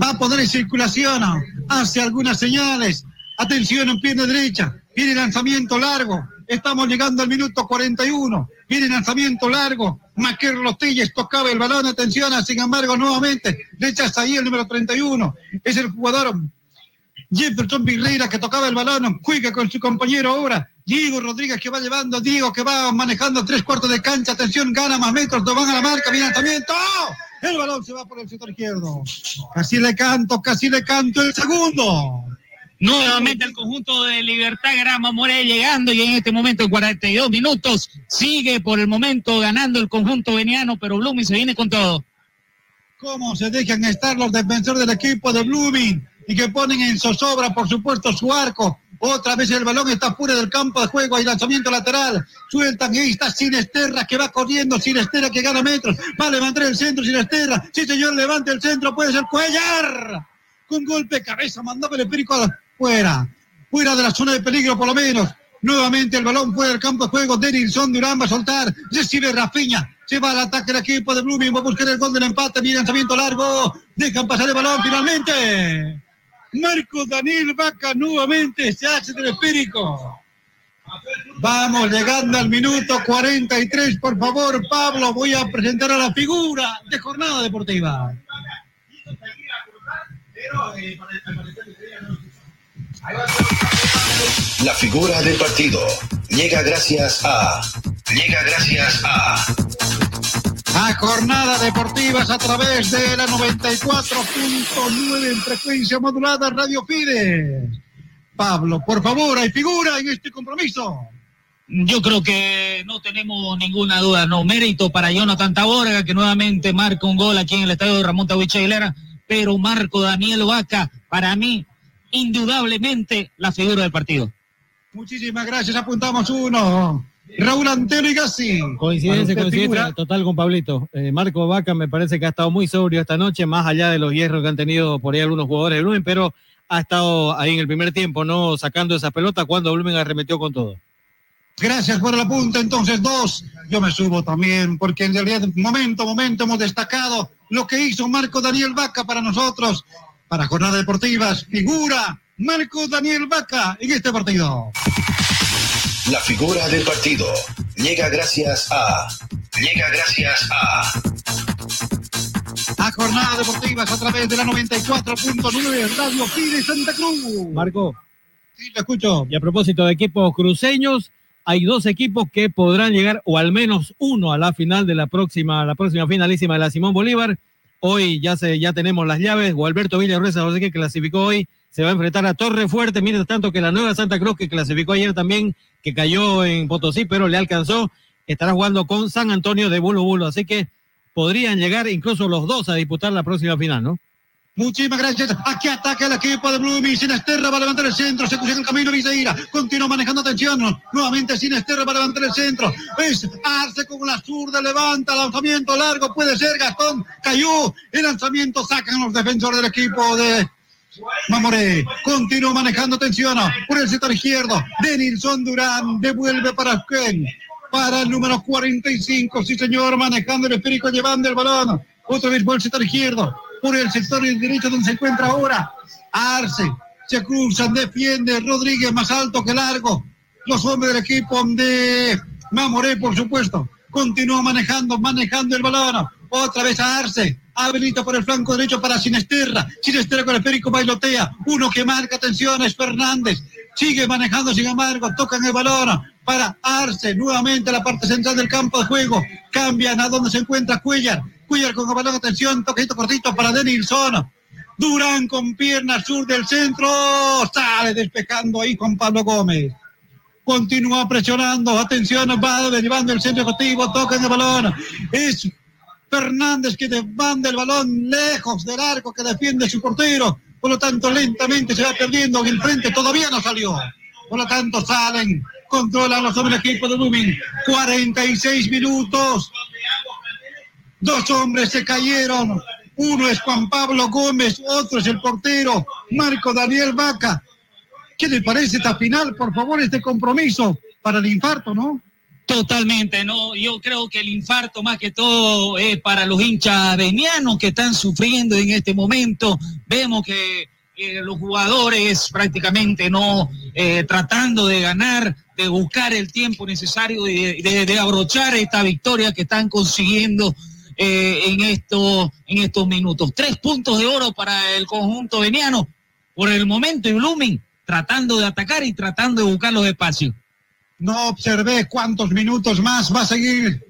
va a poner en circulación, hace algunas señales. Atención en pierna derecha, viene lanzamiento largo. Estamos llegando al minuto 41. Viene lanzamiento largo. Maquer Lotelles tocaba el balón. Atención, sin embargo, nuevamente rechaza ahí el número 31. Es el jugador Jefferson Virreira que tocaba el balón. Juega con su compañero ahora. Diego Rodríguez que va llevando, Diego que va manejando tres cuartos de cancha, atención, gana más metros, no van a la marca, viene lanzamiento, ¡Oh! el balón se va por el sector izquierdo. Casi le canto, casi le canto el segundo. Nuevamente el conjunto de Libertad Grama More llegando y en este momento en 42 minutos sigue por el momento ganando el conjunto veniano, pero Blooming se viene con todo. ¿Cómo se dejan estar los defensores del equipo de Blooming y que ponen en zozobra, por supuesto, su arco? Otra vez el balón está fuera del campo de juego. Hay lanzamiento lateral. Sueltan y ahí está Sinesterra que va corriendo. Sinesterra que gana metros. Va a levantar el centro Sinesterra. Sí, señor, levante el centro. Puede ser Cuellar. Con golpe de cabeza mandaba el espíritu fuera. Fuera de la zona de peligro, por lo menos. Nuevamente el balón fuera del campo de juego. Denilson Durán va a soltar. Recibe Rafiña. Se va al ataque del equipo de Blooming. Va a buscar el gol del empate. Mi lanzamiento largo. Dejan pasar el balón finalmente. Marco Daniel Vaca nuevamente se hace del esférico. Vamos llegando al minuto 43, por favor, Pablo, voy a presentar a la figura de jornada deportiva. La figura del partido llega gracias a... Llega gracias a... A jornada deportivas a través de la 94.9 en frecuencia modulada Radio Fides. Pablo, por favor, hay figura en este compromiso. Yo creo que no tenemos ninguna duda, no mérito para Jonathan Taborga, que nuevamente marca un gol aquí en el estadio de Ramón Tavich Aguilera, pero Marco Daniel Vaca, para mí, indudablemente la figura del partido. Muchísimas gracias, apuntamos uno. Raúl Antelo y Gassi. Coincidencia, coincidencia total con Pablito. Eh, Marco Vaca me parece que ha estado muy sobrio esta noche, más allá de los hierros que han tenido por ahí algunos jugadores de Blumen, pero ha estado ahí en el primer tiempo, ¿no? Sacando esa pelota cuando Blumen arremetió con todo. Gracias por la punta, entonces dos. Yo me subo también, porque en realidad, momento, momento, hemos destacado lo que hizo Marco Daniel Vaca para nosotros, para Jornada Deportivas. Figura Marco Daniel Vaca en este partido. La figura del partido llega gracias a... Llega gracias a... A Jornada Deportivas a través de la 94.9 Radio Pide Santa Cruz. Marco. Sí, lo escucho. Y a propósito de equipos cruceños, hay dos equipos que podrán llegar, o al menos uno, a la final de la próxima, la próxima finalísima de la Simón Bolívar. Hoy ya se, ya tenemos las llaves. Gualberto Villarruesa, José que clasificó hoy, se va a enfrentar a Torre Fuerte, mientras tanto que la nueva Santa Cruz, que clasificó ayer también, que cayó en Potosí, pero le alcanzó, estará jugando con San Antonio de Bulo Bulo. Así que podrían llegar incluso los dos a disputar la próxima final, ¿no? Muchísimas gracias. Aquí ataca el equipo de Blooming. Sinesterra va a levantar el centro. Se cruza el camino Viseira. Continúa manejando atención. Nuevamente Sinesterra va a levantar el centro. Es Arce con la zurda. Levanta. Lanzamiento largo. Puede ser Gastón. Cayó. El lanzamiento sacan los defensores del equipo de Mamoré. Continúa manejando atención. Por el sector izquierdo. Denilson Durán. Devuelve para Ken. Para el número 45. Sí, señor. Manejando el esférico. Llevando el balón. Otra vez por el sector izquierdo por el sector derecho donde se encuentra ahora. Arce, se cruzan, defiende Rodríguez más alto que largo. Los hombres del equipo de Mamoré, por supuesto. Continúa manejando, manejando el balón. Otra vez a Arce. Habilita por el flanco derecho para Sinesterra. Sinesterra con el esférico bailotea. Uno que marca atención es Fernández. Sigue manejando, sin embargo, tocan el balón para Arce. Nuevamente a la parte central del campo de juego. Cambian a donde se encuentra Cuellar. Cuellar con el balón, atención, toquito cortito para Denilson. Durán con pierna sur del centro. Sale despejando ahí con Pablo Gómez. Continúa presionando. Atención, va derivando el centro ejecutivo. Toca el balón. Es Fernández que manda el balón lejos del arco que defiende su portero. Por lo tanto, lentamente se va perdiendo en el frente. Todavía no salió. Por lo tanto, salen. Controlan los hombres del equipo de Blooming. 46 minutos. Dos hombres se cayeron. Uno es Juan Pablo Gómez, otro es el portero Marco Daniel Vaca. ¿Qué le parece esta final? Por favor, este compromiso para el infarto, ¿no? Totalmente, no. Yo creo que el infarto más que todo es para los hinchas venianos que están sufriendo en este momento. Vemos que eh, los jugadores prácticamente no eh, tratando de ganar, de buscar el tiempo necesario de, abrochar esta victoria que están consiguiendo eh, en, esto, en estos minutos. Tres puntos de oro para el conjunto veniano por el momento y Blooming tratando de atacar y tratando de buscar los espacios. No observé cuántos minutos más va a seguir.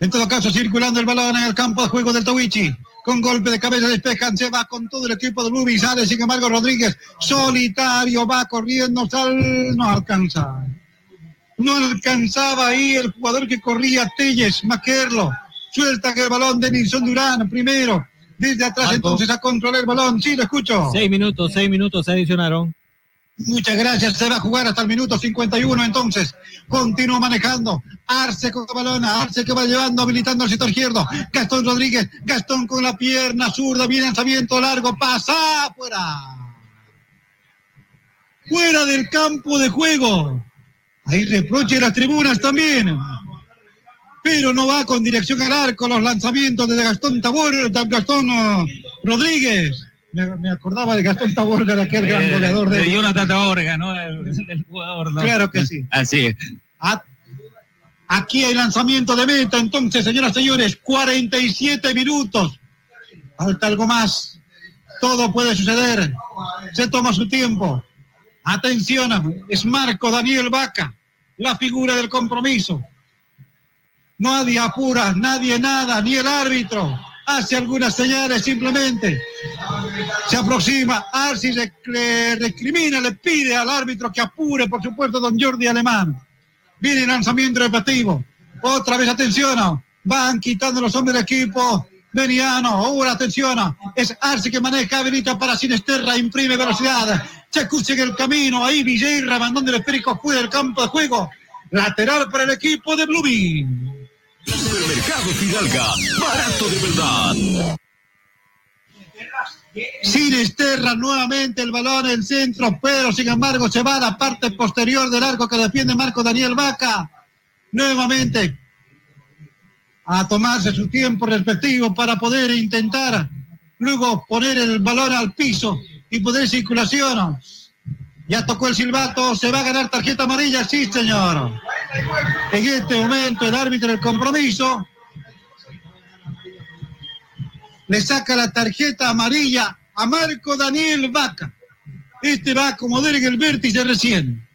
En todo caso, circulando el balón en el campo de juego del Tawichi. Con golpe de cabeza despejan, se va con todo el equipo de Blooming. Sale, sin embargo, Rodríguez solitario, va corriendo, sal, no alcanza. No alcanzaba ahí el jugador que corría, Telles, Maquerlo. Suelta que el balón de Nilson Durán primero. Desde atrás entonces a controlar el balón. Sí, lo escucho. Seis minutos, seis minutos se adicionaron. Muchas gracias. Se va a jugar hasta el minuto 51 entonces. Continúa manejando. Arce con el balón. Arce que va llevando, habilitando el sector izquierdo. Gastón Rodríguez. Gastón con la pierna zurda. Bien lanzamiento largo. Pasa fuera. Fuera del campo de juego. Hay reproche de las tribunas también pero no va con dirección al arco los lanzamientos de Gastón Tabor, Gastón uh, Rodríguez. Me, me, acordaba de Gastón Taborga, de aquel gran Eh, goleador de... de Jonathan Taborga, ¿no? El, el jugador, ¿no? Claro que sí. Así es. A- Aquí hay lanzamiento de meta, entonces, señoras y señores, 47 minutos. Falta algo más. Todo puede suceder. Se toma su tiempo. Atención, es Marco Daniel Vaca, la figura del compromiso. Nadie apura, nadie nada, ni el árbitro. Hace algunas señales simplemente. Se aproxima, Arsi le, le le pide al árbitro que apure, por supuesto, don Jordi Alemán. Viene el lanzamiento repetitivo. Otra vez atención. Van quitando los hombres del equipo. Veniano, ahora atención. Es Arce que maneja, habilita para Sinesterra, imprime velocidad. Se cuce en el camino. Ahí Villeira mandando el esférico fuera del campo de juego. Lateral para el equipo de Blooming. Supermercado Fidalga, barato de verdad. Sinesterra nuevamente el balón en centro, pero sin embargo se va a la parte posterior del arco que defiende Marco Daniel Vaca. Nuevamente a tomarse su tiempo respectivo para poder intentar luego poner el balón al piso y poder circulación. Ya tocó el silbato, se va a ganar tarjeta amarilla, sí señor. En este momento el árbitro del compromiso le saca la tarjeta amarilla a Marco Daniel Vaca. Este va a acomodar en el vértice recién.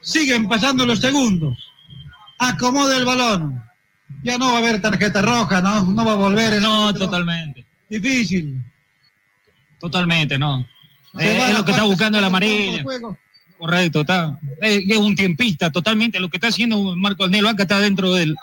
Siguen pasando los segundos. Acomoda el balón. Ya no va a haber tarjeta roja, ¿no? No va a volver. No, totalmente. Difícil. Totalmente, no. Eh, es lo que está buscando el amarillo. Correcto, está. Es, es un tiempista, totalmente. Lo que está haciendo Marco Nelo acá está dentro del,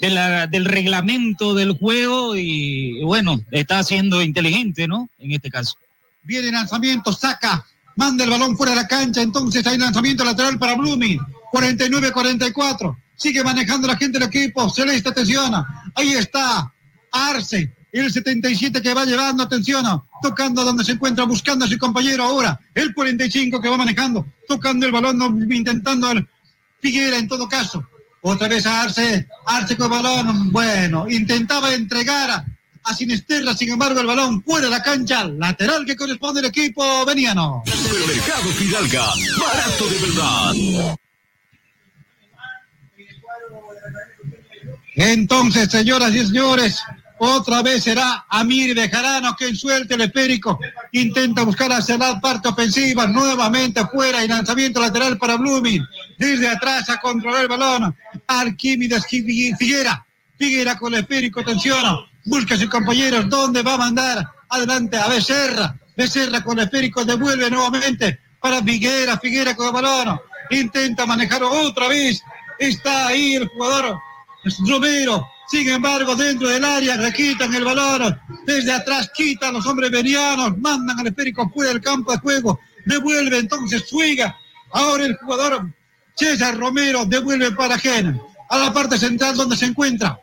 del reglamento del juego y, bueno, está siendo inteligente, ¿no? En este caso. Viene lanzamiento, saca, manda el balón fuera de la cancha, entonces hay lanzamiento lateral para Blooming, 49-44, sigue manejando la gente del equipo, Celeste, atención, ahí está, Arce, el 77 que va llevando, atención, tocando donde se encuentra, buscando a su compañero ahora, el 45 que va manejando, tocando el balón, intentando el Figuera en todo caso, otra vez a Arce, Arce con el balón, bueno, intentaba entregar a, a Sinisterra, sin embargo el balón fuera de la cancha, lateral que corresponde al equipo veniano. Supermercado Fidalga, barato de verdad. Entonces, señoras y señores, otra vez será Amir Bejarano quien suelte el esférico. Intenta buscar hacia la parte ofensiva, nuevamente fuera y lanzamiento lateral para Blooming. Desde atrás a controlar el balón. Arquímedes Fi- Figuera. Figuera con el esférico, atención. Busca a sus compañeros, ¿dónde va a mandar? Adelante a Becerra. Becerra con el esférico devuelve nuevamente para Figuera. Figuera con el balón. Intenta manejar otra vez. Está ahí el jugador Romero, sin embargo, dentro del área le quitan el balón. Desde atrás quitan los hombres venianos, mandan al esférico fuera del campo de juego. Devuelve entonces Suiga. Ahora el jugador César Romero devuelve para Gen, a la parte central donde se encuentra.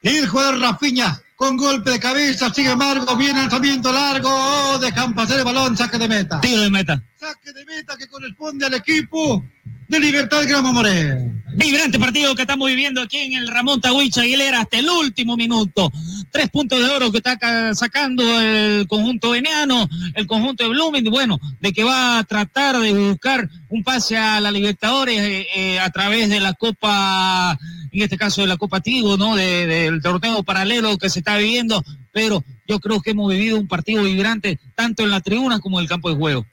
El jugador Rafiña con golpe de cabeza, sin embargo, viene lanzamiento largo, oh, dejan pasar el balón, saque de meta. Tiro de meta. Saque de meta que corresponde al equipo de Libertad Grama More. Vibrante partido que estamos viviendo aquí en el Ramón Tawich Aguilera hasta el último minuto. Tres puntos de oro que está ca- sacando el conjunto veneano, el conjunto de Blooming, bueno, de que va a tratar de buscar un pase a la Libertadores eh, eh, a través de la Copa, en este caso de la Copa Tigo, ¿no? De- del torneo paralelo que se está viviendo, pero yo creo que hemos vivido un partido vibrante tanto en la tribuna como en el campo de juego.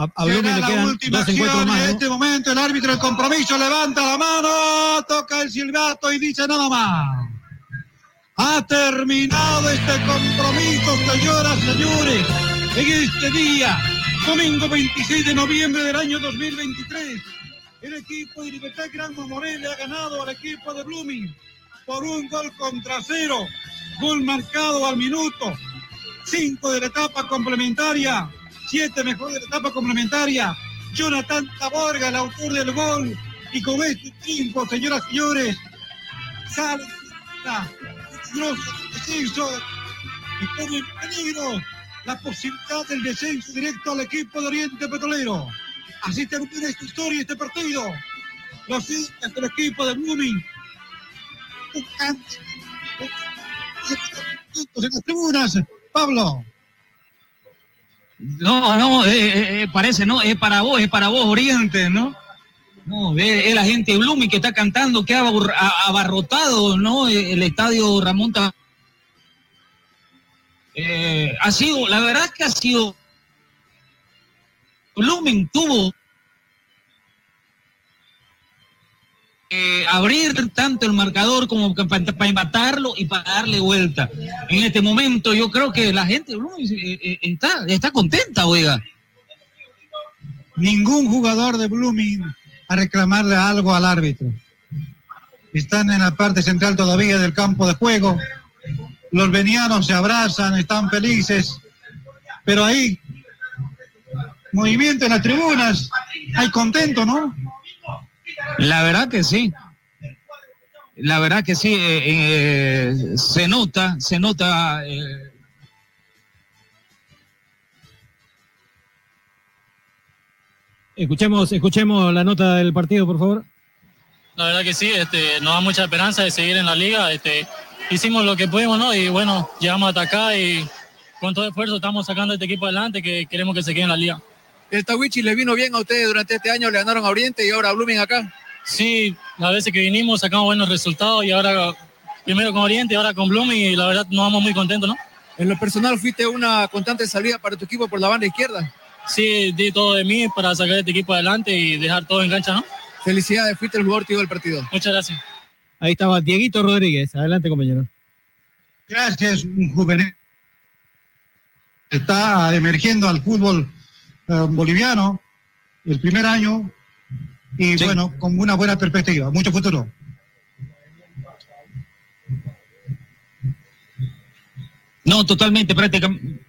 A Será le la quedan última dos encuentros más, en ¿no? este momento el árbitro del compromiso levanta la mano, toca el silbato y dice nada más. Ha terminado este compromiso, señoras señores, en este día, domingo 26 de noviembre del año 2023. El equipo de Libertad Gran le ha ganado al equipo de Blooming por un gol contra cero. Gol marcado al minuto. Cinco de la etapa complementaria. Siete mejor de la etapa complementaria. Jonathan Taborga, el autor del gol. Y con este triunfo, señoras y señores, sale la peligrosa descenso y pone en peligro la posibilidad del descenso directo al equipo de Oriente Petrolero. Así termina esta historia, este partido. Los hinchas del equipo de Blooming en las tribunas. Pablo. No, no, eh, eh, eh, parece, ¿no? Es para vos, es para vos, Oriente, ¿no? No, es, la gente de que está cantando, que ha abarrotado, ¿no? El estadio Ramón Ta- ha sido, la verdad que ha sido. Blooming tuvo eh, abrir tanto el marcador como para, para empatarlo y para darle vuelta. En este momento yo creo que la gente eh, eh, está, está contenta, oiga. Ningún jugador de Blooming a reclamarle algo al árbitro. Están en la parte central todavía del campo de juego. Los venianos se abrazan, están felices. Pero ahí, movimiento en las tribunas. Hay contento, ¿no? La verdad que sí. La verdad que sí, eh, eh, se nota, se nota. eh, Escuchemos, escuchemos la nota del partido, por favor. La verdad que sí, este, nos da mucha esperanza de seguir en la liga. Este, hicimos lo que pudimos, ¿no? Y bueno, llegamos hasta acá y con todo esfuerzo estamos sacando a este equipo adelante que queremos que se quede en la liga. El Tawichi le vino bien a ustedes durante este año, le ganaron a Oriente y ahora a Blooming acá. Sí, las veces que vinimos sacamos buenos resultados y ahora primero con Oriente y ahora con Blooming y la verdad nos vamos muy contentos, ¿no? En lo personal fuiste una constante salida para tu equipo por la banda izquierda. Sí, di todo de mí para sacar a este equipo adelante y dejar todo en cancha, ¿no? Felicidades, fuiste el jugador tío del partido. Muchas gracias. Ahí estaba Dieguito Rodríguez. Adelante, compañero. Gracias, un juvenil. Está emergiendo al fútbol boliviano el primer año y bueno, con una buena perspectiva, mucho futuro. No, totalmente,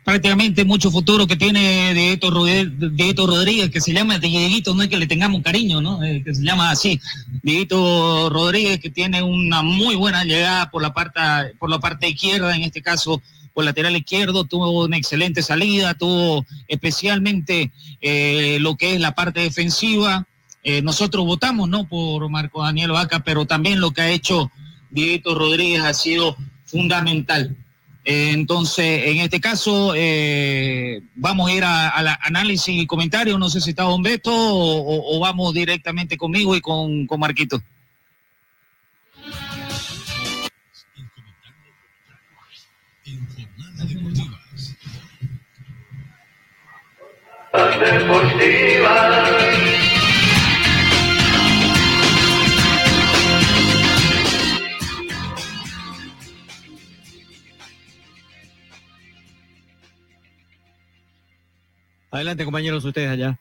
prácticamente, mucho futuro que tiene Dieto, Rodríguez, que se llama Dieguito, no es que le tengamos cariño, ¿no? Eh, que se llama así. Dieguito Rodríguez, que tiene una muy buena llegada por la parte, por la parte izquierda, en este caso por lateral izquierdo, tuvo una excelente salida, tuvo especialmente eh, lo que es la parte defensiva. Eh, nosotros votamos, ¿no? Por Marco Daniel Vaca, pero también lo que ha hecho Dieguito Rodríguez ha sido fundamental. Eh, entonces, en este caso, vamos a ir al análisis y comentario. No sé si está Don Beto o, vamos directamente conmigo y con, con Marquito. Adelante, compañeros, ustedes allá.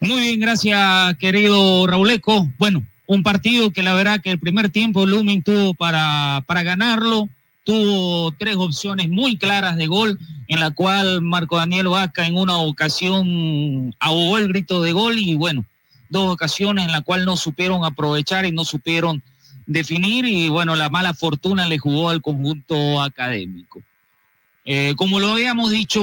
Muy bien, gracias, querido Rauleco. Bueno, un partido que la verdad que el primer tiempo Lumin tuvo para, para ganarlo, tuvo tres opciones muy claras de gol, en la cual Marco Daniel Vaca en una ocasión ahogó el grito de gol y bueno, dos ocasiones en la cual no supieron aprovechar y no supieron definir y bueno, la mala fortuna le jugó al conjunto académico. Eh, como lo habíamos dicho,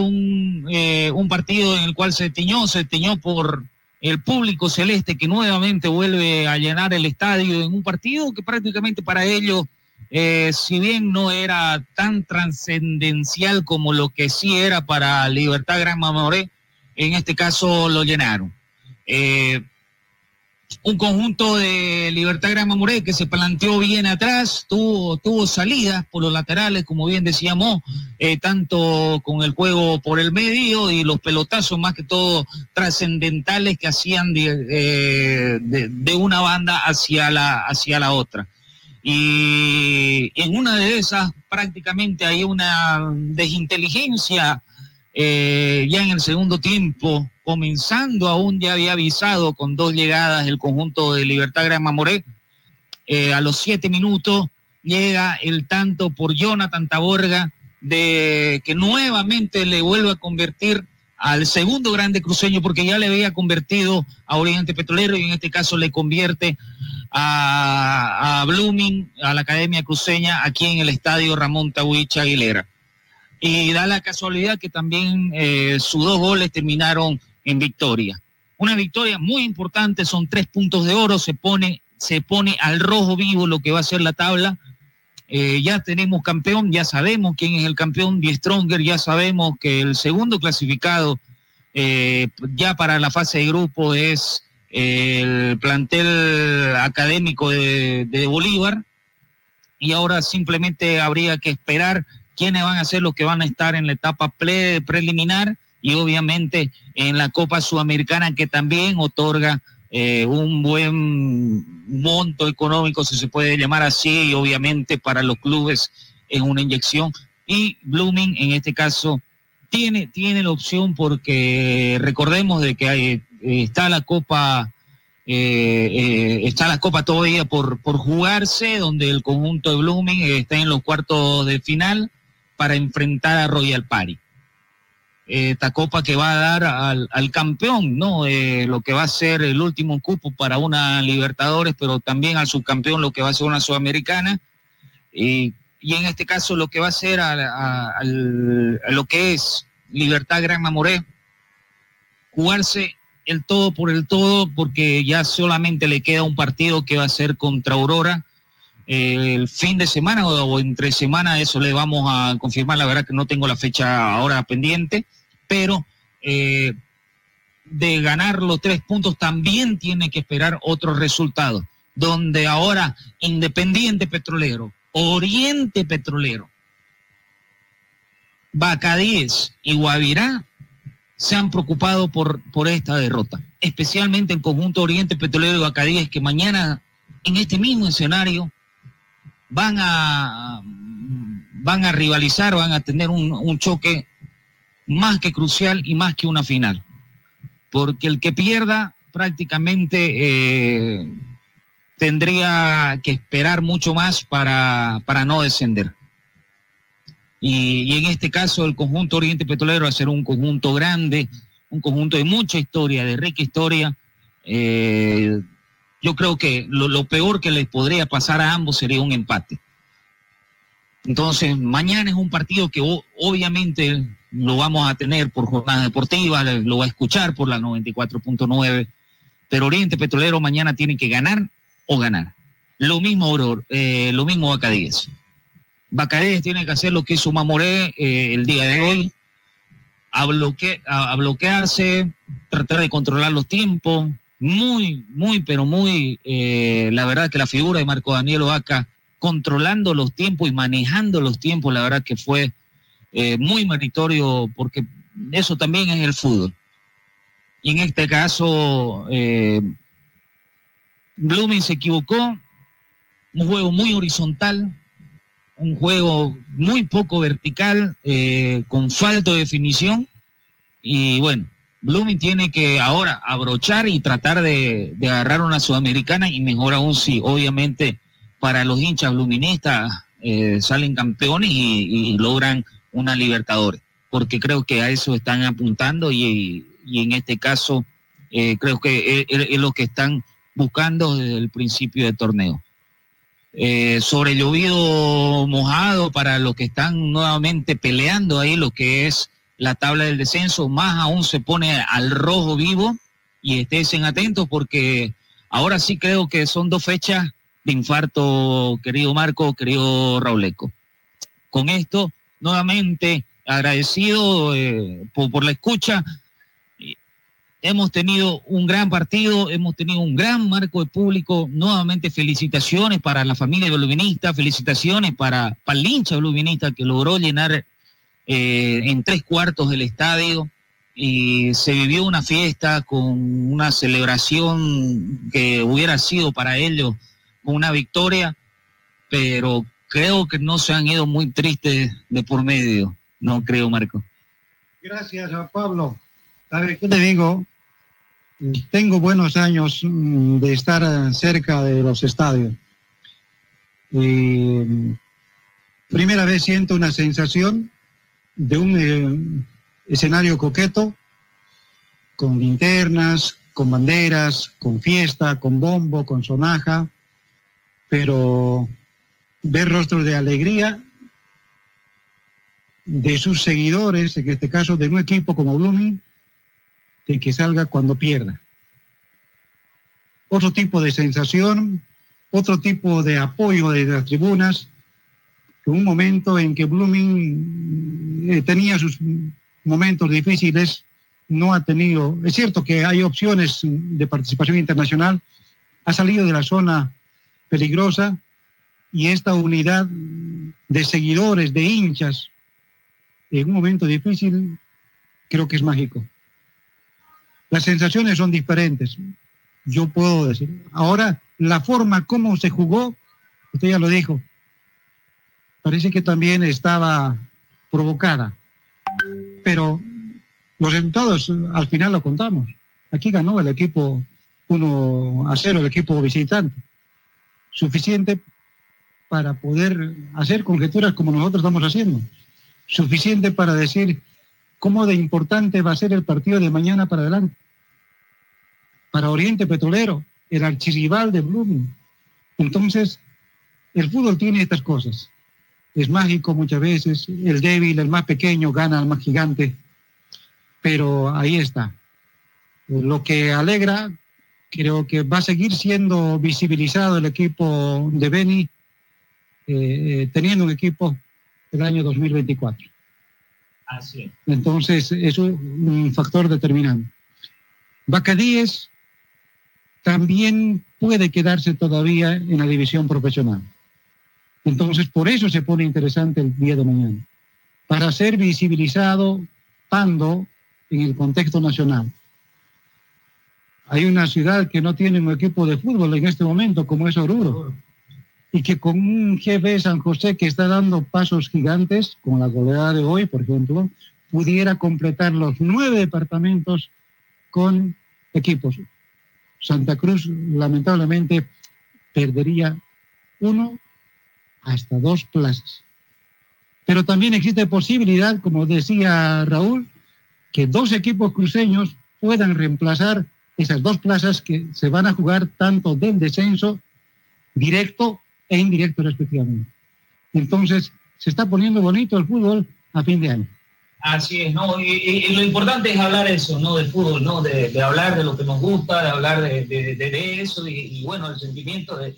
eh, un, partido en el cual se tiñó, se tiñó por el público celeste que nuevamente vuelve a llenar el estadio en un partido que prácticamente para ellos, eh, si bien no era tan trascendencial como lo que sí era para Libertad Gran Mamoré, en este caso lo llenaron un conjunto de Libertad Gran Mamoré que se planteó bien atrás, tuvo, tuvo salidas por los laterales, como bien decíamos, eh, tanto con el juego por el medio y los pelotazos más que todo trascendentales que hacían de, de, una banda hacia la otra. Y en una de esas prácticamente hay una desinteligencia eh, ya en el segundo tiempo comenzando aún ya había avisado con dos llegadas el conjunto de Libertad Gran Mamoré. Eh, a los siete minutos llega el tanto por Jonathan Taborga de que nuevamente le vuelve a convertir al segundo grande cruceño porque ya le había convertido a Oriente Petrolero y en este caso le convierte a, Blooming, a la Academia Cruceña, aquí en el estadio Ramón Tahuicha Aguilera. Y da la casualidad que también eh, sus dos goles terminaron en victoria. Una victoria muy importante, son tres puntos de oro, se pone, se pone al rojo vivo lo que va a ser la tabla. Eh, ya tenemos campeón, ya sabemos quién es el campeón, Die Stronger, ya sabemos que el segundo clasificado eh, ya para la fase de grupo es el plantel académico de, Bolívar y ahora simplemente habría que esperar quiénes van a ser los que van a estar en la etapa preliminar y obviamente en la Copa Sudamericana que también otorga eh, un buen monto económico, si se puede llamar así, y obviamente para los clubes es una inyección. Y Blooming en este caso tiene, tiene la opción porque recordemos de que hay, está la Copa eh, eh, está la Copa todavía por, por jugarse, donde el conjunto de Blooming está en los cuartos de final para enfrentar a Royal Party esta copa que va a dar al, campeón, ¿no? Eh, lo que va a ser el último cupo para una Libertadores, pero también al subcampeón lo que va a ser una Sudamericana. Y, en este caso lo que va a ser a, lo que es Libertad Gran Mamoré, jugarse el todo por el todo, porque ya solamente le queda un partido que va a ser contra Aurora. Eh, el fin de semana o, entre semana, eso le vamos a confirmar, la verdad que no tengo la fecha ahora pendiente, pero eh, de ganar los tres puntos también tiene que esperar otros resultados, donde ahora Independiente Petrolero, Oriente Petrolero, Bacadíes y Guavirá se han preocupado por, por esta derrota, especialmente el conjunto Oriente Petrolero y Bacadíes que mañana en este mismo escenario van a van a rivalizar, van a tener un, un choque más que crucial y más que una final. Porque el que pierda prácticamente eh, tendría que esperar mucho más para, para no descender. Y, en este caso el conjunto Oriente Petrolero va a ser un conjunto grande, un conjunto de mucha historia, de rica historia. Eh, yo creo que lo, peor que les podría pasar a ambos sería un empate. Entonces, mañana es un partido que obviamente lo vamos a tener por jornada deportiva, lo va a escuchar por la 94.9, pero Oriente Petrolero mañana tiene que ganar o ganar. Lo mismo, eh, lo mismo Bacadíes. Bacadíes tiene que hacer lo que hizo Mamoré eh, el día de hoy, a, bloque- a bloquearse, tratar de controlar los tiempos. Muy, muy, pero muy, eh, la verdad que la figura de Marco Daniel Oaca controlando los tiempos y manejando los tiempos, la verdad que fue eh, muy meritorio porque eso también es el fútbol. Y en este caso, eh, Blooming se equivocó, un juego muy horizontal, un juego muy poco vertical, eh, con falta de definición. Y bueno, Blooming tiene que ahora abrochar y tratar de, de agarrar una sudamericana y mejor aún si obviamente para los hinchas bluministas eh, salen campeones y, logran una Libertadores, porque creo que a eso están apuntando y, y en este caso eh, creo que es, es- es lo que están buscando desde el principio del torneo. Eh, sobre llovido mojado para los que están nuevamente peleando ahí lo que es la tabla del descenso, más aún se pone al rojo vivo y estén atentos porque ahora sí creo que son dos fechas de infarto, querido Marco, querido Rauleco. Con esto, nuevamente agradecido eh, por, por la escucha. Hemos tenido un gran partido, hemos tenido un gran marco de público. Nuevamente felicitaciones para la familia bluminista, felicitaciones para, para el hincha bluminista que logró llenar eh, en tres cuartos del estadio y se vivió una fiesta con una celebración que hubiera sido para ellos una victoria, pero creo que no se han ido muy tristes de por medio, no creo, Marco. Gracias a Pablo. A ¿qué te digo? Tengo buenos años mm, de estar eh, cerca de los estadios. Mm, primera vez siento una sensación de un eh, escenario coqueto, con linternas, con banderas, con fiesta, con bombo, con sonaja, pero ver rostros de alegría de sus seguidores, en este caso de un equipo como Blooming, de que salga cuando pierda. Otro tipo de sensación, otro tipo de apoyo de las tribunas, un momento en que Blooming eh, tenía sus momentos difíciles, no ha tenido, es cierto que hay opciones de participación internacional, ha salido de la zona peligrosa y esta unidad de seguidores, de hinchas, en un momento difícil, creo que es mágico. Las sensaciones son diferentes, yo puedo decir. Ahora, la forma como se jugó, usted ya lo dijo, parece que también estaba provocada, pero los resultados al final lo contamos. Aquí ganó el equipo 1 a 0, el equipo visitante. Suficiente para poder hacer conjeturas como nosotros estamos haciendo. Suficiente para decir cómo de importante va a ser el partido de mañana para adelante. Para Oriente Petrolero, el archirrival de Blooming. Entonces, el fútbol tiene estas cosas. Es mágico muchas veces, el débil, el más pequeño, gana al más gigante, pero ahí está. Lo que alegra, creo que va a seguir siendo visibilizado el equipo de Beni, eh, eh, teniendo un equipo el año 2024. Así es. Entonces, eso es un factor determinante. Bacadíes también puede quedarse todavía en la división profesional. Entonces, por eso se pone interesante el día de mañana, para ser visibilizado Pando en el contexto nacional. Hay una ciudad que no tiene un equipo de fútbol en este momento, como es Oruro. Y que con un jefe San José que está dando pasos gigantes, con la goleada de hoy, por ejemplo, pudiera completar los nueve departamentos con equipos. Santa Cruz, lamentablemente, perdería uno hasta dos plazas. Pero también existe posibilidad, como decía Raúl, que dos equipos cruceños puedan reemplazar esas dos plazas que se van a jugar tanto del descenso directo e indirecto respectivamente. Entonces, se está poniendo bonito el fútbol a fin de año. Así es, ¿no? Y, lo importante es hablar eso, ¿no? Del fútbol, ¿no? De, hablar de lo que nos gusta, de hablar de, eso y, bueno, el sentimiento de,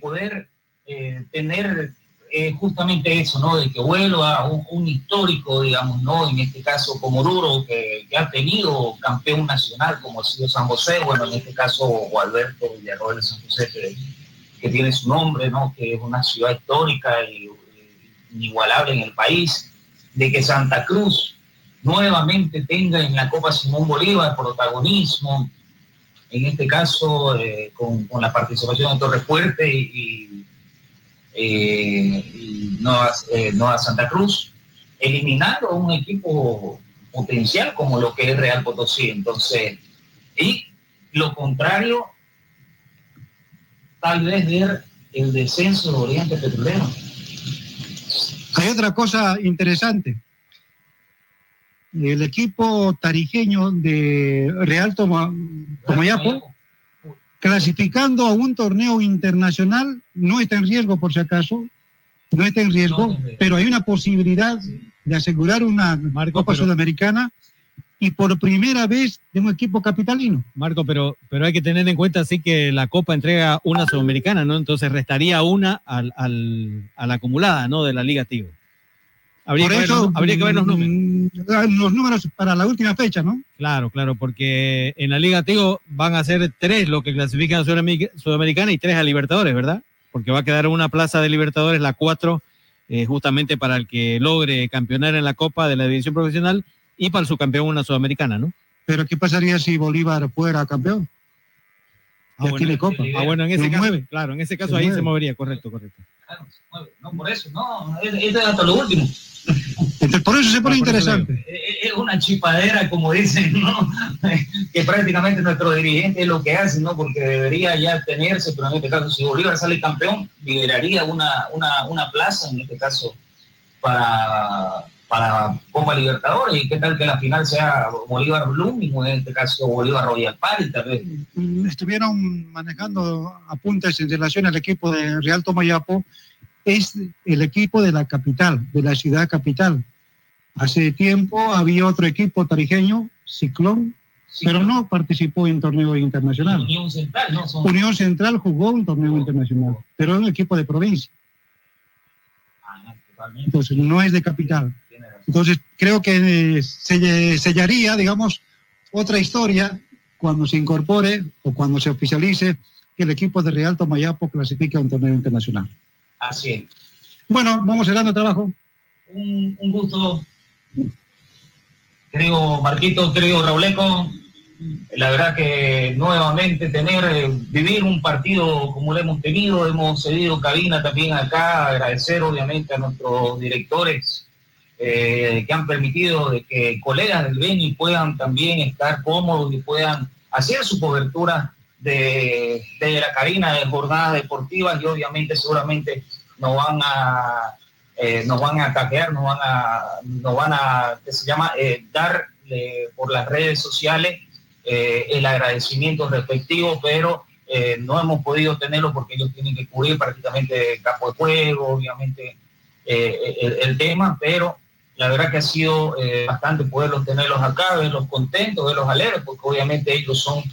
poder eh, tener eh, justamente eso, ¿no? De que vuelva un, un, histórico, digamos, ¿no? En este caso como Duro, que, ha tenido campeón nacional como ha sido San José, bueno, en este caso Gualberto Villarroel de San José, que, que, tiene su nombre, ¿no? Que es una ciudad histórica y, inigualable en el país, de que Santa Cruz nuevamente tenga en la Copa Simón Bolívar protagonismo, en este caso eh, con, la participación de Torre Fuerte y eh, eh, no, a, Santa Cruz, eliminando a un equipo potencial como lo que es Real Potosí. Entonces, y lo contrario, tal vez ver el descenso de Oriente Petrolero. Hay otra cosa interesante. El equipo tarijeño de Real Tomayapo clasificando a un torneo internacional, no está en riesgo por si acaso, no está en riesgo, pero hay una posibilidad de asegurar una Copa Sudamericana y por primera vez de un equipo capitalino. Marco, pero, pero hay que tener en cuenta así que la Copa entrega una Sudamericana, ¿no? Entonces restaría una al, al, a la acumulada, ¿no? De la Liga Tigo. Habría, que, eso, ver, habría que ver los números. Mm, los números para la última fecha, ¿no? Claro, claro, porque en la Liga Tigo van a ser tres lo que clasifican a Sudamericana y tres a Libertadores, ¿verdad? Porque va a quedar una plaza de Libertadores, la cuatro, eh, justamente para el que logre campeonar en la Copa de la División Profesional y para el subcampeón una Sudamericana, ¿no? Pero ¿qué pasaría si Bolívar fuera campeón? Ah, bueno, tiene Copa. Ah, bueno, en ese caso, claro, en ese caso ahí se movería, correcto, correcto. Claro, se mueve. No, por eso, no, es, es hasta lo último por eso se pone interesante. Es una chipadera, como dicen, ¿no? que prácticamente nuestro dirigente es lo que hace, ¿no? Porque debería ya tenerse, pero en este caso, si Bolívar sale campeón, liberaría una, una, una plaza, en este caso, para, para Copa Libertadores. Y qué tal que la final sea Bolívar Blooming, o en este caso Bolívar Royal Party, tal vez. Mm, estuvieron manejando apuntes en relación al equipo de Real Tomayapo es el equipo de la capital, de la ciudad capital. Hace tiempo había otro equipo tarijeño, Ciclón, pero no participó en torneo internacional. Unión Central, ¿no? Unión Central jugó un torneo internacional, pero es un equipo de provincia. Ah, Entonces, no es de capital. Entonces, creo que se sellaría, digamos, otra historia cuando se incorpore o cuando se oficialice que el equipo de Real Tomayapo clasifique a un torneo internacional. Así es. Bueno, vamos cerrando el trabajo. Un, gusto. Creo, Marquito, creo, Rauleco. La verdad que nuevamente tener, eh, vivir un partido como lo hemos tenido, hemos cedido cabina también acá, agradecer obviamente a nuestros directores eh, que han permitido de que colegas del Beni puedan también estar cómodos y puedan hacer su cobertura de, la cabina de jornadas deportivas y obviamente seguramente nos van a eh, nos van a ataquear, nos van a, nos van a, que se llama, eh, dar por las redes sociales eh, el agradecimiento respectivo, pero no hemos podido tenerlo porque ellos tienen que cubrir prácticamente campo de juego, obviamente el, el, tema, pero la verdad que ha sido bastante poderlos tenerlos acá, verlos contentos, verlos alegres, porque obviamente ellos son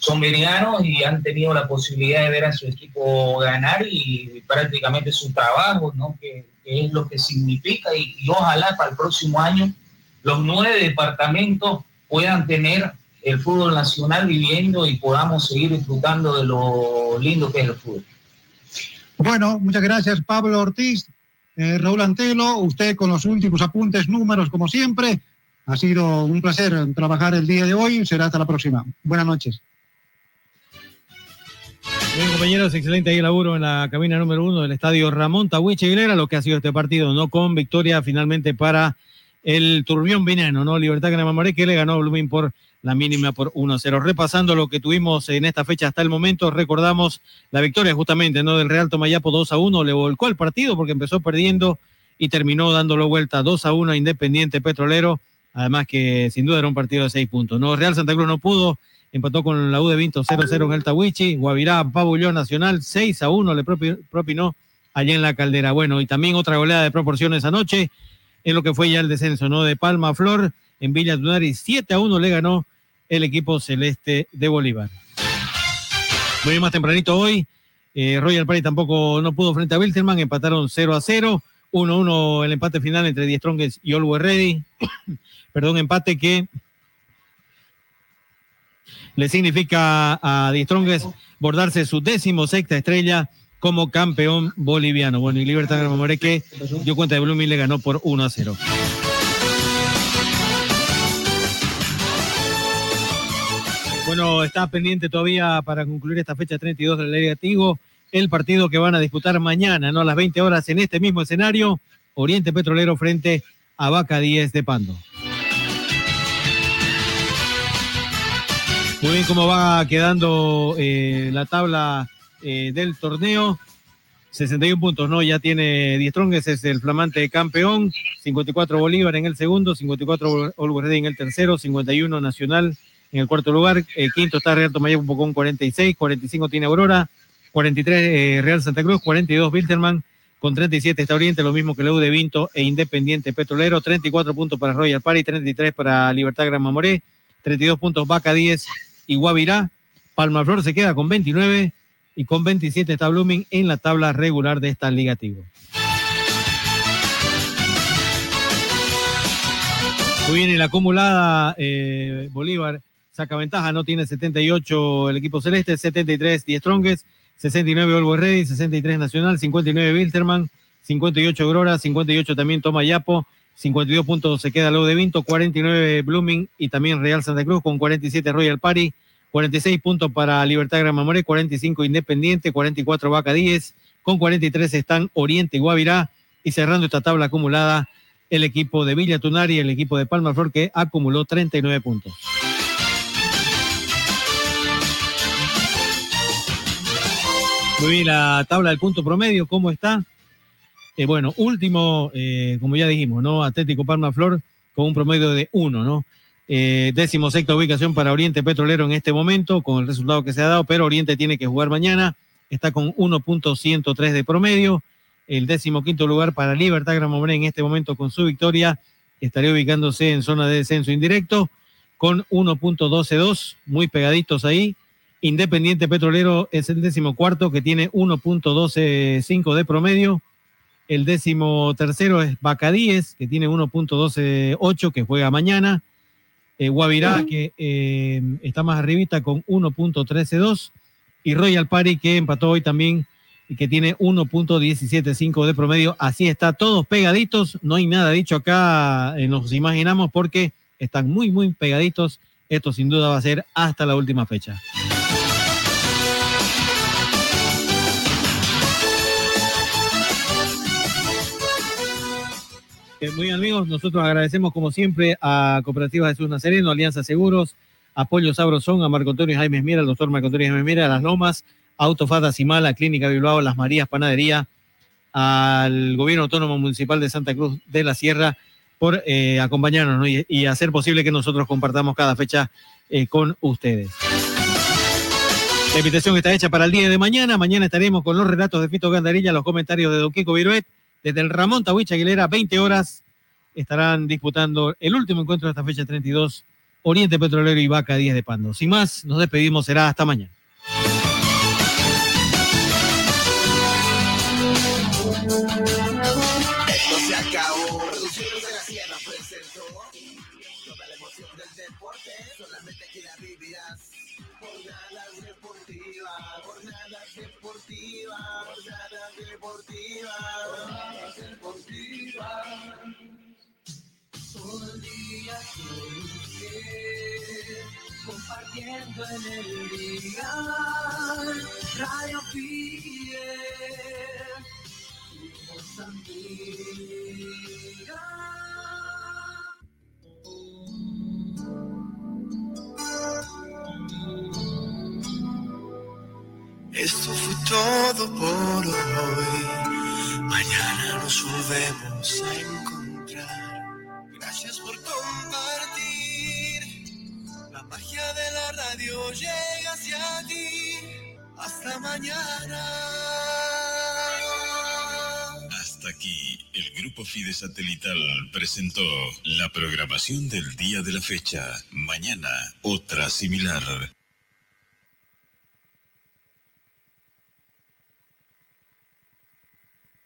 son y han tenido la posibilidad de ver a su equipo ganar y prácticamente su trabajo, ¿no? Que, es lo que significa y, ojalá para el próximo año los nueve departamentos puedan tener el fútbol nacional viviendo y podamos seguir disfrutando de lo lindo que es el fútbol. Bueno, muchas gracias Pablo Ortiz, eh, Raúl Antelo, usted con los últimos apuntes, números como siempre. Ha sido un placer trabajar el día de hoy. Será hasta la próxima. Buenas noches. Bien, compañeros, excelente ahí el laburo en la cabina número uno del estadio Ramón Tahuiche Aguilera, lo que ha sido este partido, ¿no? Con victoria finalmente para el Turbión Veneno, ¿no? Libertad Gran Mamoré, que le ganó a por la mínima por 1-0. Repasando lo que tuvimos en esta fecha hasta el momento, recordamos la victoria justamente, ¿no? Del Real Tomayapo 2-1, le volcó el partido porque empezó perdiendo y terminó dándolo vuelta 2-1 a Independiente Petrolero, además que sin duda era un partido de seis puntos, ¿no? Real Santa Cruz no pudo empató con la U de Vinto 0-0 en el Tawichi, Guavirá Pabullón Nacional 6-1 le propinó allá en la caldera. Bueno, y también otra goleada de proporciones anoche en lo que fue ya el descenso, ¿no? De Palma Flor en Villa Tunari 7-1 le ganó el equipo celeste de Bolívar. Muy más tempranito hoy, eh, Royal Party tampoco no pudo frente a Wilterman, empataron 0 0, 1-1 el empate final entre Die Strongest y Always Ready. Perdón, empate que le significa a Die Strongest bordarse su décimo sexta estrella como campeón boliviano. Bueno, y Libertad Gran que dio cuenta de Blooming le ganó por 1 a 0. Bueno, está pendiente todavía para concluir esta fecha 32 de la Liga Tigo el partido que van a disputar mañana, ¿no? A las 20 horas en este mismo escenario, Oriente Petrolero frente a Vaca 10 de Pando. Muy bien, cómo va quedando eh, la tabla eh, del torneo. 61 puntos, ¿no? Ya tiene 10 Trongues, es el flamante campeón. 54 Bolívar en el segundo, 54 Olguerre en el tercero, 51 Nacional en el cuarto lugar. El quinto está Real Tomayapo con 46, 45 tiene Aurora, 43 eh, Real Santa Cruz, 42 Wilterman, con 37 está Oriente, lo mismo que Leu de Vinto e Independiente Petrolero, 34 puntos para Royal Party, 33 para Libertad Gran Mamoré, 32 puntos Vaca 10 y Guavirá. Palmaflor se queda con 29 y con 27 está Blooming en la tabla regular de esta Liga Tigo. Muy bien, en la acumulada eh, Bolívar saca ventaja, no tiene 78 el equipo celeste, 73 Die Strongest, 69 Always Ready, 63 Nacional, 59 Wilterman, 58 Grora, 58 también Toma Yapo, 52 puntos se queda luego de Vinto, 49 Blooming y también Real Santa Cruz con 47 Royal Party, 46 puntos para Libertad Gran Mamoré, 45 Independiente, 44 Vaca 10, con 43 están Oriente y Guavirá y cerrando esta tabla acumulada el equipo de Villa Tunari y el equipo de Palma Flor que acumuló 39 puntos. Muy bien, la tabla del punto promedio, ¿cómo está? Eh, bueno, último, eh, como ya dijimos, ¿no? Atlético Palma Flor con un promedio de uno, ¿no? Eh, décimo sexta ubicación para Oriente Petrolero en este momento, con el resultado que se ha dado, pero Oriente tiene que jugar mañana, está con 1.103 de promedio. El décimo quinto lugar para Libertad Gran en este momento con su victoria, estaría ubicándose en zona de descenso indirecto, con 1.122, muy pegaditos ahí. Independiente Petrolero es el décimo cuarto que tiene 1.125 de promedio. El décimo tercero es Bacadíes, que tiene 1.128, que juega mañana. Eh, Guavirá, que eh, está más arribita con 1.132. Y Royal Party, que empató hoy también y que tiene 1.175 de promedio. Así está, todos pegaditos. No hay nada dicho acá, eh, nos imaginamos, porque están muy, muy pegaditos. Esto sin duda va a ser hasta la última fecha. Muy amigos, nosotros agradecemos como siempre a Cooperativa Jesús Nazareno, Alianza Seguros, Apoyo Sabrosón, a Marco Antonio Jaime Mira, al doctor Marco Antonio Jaime Mira, a Las Lomas, Autofata Simala, Clínica Bilbao, Las Marías Panadería, al Gobierno Autónomo Municipal de Santa Cruz de la Sierra por eh, acompañarnos y, hacer posible que nosotros compartamos cada fecha eh, con ustedes. La invitación está hecha para el día de mañana. Mañana estaremos con los relatos de Fito Gandarilla, los comentarios de Don Kiko Viruet desde el Ramón Tawich Aguilera, 20 horas, estarán disputando el último encuentro de esta fecha 32, Oriente Petrolero y Vaca 10 de Pando. Sin más, nos despedimos, será hasta mañana. Compartiendo en el día. Radio Pie, somos amigas. Esto fue todo por hoy. Mañana nos volvemos a encontrar. Magia de la radio llega hacia ti. Hasta mañana. Hasta aquí, el Grupo Fide Satelital presentó la programación del día de la fecha. Mañana, otra similar.